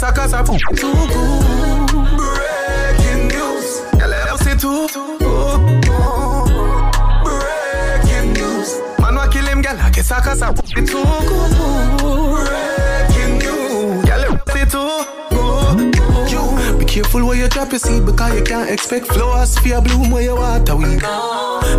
Cause I put too good. Breaking news, girl. I say too. Breaking news, man wa kill him, girl. I guess put it too good. Breaking news, girl. I say too. Careful where you drop your seed because you can't expect flowers for your bloom where you water weed.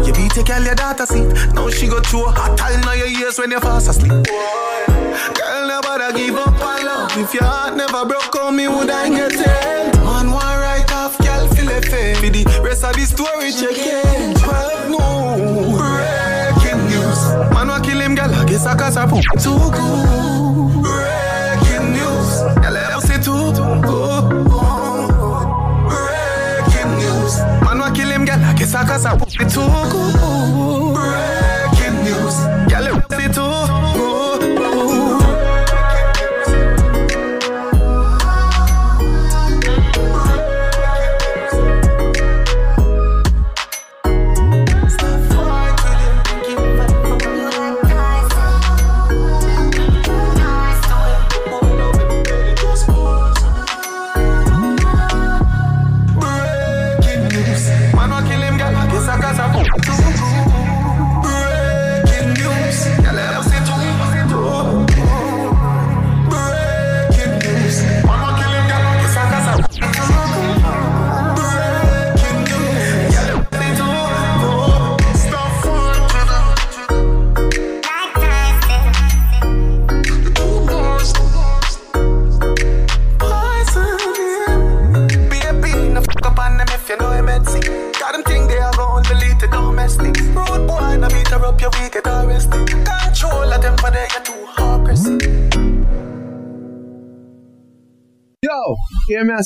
You beat your girl your daughter seat. Now she go through a hot time now your ears when you fast asleep. Girl, never give up on. If your heart never broke on me, would I get it? Man, one right off, girl, feel it fair. For the rest of the story, check it. 12 no. Breaking news. Man, wa kill him, girl, I guess I cause I put too good. Breaking news. Girl, I say too good. Breaking news. Man, wa kill him, girl, I guess I I put it too good.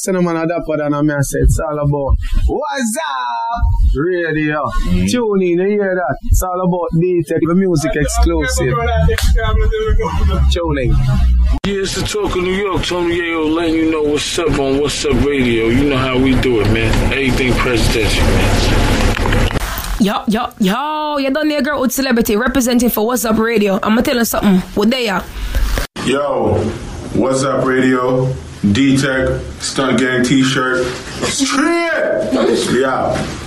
Hear me I say no man a dapper than me I say it's all about What's up? Radio. Mm. Tune in, you hear that? It's all about D-Tech, the music exclusive. Tune in. Yeah, it's the talk of New York. Tony Yayo letting you know what's up on What's Up Radio. You know how we do it, man. Everything presidential, man. Yo, yo, yo, you done there, girl with celebrity representing for What's Up Radio. I'm gonna tell you something. What they are? Yo, what's up, radio? D Tech, Stunt Gang t shirt. Straight! Yeah.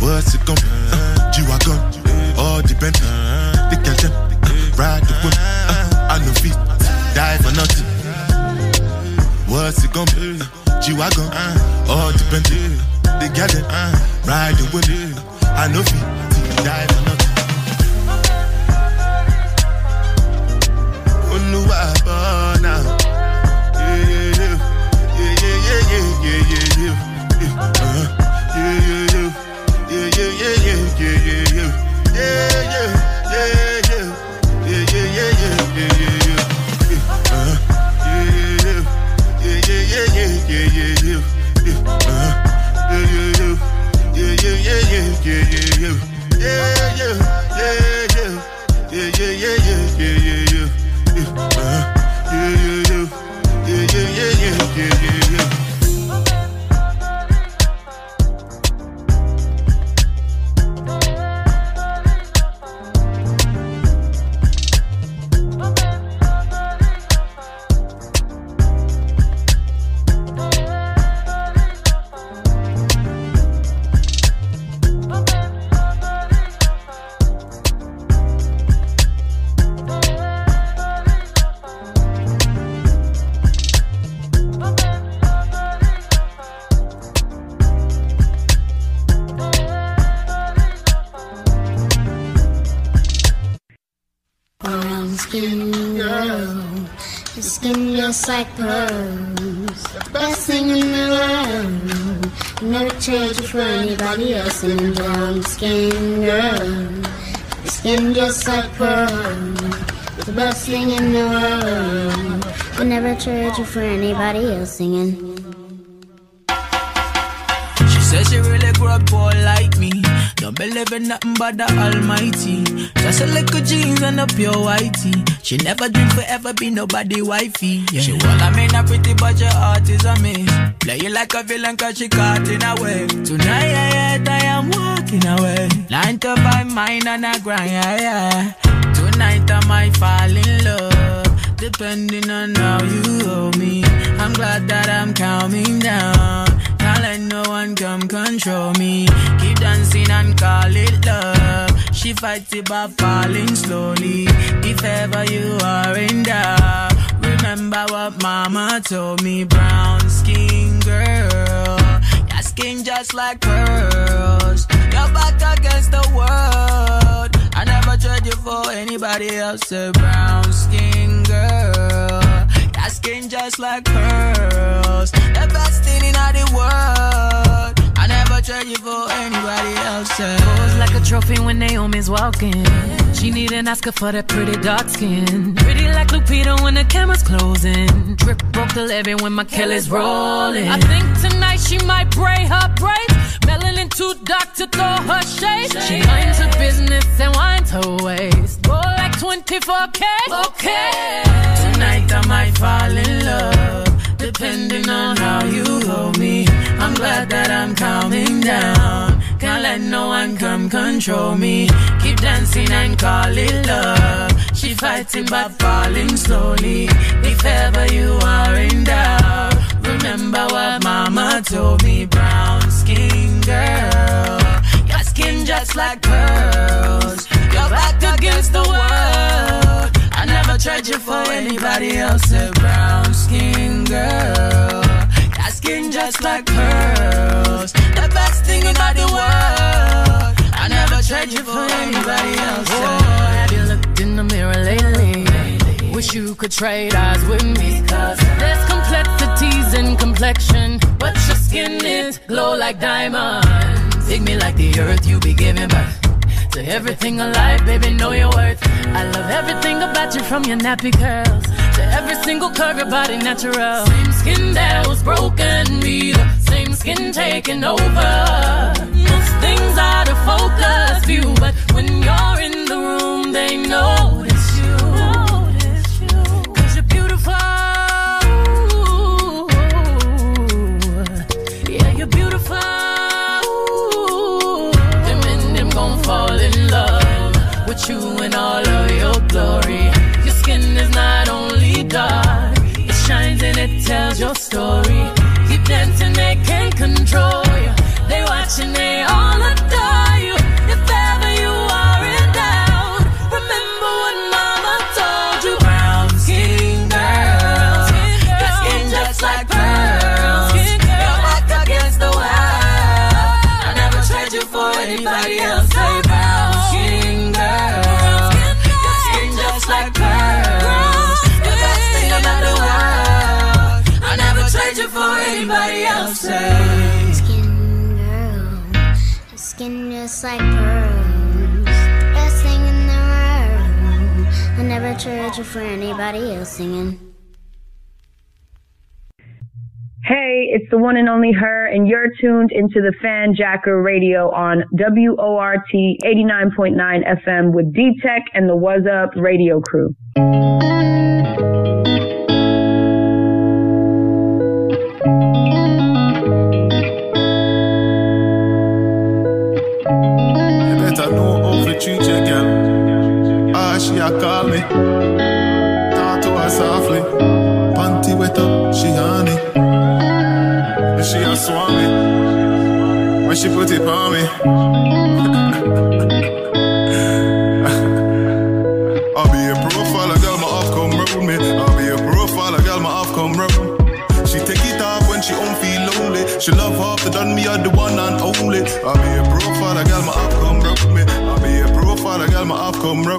What's it gon' be? Uh, G-Wagon, all the Bentley, the them, ride the whip. Uh, I no feet, die for nothing. What's it gon' be? Uh, G-Wagon, all the Bentley, the girl ride the whip. I no feet, your just like pearls. Best thing in the world. Never trade you for anybody else. And brown skin girl, your skin just like pearls. The best thing in the world. Would never trade you for anybody else. Singing. She says she really grew up poor like me. Don't believe in nothing but the Almighty. Just a little jeans and a pure whitey. She never dream forever be nobody wifey. Yeah. She want I mean, a pretty but your heart is a miss. Play you like a villain cause she caught in a way. Tonight, yeah, I am walking away. Nine to five, mine and a grind, yeah, yeah. Tonight I might fall in love. Depending on how you hold me. I'm glad that I'm calming down. Can't let no one come control me. Keep dancing and call it love. She fights it by falling slowly. If ever you are in doubt, remember what mama told me. Brown skin girl, your skin just like pearls. Your back against the world. I never trade you for anybody else. A brown skin girl. That skin just like pearls. The best thing in all the world. I never trade you for anybody else. Pose like a trophy when Naomi's walking. She need an Oscar for that pretty dark skin. Pretty like Lupita when the camera's closing. Drip broke the levy when my Kelly's rolling. I think tonight she might braid her braids. Melanin too dark to throw her shade. She minds her business and winds her waist. Go like 24K. Okay. Tonight I might fall in love, depending on how you hold me. I'm glad that I'm calming down. Can't let no one come control me. Keep dancing and call it love. She fighting but falling slowly. If ever you are in doubt, remember what mama told me. Brown skin girl, your skin just like pearls. Your back against the world. I never tried you for anybody else. A brown skin girl. That skin just like pearls. The best thing about the world. I never tried you for anybody else. Oh, have you looked in the mirror lately? Wish you could trade eyes with me. Cause there's complexities in complexion, but your skin is glow like diamonds. Dig me like the earth you be giving birth. To everything alive, baby, know your worth. I love everything about you from your nappy curls to every single curve, your body natural. Same skin that was broken, me the same skin taking over. Most things out of focus view, but when you're in the room, they notice with you in all of your glory. Your skin is not only dark, it shines and it tells your story. Keep dancing, they can't control you. They watching, they all I never trade you for anybody else singing. Hey, it's the one and only her, and you're tuned into the Fan Jacker Radio on WORT 89.9 FM with D Tech and the What's Up radio crew. You better know how to treat your girl. She a call me. Talk to her softly. Panty wet up, she honey. And she a swami. When she put it on me. [LAUGHS] I'll be a profile, a girl, my off come round me. I'll be a profile, a girl, my off come round. She take it off when she don't feel lonely. She love half the done me are the one and only. I'll be a profile, a girl, my off come round me. I'll be a profile, a girl, my off come round.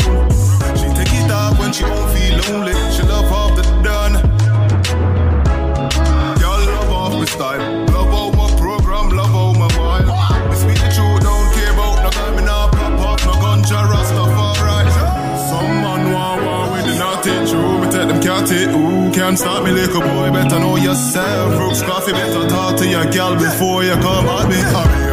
Can't stop me, little boy. Better know yourself. Brooks Coffee, better talk to your gal before you come at me.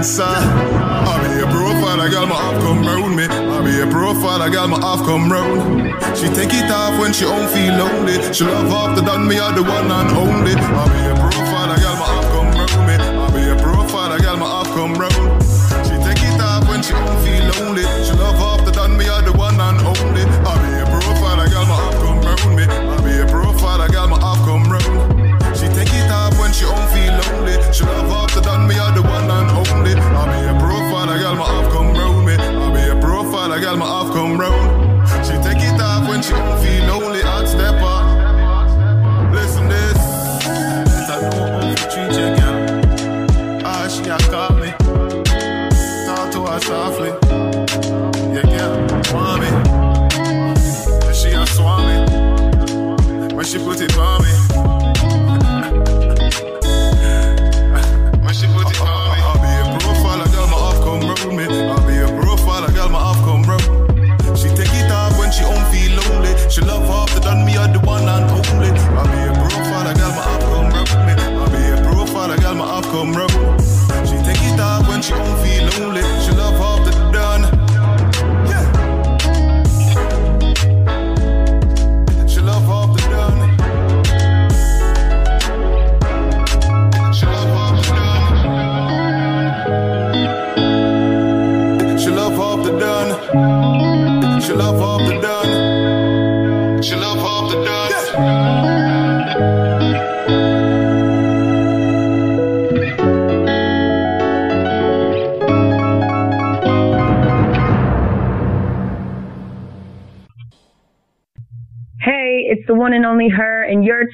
Answer. I be a profile, a girl my half come round me. I be a profile, a girl my half come round. She take it off when she don't feel lonely. She love after done me, are the one and only. I be a profile,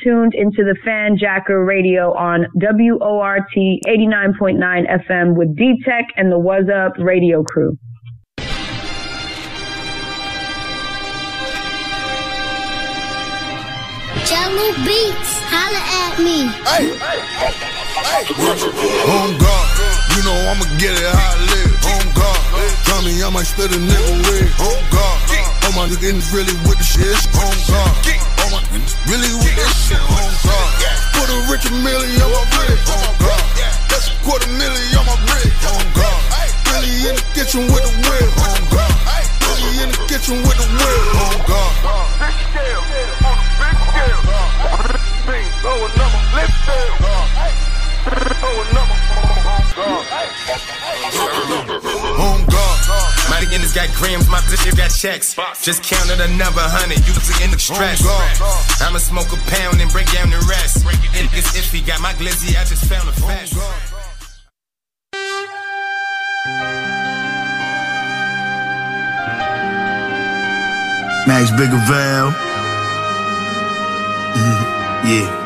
tuned into the Fan Jacker Radio on WORT 89.9 FM with D Tech and the What's Up radio crew. Jello Beats, holla at me. Hey, On God, you know I'ma get it how I live. On God, tell me I might spit a nigga wig. On God, all my niggas really with the shit. On God, all my niggas really with this shit. On God, put a rich million on my wrist. On God, that's a quarter million on my wrist. On God, really in the kitchen with the whip. On God, really in the kitchen with the whip. On God. Big scale, on My niggas got grams, my bitches got checks. Just counted another hundred, usually in the stress. I'ma smoke a pound and break down the rest. It gets iffy, got my glizzy, I just found a fast. Max Bigger Val. Mhm, Yeah.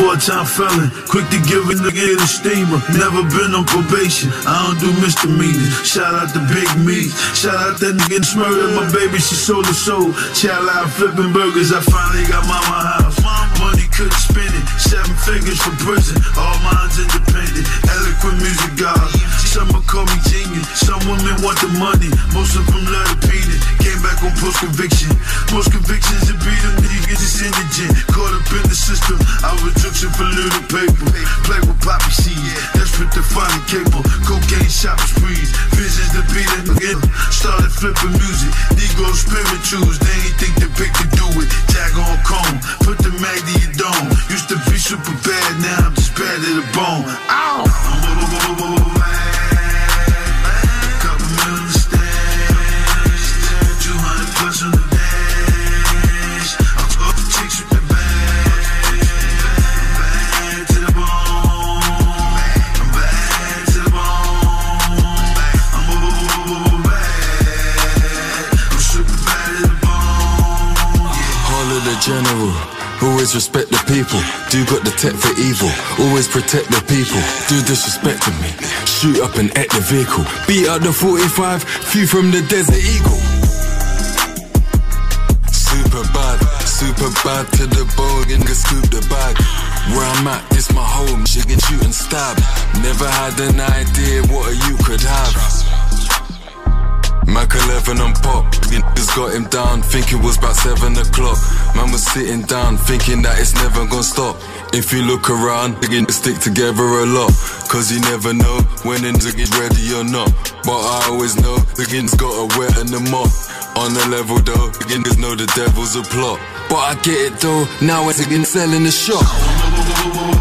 Four-time felon, quick to give a nigga the steamer. Never been on probation. I don't do misdemeanors. Shout out to Big Me. Shout out that nigga Smurder. My baby, she sold her soul. Child out flipping burgers. I finally got my mama house. Money couldn't spend it. Seven figures for prison. All minds independent. Eloquent music god. Some call me Some women want the money. Most of them love the penis. Came back on post conviction. Most convictions to beat them niggas is indigent. Caught up in the system. I was juxing for little paper. Play with poppy seeds. Desperate to find a cable. Cocaine shopping sprees. Visions to beat it again. Started flipping music. Negro spirituals. They ain't think the pick to do it. Jag on comb. Put the mag to your dome. Used to be super bad. Now I'm just bad to the bone. Ow! People. Do got the tech for evil. Always protect the people. Do disrespecting me. Shoot up and at the vehicle. Beat out the 45. Few from the Desert Eagle. Super bad. Super bad to the bone. Nigga scoop the bag. Where I'm at, it's my home. She can shoot and stab. Never had an idea what a you could have. Mac 11 and pop. Niggas got him down, think it was about 7 o'clock. Man was sitting down, thinking that it's never gonna stop. If you look around, niggas stick together a lot. Cause you never know when niggas ready or not. But I always know the niggas got a wet and the mop. On the level though, niggas know the devil's a plot. But I get it though, now it's again selling the shop.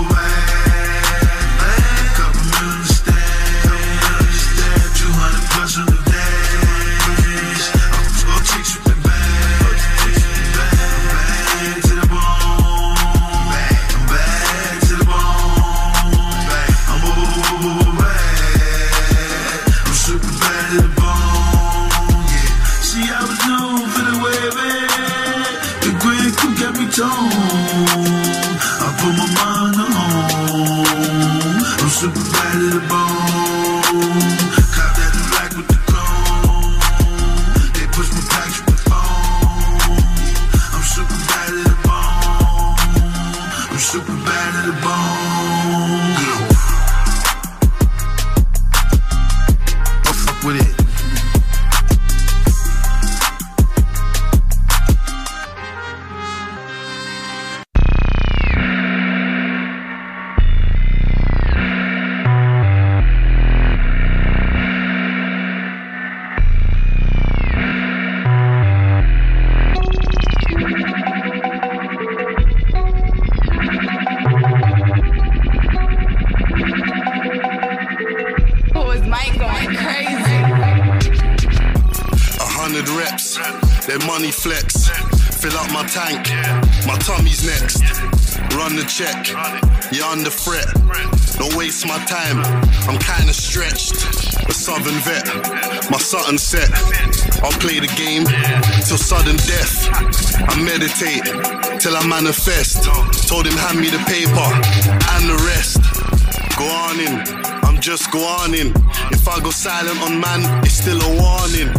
In. If I go silent on man, it's still a warning.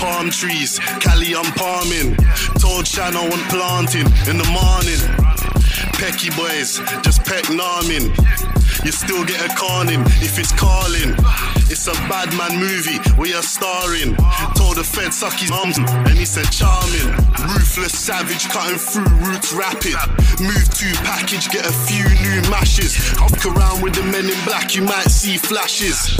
Palm trees, Cali, I'm palming. Told Shan I want planting in the morning. Pecky boys, just peck narming. You still get a corning if it's calling. It's a bad man movie where you're starring. Told the Fed suck his mum and he said charming. Ruthless savage cutting through roots rapid. Move to package, get a few new mashes. Hop around with the men in black, you might see flashes.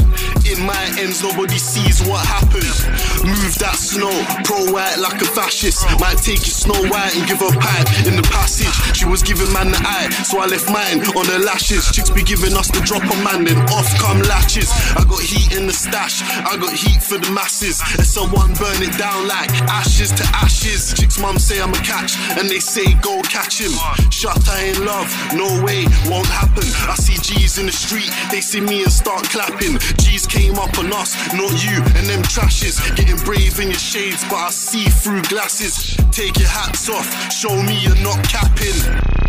In my ends, nobody sees what happens. Move that snow, pro white like a fascist. Might take you snow white and give her pipe in the passage. She was giving man the eye, so I left mine on the lashes. Chicks be giving us the drop on man, then off come latches. I got heat in the stash, I got heat for the masses. And someone burn it down like ashes to ashes. Chicks mum say I'm a catch, and they say go catch him. Shut I in love, no way, won't happen. I see G's in the street, they see me and start clapping. G's came up on us, not you and them trashes. Getting brave in your shades, but I see through glasses. Take your hats off, show me you're not capping.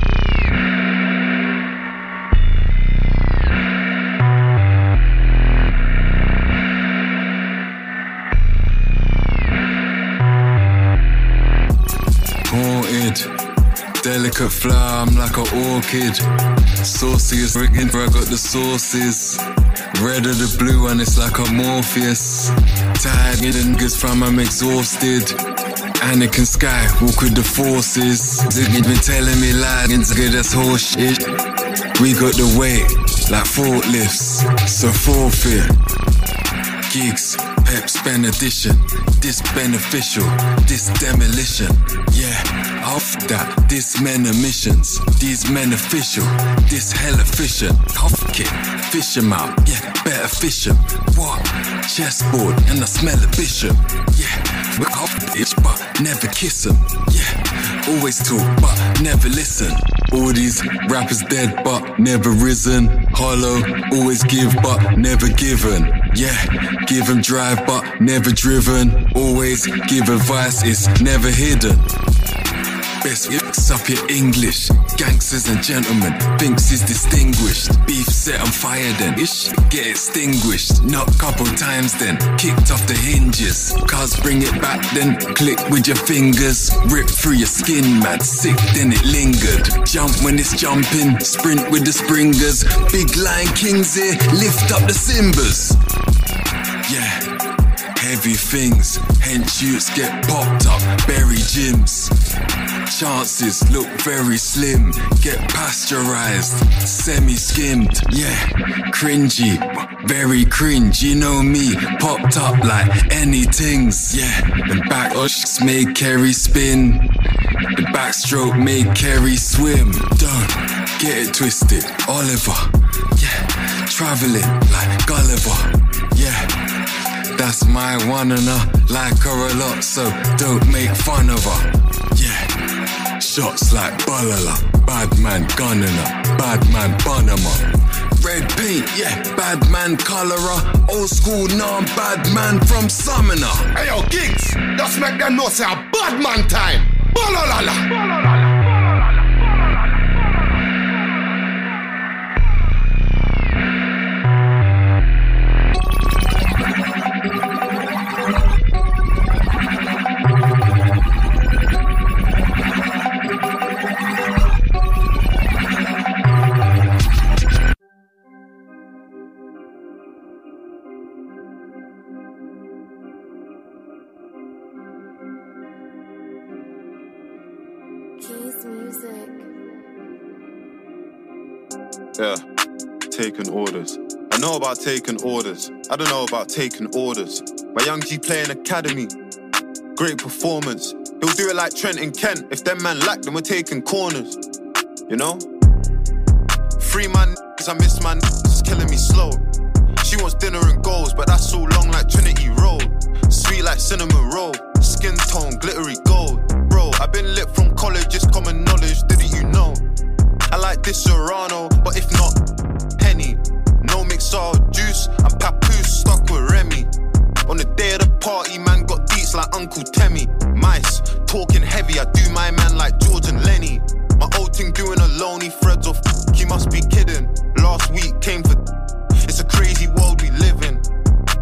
Delicate flower, I'm like an orchid. Sauciest rigging, I got the sauces. Red or the blue, and it's like a Morpheus. Tired, getting niggas from, I'm exhausted. Anakin Sky, walk with the forces. Ziggy been telling me lies, and nigga, that's horseshit. We got the weight, like forklifts, so forfeit. Giggs, Pep's benediction. This beneficial, this demolition. Yeah, off that. This men emissions, these men official. This hell efficient. Off kick, fish 'em out. Yeah, better fish 'em. What? Chessboard, and I smell a bishop. Yeah, we off bitch, but never kiss him, Yeah, always talk, but never listen. All these rappers dead, but never risen. Hollow, always give, but never given. Yeah, give him drive, but never driven. Always give advice, it's never hidden. Best mix up your English. Gangsters and gentlemen, thinks he's distinguished. Beef set on fire then, ish, get extinguished. Knock couple times then, kicked off the hinges. Cars bring it back then, click with your fingers. Rip through your skin, mad sick, then it lingered. Jump when it's jumping, sprint with the springers. Big Lion Kings here, lift up the cymbals. Yeah, heavy things. Hench youths get popped up, bury gyms. Chances look very slim, get pasteurized, semi skimmed, yeah. Cringy, very cringe, you know me. Popped up like anything's, yeah. And back made Kerry spin. The backstroke made Kerry swim. Don't get it twisted, Oliver, yeah. Traveling like Gulliver, yeah. That's my one and I like her a lot, so don't make fun of her. Yeah. Shots like Balala, bad man gunning bad man bunning. Red paint, yeah, bad man colorer. Old school, non bad man from Summoner. Hey yo, giggs, just make them know say a bad man time. Balalala. Keys taking orders. I know about taking orders. I don't know about taking orders. My young G playing academy. Great performance. He'll do it like Trent and Kent. If them man lack, then we're taking corners. You know? Free my niggas, I miss my it's killing me slow. She wants dinner and goals, but that's all long like Trinity Road. Sweet like cinnamon roll. Skin tone, glittery gold. Bro, I've been lit from college, it's common knowledge, didn't you know? I like this Serrano, but if not, Henny. No mix mixer juice, I'm papoose, stuck with Remy. On the day of the party, man got deets like Uncle Temmie. Mice, talking heavy, I do my man like George and Lenny. My old thing doing a lonely threads of he must be kidding. Last week came for it's a crazy world we live in.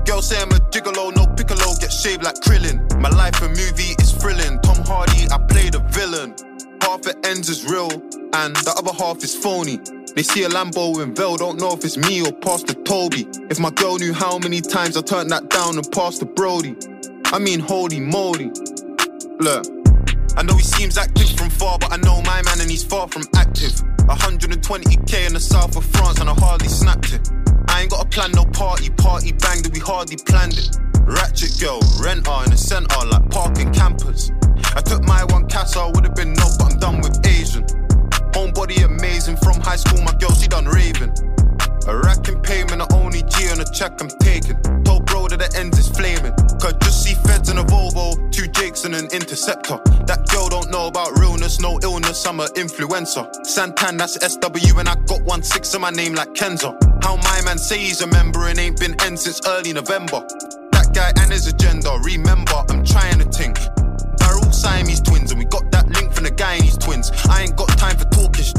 Girls say I'm a gigolo, no piccolo, get shaved like Krillin. My life a movie is thrilling. Tom Hardy, I. Half it ends is real, and the other half is phony. They see a Lambo in Vel, don't know if it's me or Pastor Toby. If my girl knew how many times I turned that down and Pastor Brody. I mean, holy moly. Look, I know he seems active from far, but I know my man and he's far from active. 120k in the south of France and I hardly snapped it. I ain't got a plan, no party, party bang, that we hardly planned it. Ratchet girl, renter in the center, like parking campers. I took my one casa, would've been no, but I'm done with Asian. Homebody amazing, from high school, my girl, she done raving. A rack in payment, the only G on a check I'm taking. Told bro that the end is flaming. Cause just see feds in a Volvo, two Jakes and an Interceptor. That girl don't know about realness, no illness, I'm an influencer. Santan, that's SW, and I got one six in my name like Kenza. How my man say he's a member and ain't been end since early November. Guy and his agenda, remember, I'm trying to think. They're all Siamese twins, and we got that link from the guy and his twins. I ain't got time for talkish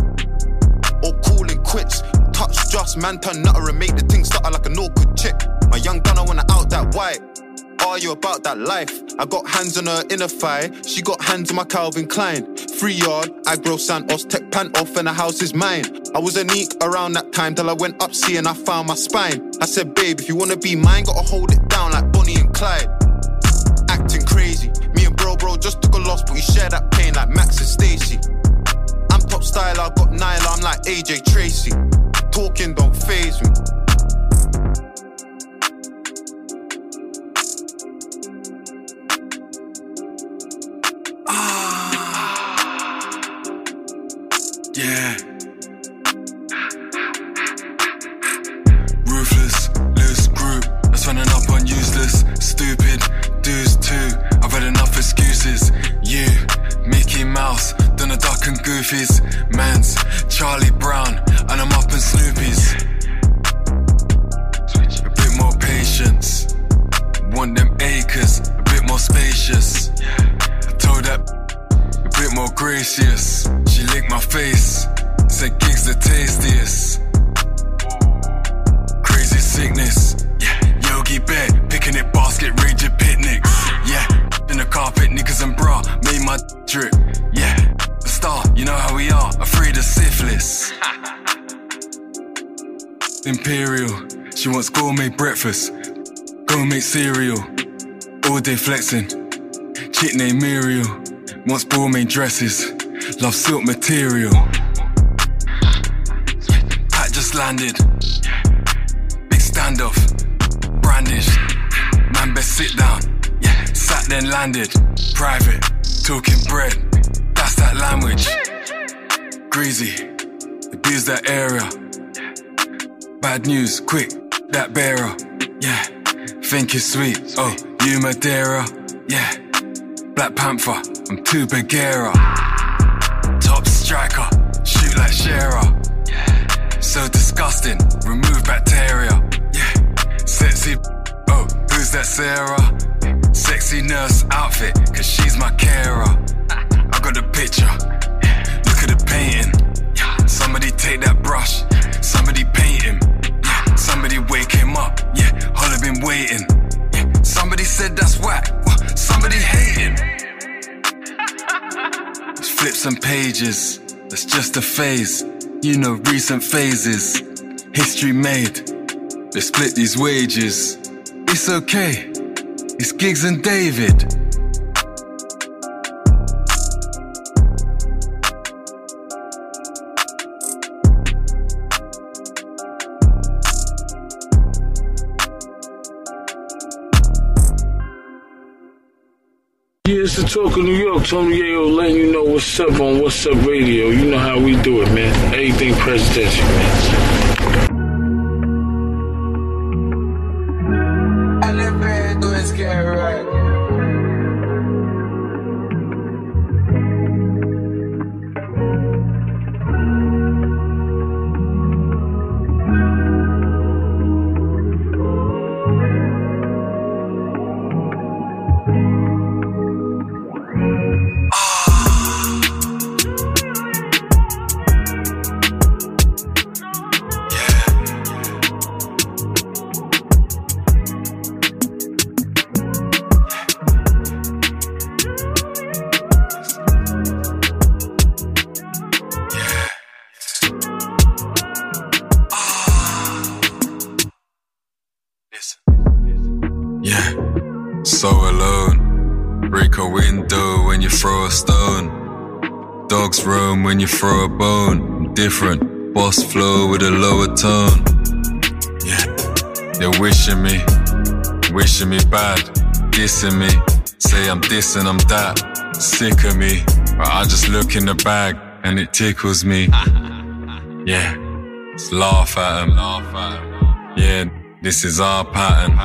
or calling quits. Touch just man turn nutter and make the thing stutter like an awkward chick. My young gunner wanna out that white. Are you about that life? I got hands on her inner thigh. She got hands on my Calvin Klein. Free yard, aggro Santos, tech pant off, and the house is mine. I was a neek around that time till I went up sea and I found my spine. I said, babe, if you wanna be mine, gotta hold it down like Clyde. Acting crazy. Me and bro, bro just took a loss, but we share that pain like Max and Stacy. I'm top style, I got Nyla, I'm like AJ Tracey. Talking don't phase me. Ah. Yeah. Goofies. Man's Charlie Brown, and I'm up in Snoopy's. A bit more patience. Want them acres, a bit more spacious. I told that a bit more gracious. She licked my face, said giggs the tastiest. Crazy sickness, yeah. Yogi Bear, picking it basket, ranger picnics, yeah. In the carpet, knickers and bra, made my drip, Imperial, she wants gourmet breakfast, gourmet cereal. All day flexing. Chick named Muriel. Wants main dresses. Love silk material. Pat just landed. Big standoff. Brandished. Man best sit down. Yeah. Sat then landed. Private. Talking bread. That's that language. Greasy. Abuse that area. Bad news, quick, that bearer. Yeah. Think it's sweet. Oh, you Madeira. Yeah. Black Panther. I'm too Bagheera. Top striker. Shoot like Shearer. So disgusting. Remove bacteria. Yeah. Sexy. Oh, who's that Sarah? Sexy nurse outfit, cause she's my carer. I got the picture. Look at the painting. Somebody take that brush. Somebody paint him. Yeah. Somebody wake him up. Yeah. Holla been waiting. Yeah. Somebody said that's whack. Well, somebody hate him. [LAUGHS] Let's flip some pages. That's just a phase. You know, recent phases. History made. Let's split these wages. It's okay. It's Giggs and David. Yeah, talk of New York. Tony Yayo letting you know what's up on What's Up Radio. You know how we do it, man. Everything presidential, man. Bad, dissing me. Say I'm this and I'm that, sick of me. But I just look in the bag and it tickles me. [LAUGHS] Yeah, just laugh at 'em. Yeah, this is our pattern.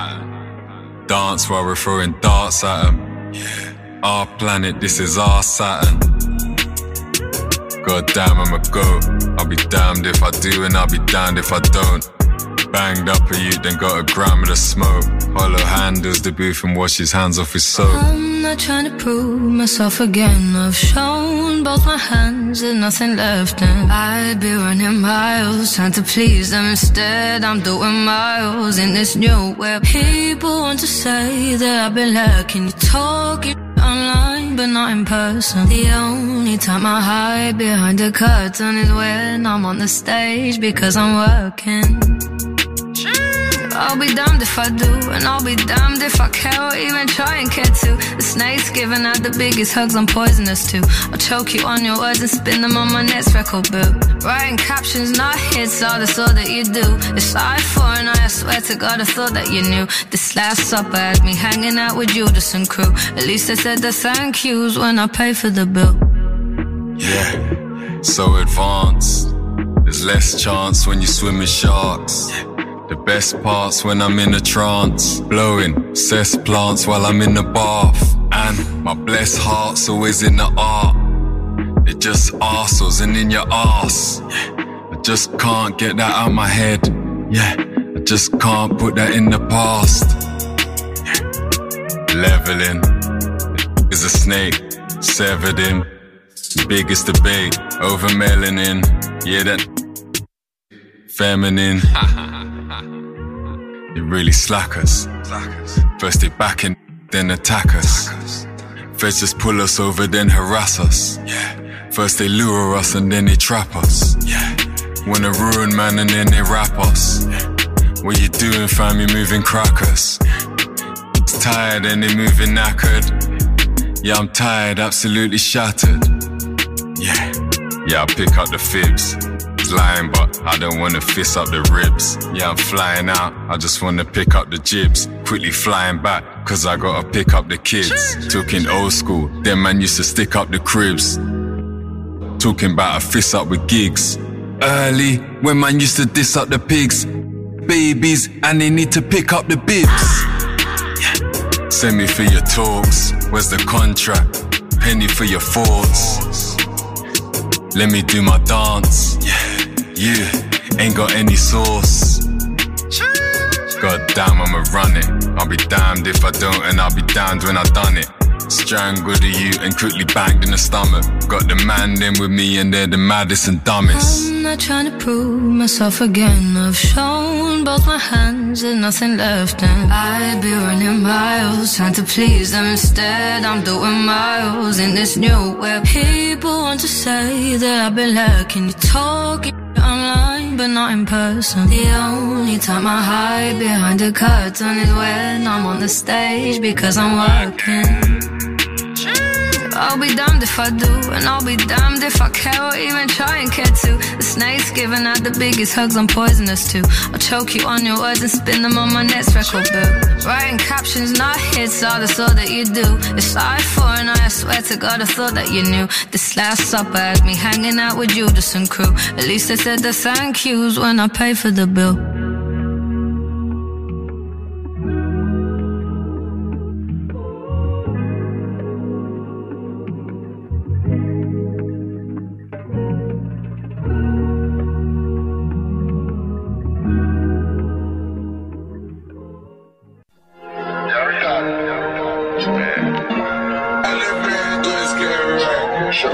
Dance while we're throwing darts at 'em. Our planet, this is our Saturn. God damn, I'm a goat. I'll be damned if I do, and I'll be damned if I don't. Banged up a youth, then got a gram of the smoke. Hollow handles the booth and wash his hands off his soap. I'm not trying to prove myself again. I've shown both my hands, and nothing left, and I'd be running miles trying to please them. Instead, I'm doing miles in this new web. People want to say that I've been lacking. Talking online, but not in person. The only time I hide behind a curtain is when I'm on the stage because I'm working. I'll be damned if I do, and I'll be damned if I care or even try and care to. The snake's giving out the biggest hugs, I'm poisonous too. I'll choke you on your words and spin them on my next record boot. Writing captions, not hits, all that's all that you do. It's I for an eye, I swear to God, I thought that you knew. This last supper had me hanging out with Judas and crew. At least I said the thank yous when I pay for the bill. Yeah, so advanced. There's less chance when you swim with sharks. The best parts when I'm in a trance. Blowing cess plants while I'm in the bath. And my blessed heart's always in the art. It just arseholes and in your ass. I just can't get that out my head. Yeah, I just can't put that in the past. Leveling is a snake, severed him. Biggest debate over melanin. Yeah, that feminine. [LAUGHS] They really slack us. First they back and then attack us. First just pull us over, then harass us. First they lure us and then they trap us. Wanna ruin man and then they rap us. What you doing, fam? You moving crackers. It's tired and they moving knackered. Yeah, I'm tired, absolutely shattered. Yeah, yeah, I pick up the fibs. Lying, but I don't wanna fist up the ribs. Yeah, I'm flying out, I just wanna pick up the jibs. Quickly flying back, cause I gotta pick up the kids. Talking old school, them man used to stick up the cribs. Talking about a fist up with gigs. Early, when man used to diss up the pigs. Babies, and they need to pick up the bibs. Send me for your talks. Where's the contract? Penny for your thoughts. Let me do my dance. Yeah, yeah. Ain't got any sauce. God damn, I'ma run it. I'll be damned if I don't, and I'll be damned when I done it. Strangled you and quickly banged in the stomach. Got the man them with me, and they're the maddest and dumbest. I'm not trying to prove myself again. I've shown both my hands and nothing left, and I'd be running miles trying to please them. Instead, I'm doing miles in this new web. People want to say that I've been lacking. You talking online, but not in person. The only time I hide behind the curtain is when I'm on the stage because I'm working. I'll be damned if I do, and I'll be damned if I care or even try and care to. The snake's giving out the biggest hugs, I'm poisonous too. I'll choke you on your words and spin them on my next record bill. Writing captions, not hits, all that's all that you do. It's eye for an eye, I swear to God, I thought that you knew. This last supper had me hanging out with Judas and crew. At least I said the thank yous when I pay for the bill.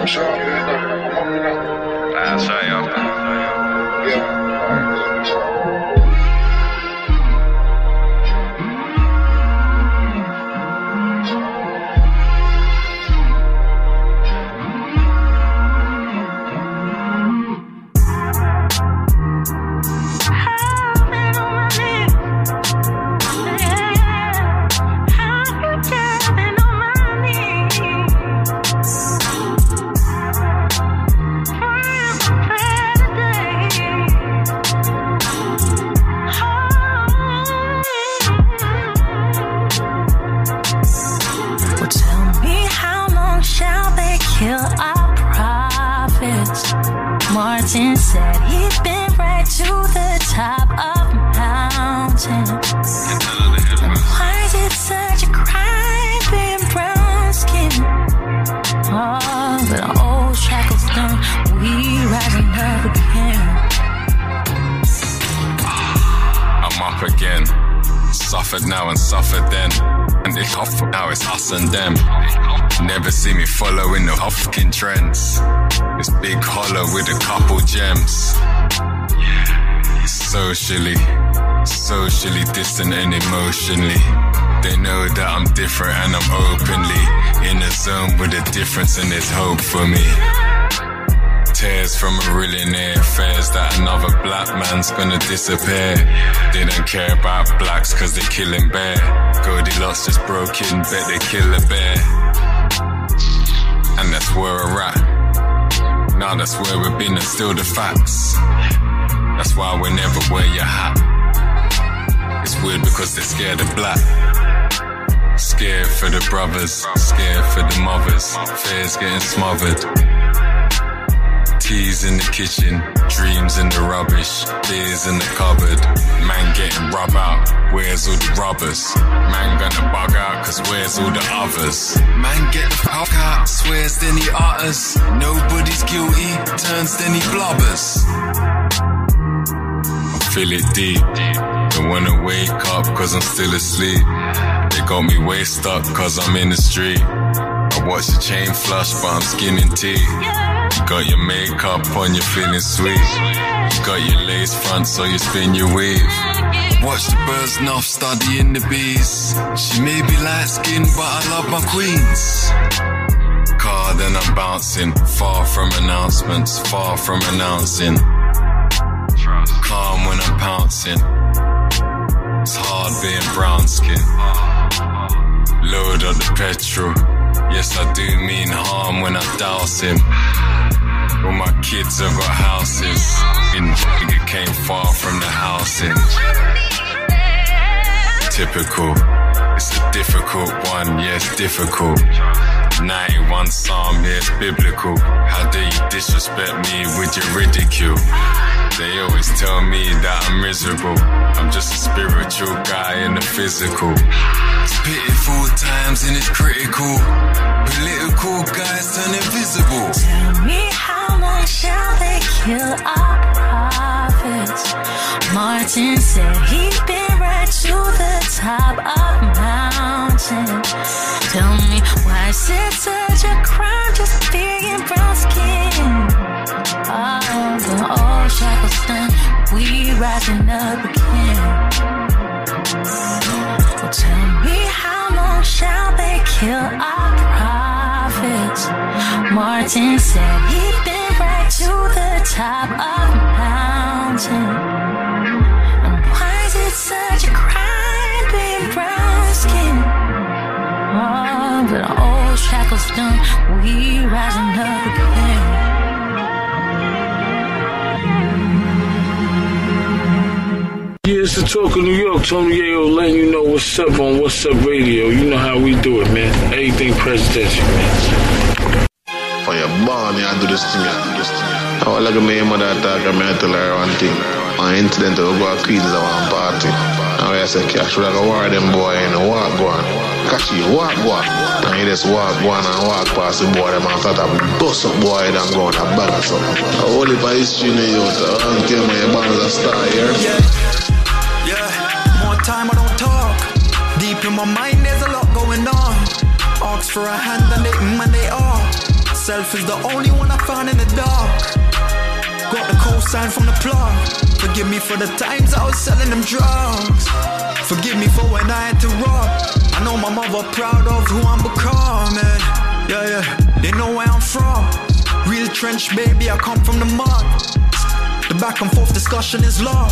That's difference and there's hope for me. Tears from a millionaire fears that another black man's gonna disappear. They don't care about blacks cause they're killing bear. Goldilocks just broke in, bet they kill a bear. And that's where we're at. Now that's where we've been and still the facts. That's why we never wear your hat. It's weird because they're scared of black. Scared for the brothers, scared for the mothers. Fears getting smothered. Teas in the kitchen, dreams in the rubbish, beers in the cupboard. Man getting rub out, where's all the rubbers? Man gonna bug out, cause where's all the others? Man get the fuck out, swears then he utters. Nobody's guilty, turns then he blubbers. I feel it deep, don't wanna wake up cause I'm still asleep. They got me way stuck cause I'm in the street. I watch the chain flush, but I'm skinning tea. You got your makeup on, you're feeling sweet. Got your lace front, so you spin your weave. Watch the birds nuff, studying the bees. She may be light skinned, but I love my queens. Car, then I'm bouncing. Far from announcements, far from announcing. Calm when I'm pouncing. It's hard being brown skin. Load up the petrol. Yes, I do mean harm when I douse him. All my kids have got houses. In nigga came far from the housing. Typical. It's a difficult one, yes, difficult. 91 Psalm, yes, biblical. How do you disrespect me with your ridicule? They always tell me that I'm miserable. I'm just a spiritual guy in the physical. Pitiful times and it's critical. Political guys turn invisible. Tell me how much shall they kill our prophets? Martin said he's been right to the top of mountain. Tell me why is it such a crime just being brown skin? Oh, the old shackles done, we rising up again. Well, tell me shall they kill our prophets? Martin said he'd been right to the top of the mountain. And why is it such a crime being brown skin? Oh, but old shackles done, we rising up again. It's the talk of New York. Tony Yayo letting you know what's up on What's Up Radio. You know how we do it, man. Everything presidential, man. For your born, you do this thing, you do this thing. I was like my mother talk, and I tell her one thing. One incident, we go to Queens at one party. And I say, Cash, like a war them boy in a walk go on. Cash, you walk go on. And he just walk go on and walk past the boy, them and start to bust up boy, them go on a bag. I hold it by history in the youth. I don't my born as a star here. Yeah, more time I don't talk. Deep in my mind, there's a lot going on. Ask for a hand and they mm and they are. Self is the only one I found in the dark. Got the cosign from the plot. Forgive me for the times I was selling them drugs. Forgive me for when I had to rob. I know my mother proud of who I'm becoming. Yeah, yeah, they know where I'm from. Real trench, baby, I come from the mud. The back and forth discussion is long.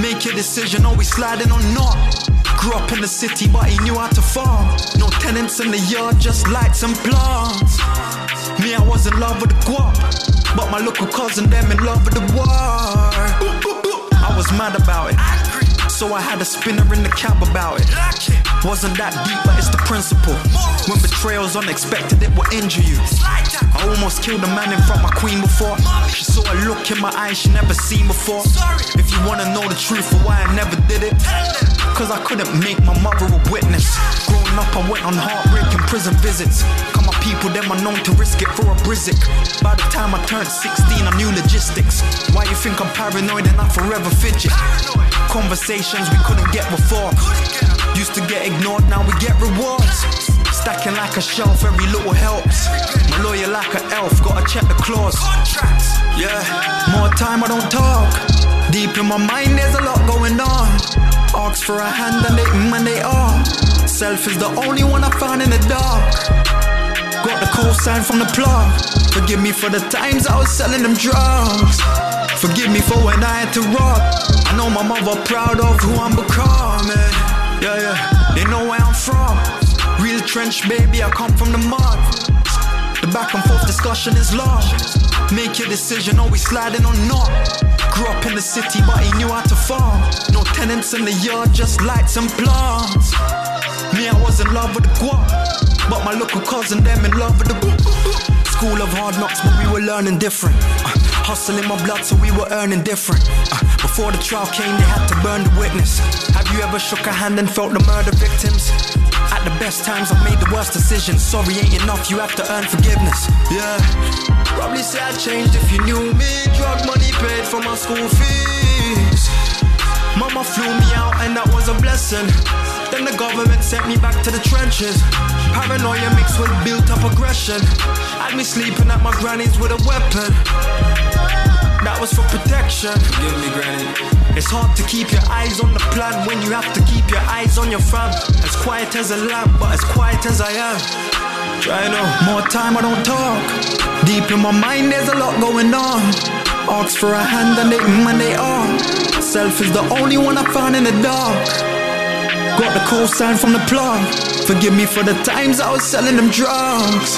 Make your decision, always sliding or not. Grew up in the city, but he knew how to farm. No tenants in the yard, just lights and plants. Me, I was in love with the guap, but my local cousin, them in love with the war. I was mad about it. So I had a spinner in the cab about it. Wasn't that deep, but it's the principle. When betrayal's unexpected, it will injure you. I almost killed a man in front of my queen before. She saw a look in my eyes she never seen before. If you wanna know the truth of why I never did it, cause I couldn't make my mother a witness. Growing up, I went on heartbreaking prison visits. Come my people, them are known to risk it for a brizik. By the time I turned 16, I knew logistics. Why you think I'm paranoid and I forever fidget? Conversations we couldn't get before. Used to get ignored, now we get rewards. Stacking like a shelf, every little helps. My lawyer like an elf, gotta check the clause. Yeah, more time I don't talk. Deep in my mind, there's a lot going on. Ask for a hand and they mm and they are. Self is the only one I found in the dark. Got the sign from the plot. Forgive me for the times I was selling them drugs. Forgive me for when I had to rob. I know my mother proud of who I'm becoming. Yeah, yeah, they know where I'm from. Real trench, baby, I come from the mud. The back and forth discussion is long. Make your decision, always sliding or not. Grew up in the city, but he knew how to farm. No tenants in the yard, just lights and plants. Me, I was in love with the guap, but my local cousin, them in love with the boop. School of hard knocks, but we were learning different. Uh, hustle in my blood, so we were earning different. Uh, before the trial came, they had to burn the witness. Have you ever shook a hand and felt the murder victims? The best times, I've made the worst decisions. Sorry ain't enough, you have to earn forgiveness. Yeah. Probably say I changed if you knew me. Drug money paid for my school fees. Mama flew me out, and that was a blessing. Then the government sent me back to the trenches. Paranoia mixed with built up aggression. Had me sleeping at my granny's with a weapon. That was for protection. Forgive me, granny. It's hard to keep your eyes on the plan when you have to keep your eyes on your fam. As quiet as a lamb, but as quiet as I am. Try no more time, I don't talk. Deep in my mind, there's a lot going on. Ask for a hand and they mm and they are. Self is the only one I found in the dark. Got the co-sign from the plug. Forgive me for the times I was selling them drugs.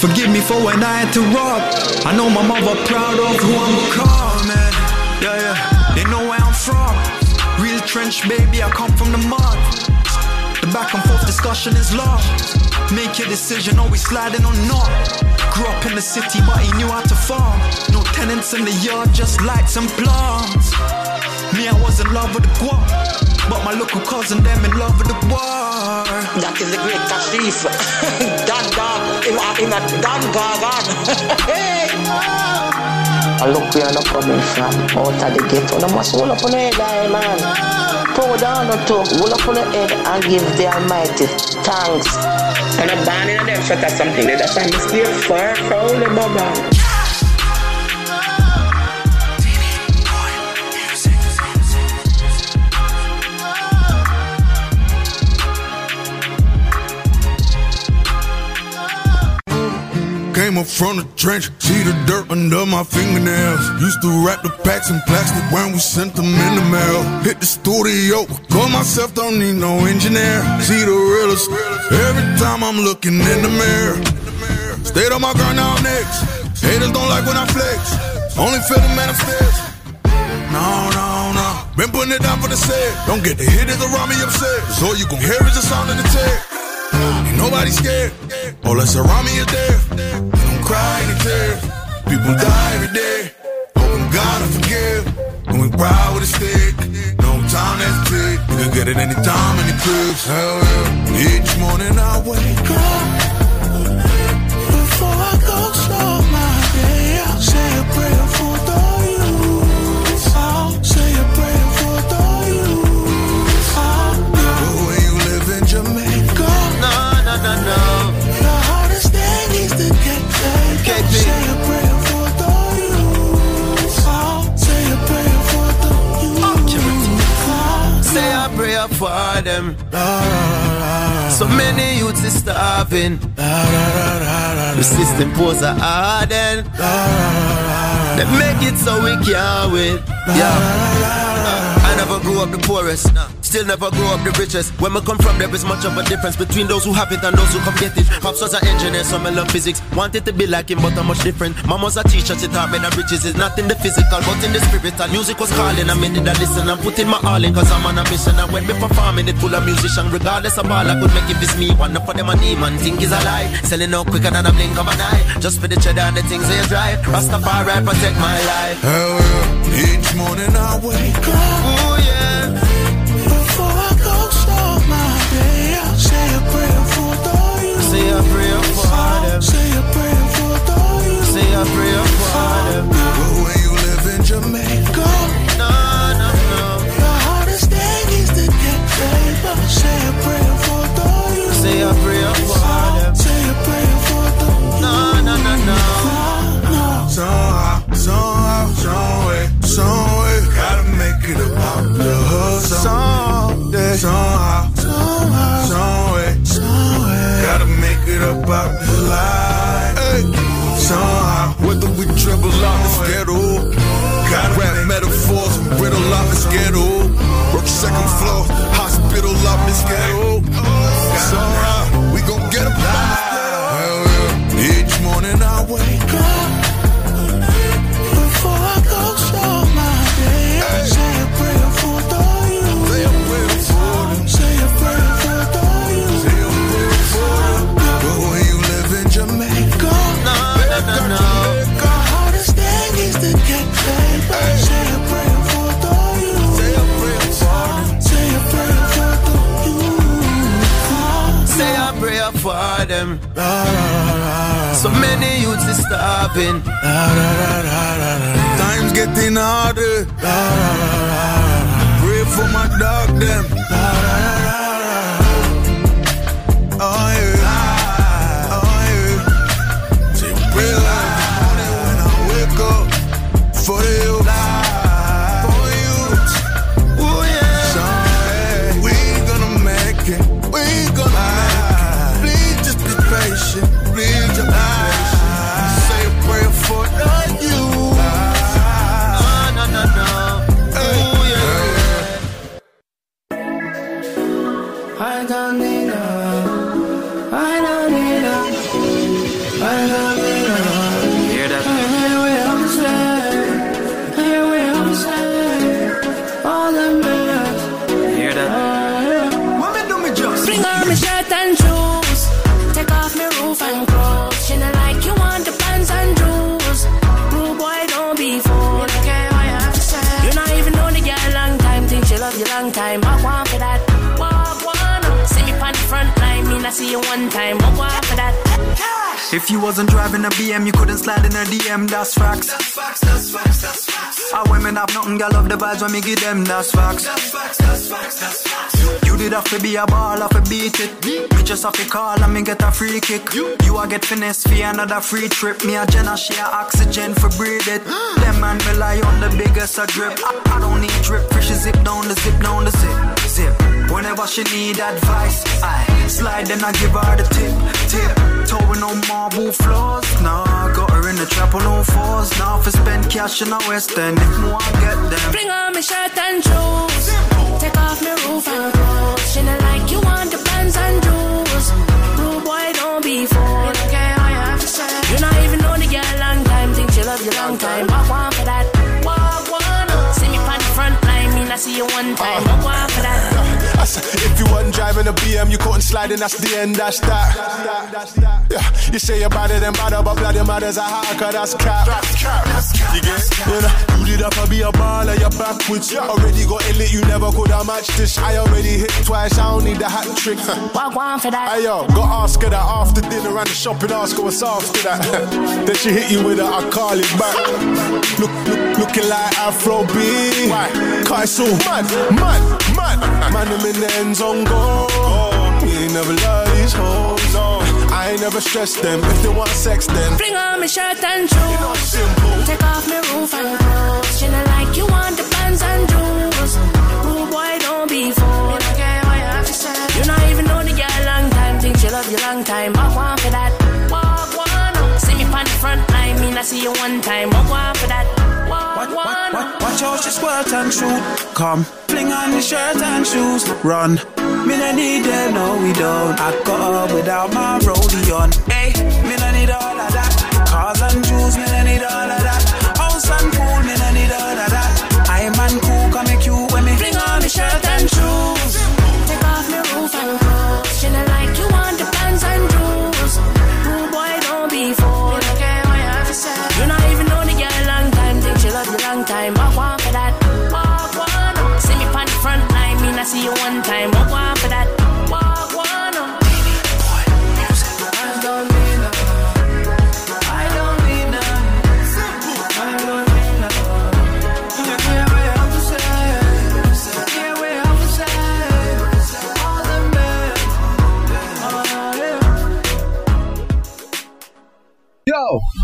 Forgive me for when I had to rob. I know my mother proud of who I'm becoming. Yeah, yeah. They know where I'm from. Real trench, baby. I come from the mud. The back and forth discussion is love. Make your decision, always sliding on not. Grew up in the city, but he knew how to farm. No tenants in the yard, just lights and plants. Me, I was in love with the guap. But my local cousin, them in love with the war. That is the great Kashif. Dan [LAUGHS] Dog, in uh, uh, [LAUGHS] a, in a Dan Gagan. hey! And look where I'm coming from, out of the ghetto. No must roll up on the head, aye, man. Pour down or two, roll up on the head and give the Almighty thanks. And I'm born in them shut or something. That's why I'm still far from the bubble. Up from the trench, see the dirt under my fingernails. Used to wrap the packs in plastic when we sent them in the mail. Hit the studio, call myself, don't need no engineer. See the realest every time I'm looking in the mirror. Stayed on my grind now next. Haters don't like when I flex. Only feel the man upstairs. No, no, no. Been putting it down for the set. Don't get the hitters around me upset. So all you gon' hear is the sound of the tech. Nobody scared. All that's around me is death. They don't cry any tears. People die every day. Oh, Hoping God will forgive. When we ride with a stick. No time to hesitate. You can get it anytime, any place. Hell yeah. Each morning I wake up. For them. So many youths is starving. The system pose a harden. They make it so we can't win. Yeah. I never grew up the poorest. Still never grow up the richest. When we come from, there is much of a difference between those who have it and those who come get it. Pops was an engineer, so I love physics. Wanted to be like him, but I'm much different. Mom was a teacher, she taught me that riches is not in the physical, but in the spirit. And music was calling, I made it listen. I'm putting my all in, cause I'm on a mission. And when me performing, it full of musician. Regardless of all, I could make it this me. One for them a demon, think is a lie. Selling out quicker than a blink of an eye. Just for the cheddar and the things they drive. Rastafari protect my life. Each morning I wake up. A prayer for the. Say a prayer for them. Say a prayer for the youth. Say a prayer for them. Ghetto. Work second floor, hospital out this ghetto. Starving. Times getting harder. Pray for my dog them. If you wasn't driving a BM, you couldn't slide in a DM, that's facts. That's facts, that's facts, that's facts. Our women have nothing, girl love the vibes when me give them, that's facts. That's facts, that's facts, that's facts. You did have to be a ball, have to beat it. Me just have to call and me get a free kick. You a get finesse for another free trip. Me a Jenna share oxygen for breathe it. [GASPS] Them man rely on the biggest a drip. I, I don't need drip, fish zip down the zip down the zip, zip. Whenever she need advice, I slide then I give her the tip, tip. Towing on marble floors, nah. Got her in the trap on all fours, now for spend cash in the West End. If more I get them. Bring on my shirt and shoes. Take off my roof and clothes. She not like you want the pants and shoes. Rude boy, don't be fooled. You have to say. You not even know the girl long time. Think she love you long time. Walk one for that. Walk one. See me on the front line. Me not see you one time. Walk one for that. I said, if you wasn't driving a BM, you couldn't slide in, that's the end, that's that. Yeah, you say you're better than better, but bloody matters a hacker, that's cap. You get it? You know, you did up to be a baller, you're backwards. Already got it lit, you never could have matched this. I already hit twice, I don't need the hat trick. Walk one for that. Hey yo, got ask her that after dinner and the shopping, ask her what's after that. [LAUGHS] then she hit you with a I call it back. Look, look, looking like Afro B. Why? Cause it's so mad, mad, mad. Man, them in the end zone go. We ain't never love these hoes. I ain't never stress them. If they want sex, then Bring on my shirt and shoes. Take off my roof and clothes. She not like you want the pants and shoes. Rude boy, don't be fool. Okay, what you have to say? You not even know the girl long time. Think she love you long time. Walk one for that. Walk one. See me on the front line. Me not see you one time. Walk one for that. Walk one. Watch out, she squirt and shoot. Come, fling on the shirt and shoes. Run. Me no need them, no we don't. I got up without my rollie on. Hey, me no need all of that. Cars and jewels, me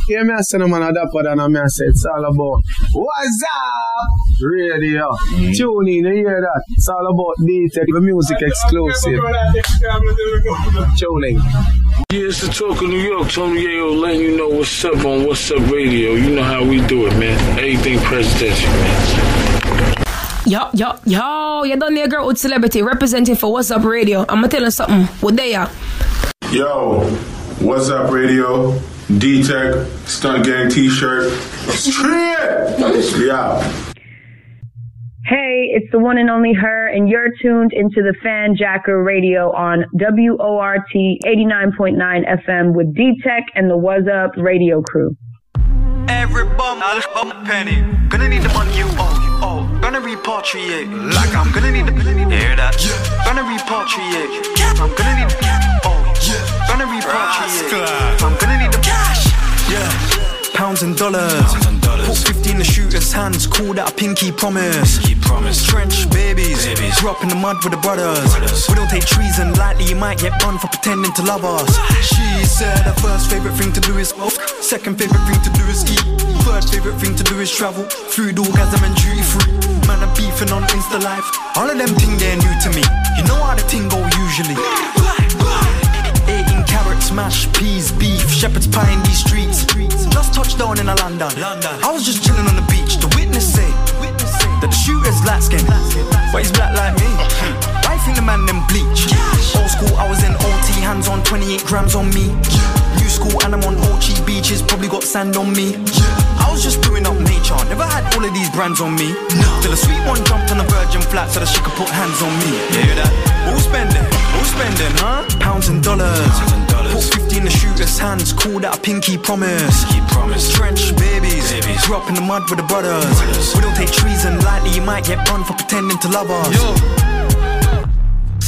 Yo, hear me I say no man a dapper than a I say it's all about What's up? Radio. Mm. Tune in, you hear that? It's all about D-Tech, the music exclusive. Tune in. Yeah, it's the talk of New York. Tony Yayo letting you know what's up on What's Up Radio. You know how we do it, man. Everything presidential, man. Yo, yo, yo, you done there, girl with celebrity representing for What's Up Radio. I'm gonna tell you something. What they are? Yo, what's up, radio? D Tech, Stunt Gang t shirt. Straight! Yeah. Hey, it's the one and only her, and you're tuned into the Fan Jacker Radio on WORT 89.9 FM with D Tech and the What's Up Radio crew. Every bum, I'll bum a penny. Gonna need the money you owe, you owe. Gonna repatriate, like I'm gonna need the. Hear that? Gonna repatriate. I'm gonna need the. Oh, gonna repatriate. I'm gonna need the cash. Yeah. Pounds and dollars. Put 50 in the shooter's hands. Call that a pinky promise. Trench babies. Grew up in the mud with the brothers. We don't take treason lightly. You might get burned for pretending to love us. She said her first favorite thing to do is smoke. Second favorite thing to do is eat. Third favorite thing to do is travel. Food, orgasm, and duty free. Man, I'm beefing on Insta Live. All of them thing they're new to me. You know how the thing go usually. 18 carrots, peas, beef, shepherd's pie in these streets. Just touched down in a London. I was just chilling on the beach. The witness say that the shooter's light skin, but he's black like me. [LAUGHS] Why think the man them bleach? Old school, I was in OT, hands on 28 grams on me. New school and I'm on Ochi beaches, probably got sand on me. I was just doing up nature, never had all of these brands on me. Till a sweet one jumped on the virgin flat so that she could put hands on me. You hear that? All spending, Who's spending, huh? Pounds and dollars. Put 50 in the shooter's hands, call that a pinky promise. promise. Trench babies, grew up in the mud with the brothers. We don't take treason lightly, you might get burned for pretending to love us.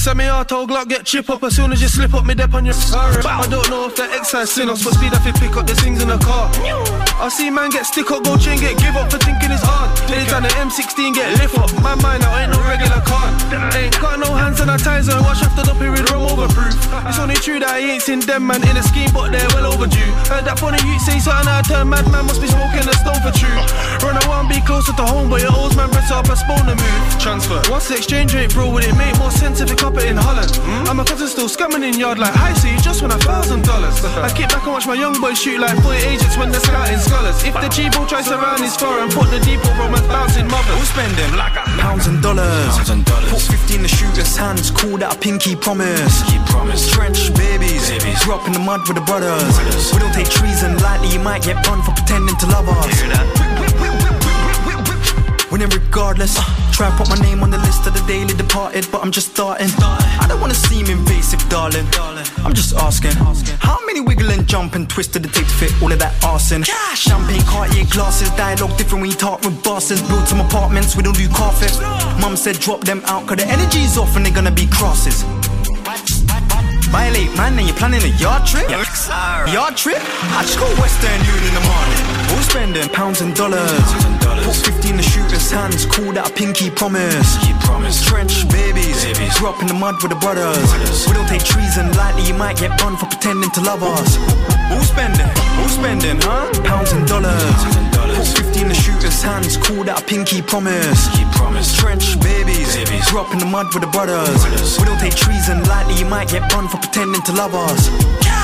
Semi-auto Glock get chip up as soon as you slip up me dep on your But I don't know if the excise sin but speed if you pick up the things in the car. I see man get stick up, go chain get give up for thinking it's hard. Anytime the M16 get lift up, my mind I ain't no regular car. Ain't got no hand sanitizer, wash after the period rum overproof. It's only true that I ain't seen them man in a scheme, but they're well overdue. Heard that funny you say something I turn mad man must be smoking a stone for true. Run I want be closer to home, but your old man breath up a spawn the move. Transfer. What's the exchange rate, bro? Would it make more sense if it up it in Holland? Hmm? I'm a cousin still scamming in yard like I see just won a thousand dollars. [LAUGHS] I kick back and watch my young boys shoot like 40 agents when they're scouting scholars. If the cheapo tries to run his foreign, put the depot romance bouncing mother. Who's spending pounds and dollars? Put 50 in the shooter's hands, call that a pinky promise. promise. Trench babies, grew up in the mud with the brothers. We don't take treason lightly, you might get burned for pretending to love us. Winning regardless. Uh. Try and put my name on the list of the daily departed, but I'm just starting. I don't wanna seem invasive, darling. I'm just asking. How many wiggle and jump and twist did it take to fit all of that arson? Champagne Cartier glasses, dialogue different when you talk with bosses. Build some apartments, we don't do car theft. Mum said drop them out, cause the energy's off and they're gonna be crosses. Violate man, and you're planning a yard trip? Yard trip? I just go Western Union in the morning. All spending pounds and dollars. Put 50 in the shooter's hands, call that a pinky promise. promise. Trench babies, grew up in the mud with the brothers. We don't take treason lightly, you might get burned for pretending to love us. All spending, all spending, huh? Pounds and dollars. Put 50 in the shooter's hands, call that a pinky promise. Trench babies, grew up in the mud with the brothers. We don't take treason lightly, you might get burned for pretending to love us. You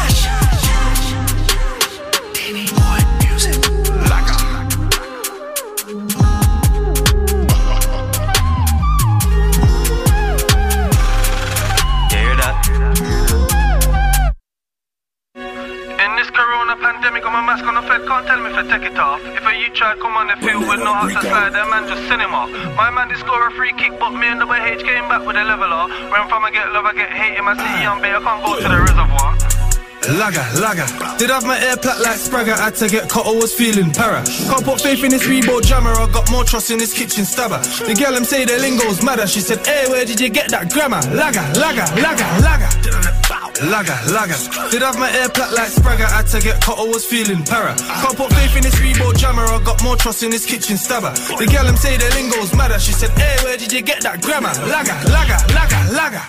pandemic, I'm a mask on the fed, can't tell me if I take it off. If a you try come on the field with no hot to slide, that man just send him off. My man did score a free kick, but me and the H came back with a leveler. When from I get love, I get hate in my city, I'm I can't go to the reservoir. Lager, lager. Did have my air plat like Spragger, had to get cut, I was feeling para. Can't put faith in this Reebok jammer, I got more trust in this kitchen stabber. The girl them say the lingo's madder, she said, hey, where did you get that grammar? Lager, lager, lager, lager. Lager, lager. Did have my air plat like Spragger, had to get cut, I was feeling para. Can't put faith in this Reebok jammer, I got more trust in this kitchen stabber. The girl them say the lingo's madder, she said, hey, where did you get that grammar? Lager, lager, lager, lager.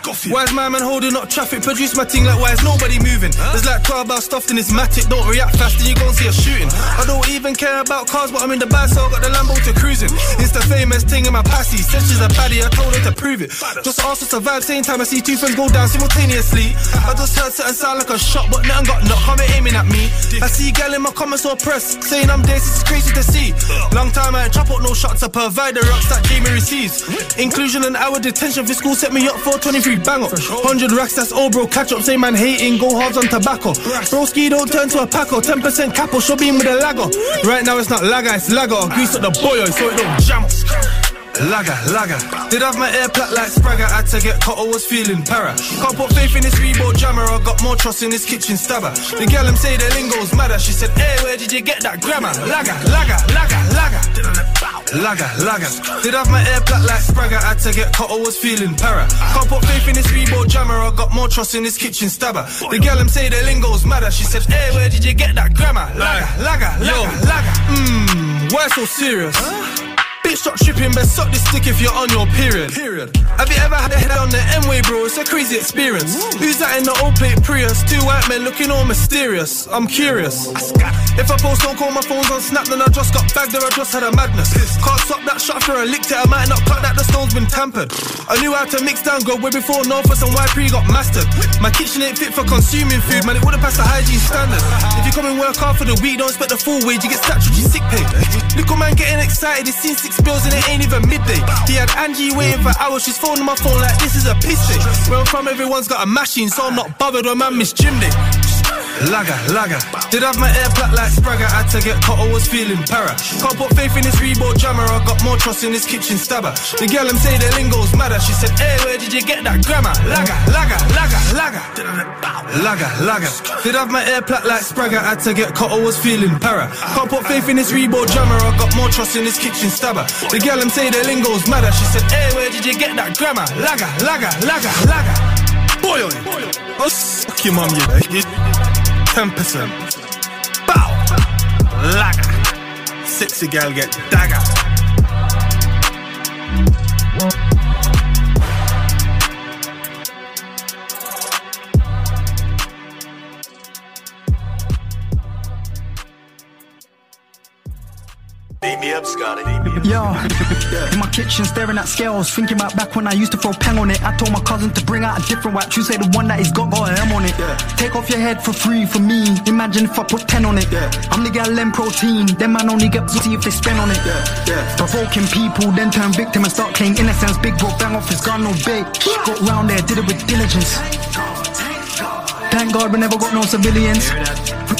is my man holding up traffic? Produce my thing like why is nobody moving? There's like 12 bars stuffed in this matic, don't react fast and you gon' see a shooting. I don't even care about cars, but I'm in the bag, so I got the Lambo to cruising. It's the famous thing in my passy. Said she's a baddie, I told her to prove it. Just asked us to vibe, same time I see two friends go down simultaneously. I just heard something sound like a shot, but nothing got knocked, come aiming at me. I see gal in my comments or press, saying I'm this, it's crazy to see. Long time I ain't chop up no shots, I provide the rocks that Jamie receives. Inclusion and hour detention for school set me up for 23 bang up. 100 racks, that's all bro, catch up, same man hating, go hard on tobacco. Broski don't turn to a packer, 10% capo, show beam with a lagger. Right now it's not lagger, it's lagger. Grease up the boyo so it don't jam up. Lager, lager. Did have my air plat like Spragger, had to get cut, I was feeling para. Can't put faith in this Reebok jammer, I got more trust in this kitchen stabber. The girl them say the lingo's madder, she said, hey, where did you get that grammar? Lager, lager, lager, lager. Lager, lager. Did have my air plat like Spragger, had to get cut, I was feeling para. Can't put faith in this Reebok jammer, I got more trust in this kitchen stabber. The girl them say the lingo's madder, she said, hey, where did you get that grammar? Lager, lager, lager, lager. Mmm, why so serious? Bitch, stop stripping, best suck this stick if you're on your period. Period. Have you ever had a head on the M-way, bro? It's a crazy experience. Who's that in the old plate Prius? Two white men looking all mysterious. I'm curious. If I post don't call my phone's on snap, then I just got bagged or I just had a madness. Can't stop that shot after I licked it, I might not cut that the stone's been tampered. I knew how to mix down grub way before Northwest and YP got mastered. My kitchen ain't fit for consuming food, man, it wouldn't pass the hygiene standard. If you come and work hard for the week, don't expect the full wage, you get statutory sick pay. Little man getting excited, he's seen six Six bills and it ain't even midday. He had Angie waiting for hours. She's phoning my phone like this is a piss day. Where I'm from, everyone's got a machine, so I'm not bothered when man miss gym day. Lager, lager. Did have my air flat like Spragger. Had to get caught, I was feeling para. Can't put faith in this Reebok jammer. I got more trust in this kitchen stabber. The girl them say the lingo's madder. She said, Hey, where did you get that grammar? Lager, lager, lager, lager. Lager, lager. Did have my air like Spragger. Had to get caught, I was feeling para. Can't put faith in this Reebok jammer. I got more trust in this kitchen stabber. The girl them say the lingo's madder. She said, Hey, where did you get that grammar? Lager, lager, lager, lager. Boy, oh, suck oh, your mum, you. Eh? Ten percent. Bow. Lager. Sexy girl get dagger. Beat me up, Scotty. Yo, in my kitchen staring at scales, thinking about back when I used to throw peng on it. I told my cousin to bring out a different wax. You say the one that he's got got an M on it. Take off your head for free for me. Imagine if I put 10 on it. I'm the gal them protein. Them man only get pussy if they spend on it. Yeah. Provoking people, then turn victim and start claiming innocence. Big bro bang off his gun, no bait. Got round there, did it with diligence. Thank God we never got no civilians.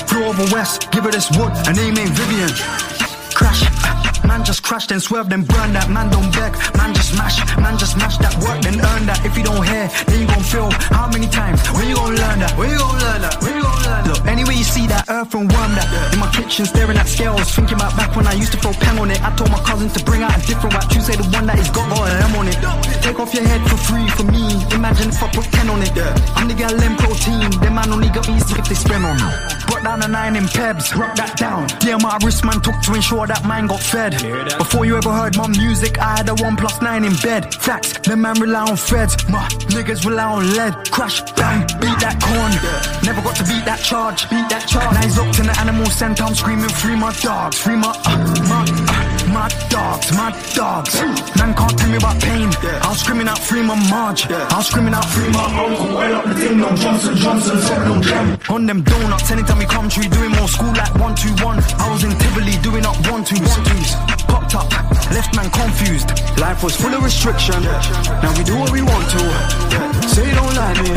Flew over west, give her this wood, and name ain't Vivian. Crash, man just crashed and swerved and burned that. Man don't beg, man just mash, man just mash that work then earn that. If you don't hear, then you gon' feel. How many times? When you gon' learn that? When you gon' learn that? When you gon' learn that? Look, anyway you see that earth and worm that. In my kitchen staring at scales, thinking about back when I used to throw pen on it. I told my cousins to bring out a different wax. You say the one that is got an M on it. Take off your head for free for me. Imagine if I put 10 on it. I'm the gal them protein. Them man only got easy if they spend on me. Brought down a nine in Pebs, rock that down. Yeah, my wrist man took to ensure that mine got fed. Before you ever heard my music, I had a one plus nine in bed. Facts, the man rely on feds. My niggas rely on lead. Crash, bang, beat that corn. Never got to beat that charge, beat that charge. Now he's locked in the animal center, I'm screaming, free my dogs, free my, uh, my, uh, my dogs, my dogs. Man can't tell me about pain. I'm screaming out, free my Marge. I'm screaming out, free my uncle. Well up the thing, no Johnson, Johnson, seven jam. On them donuts, anytime we come tree, doing more school like one, two, one. I was in Tivoli doing up one, twos, one, twos. Popped up, left man confused. Life was full of restriction. Now we do what we want to. Say you don't like me.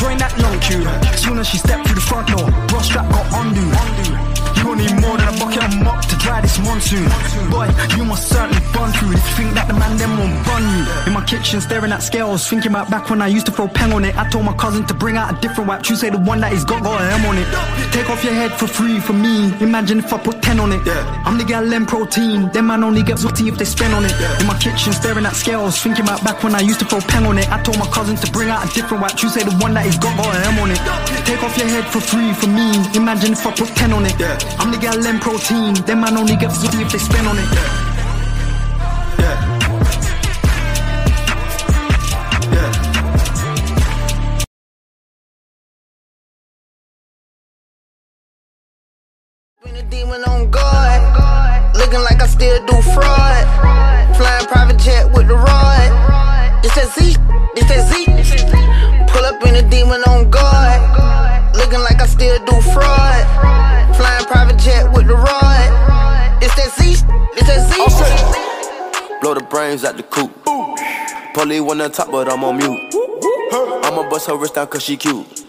Join that long queue. Soon as she stepped through the front door, bra strap got undo. You need more than a bucket of mop to dry this monsoon. Boy, you must certainly burn through if you think that the man them won't burn you. In my kitchen, staring at scales, thinking about back when I used to throw pen on it. I told my cousin to bring out a different wax. You say the one that he's got got an M on it. Take off your head for free for me. Imagine if I put 10 on it. Yeah. I'm the gal them protein. Them man only get zooty if they spend on it. In my kitchen, staring at scales, thinking about back when I used to throw pen on it. I told my cousins to bring out a different wax. You say the one that he's got got an M on it. Take off your head for free for me. Imagine if I put 10 on it. Yeah. I'm the gal them protein. Them man only get zooty if they spend on it. Looking like I still do fraud. Flying private jet with the rod. It's that Z. It's that Z. Pull up in a demon on guard. Looking like I still do fraud. Flying private jet with the rod. It's that Z. It's that Z. Blow the brains out the coop. Polly on top, but I'm on mute. I'ma bust her wrist down cause she cute.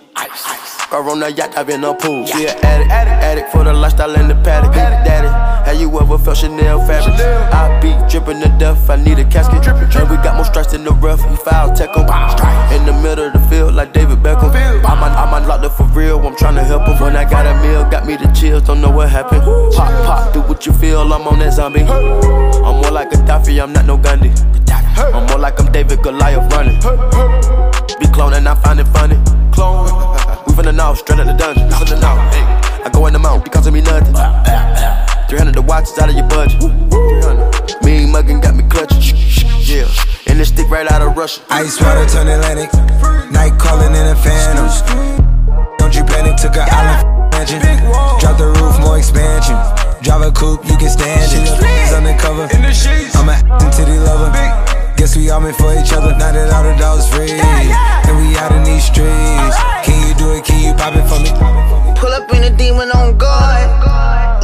Car on the yacht, I've been a pool. She an addict, addict for the lifestyle in the paddock. Daddy, have you ever felt Chanel fabric? I be dripping to death, I need a casket. And we got more strikes in the rough, we foul tech em. In the middle of the field, like David Beckham. I'm, on, I'm unlocked up for real, I'm trying to help him. When I got a meal, got me the chills, don't know what happened. Pop, pop, do what you feel, I'm on that zombie. I'm more like a Gaddafi, I'm not no Gandhi. I'm more like I'm David Goliath running. Be cloning, I find it funny. Clone. We from the north, straight out the dungeon. From the north. I go in the mouth, it costing me nothing. 300 the watch is out of your budget. 300. Mean muggin' got me clutching. Yeah, and this stick right out of Russia. Ice water turn Atlantic. Night calling in a phantom. Don't you panic, took a island mansion. Drop the roof, more expansion. Drive a coupe, you can stand it. undercover. I'm a [LAUGHS] titty lover. Guess we all meant for each other. Now that all the dogs free, and we out in these streets. Can you do it? Can you pop it for me? Pull up in a demon on guard,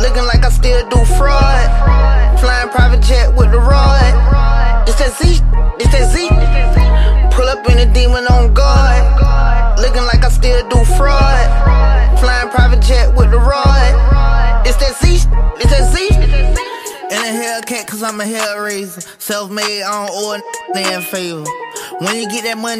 looking like I still do fraud. Flying private jet with the rod. It's that Z. It's that Z. Pull up in a demon on guard, looking like I still do fraud. Flying private jet with I'm a hell raiser. Self made, I don't owe a in favor. When you get that money,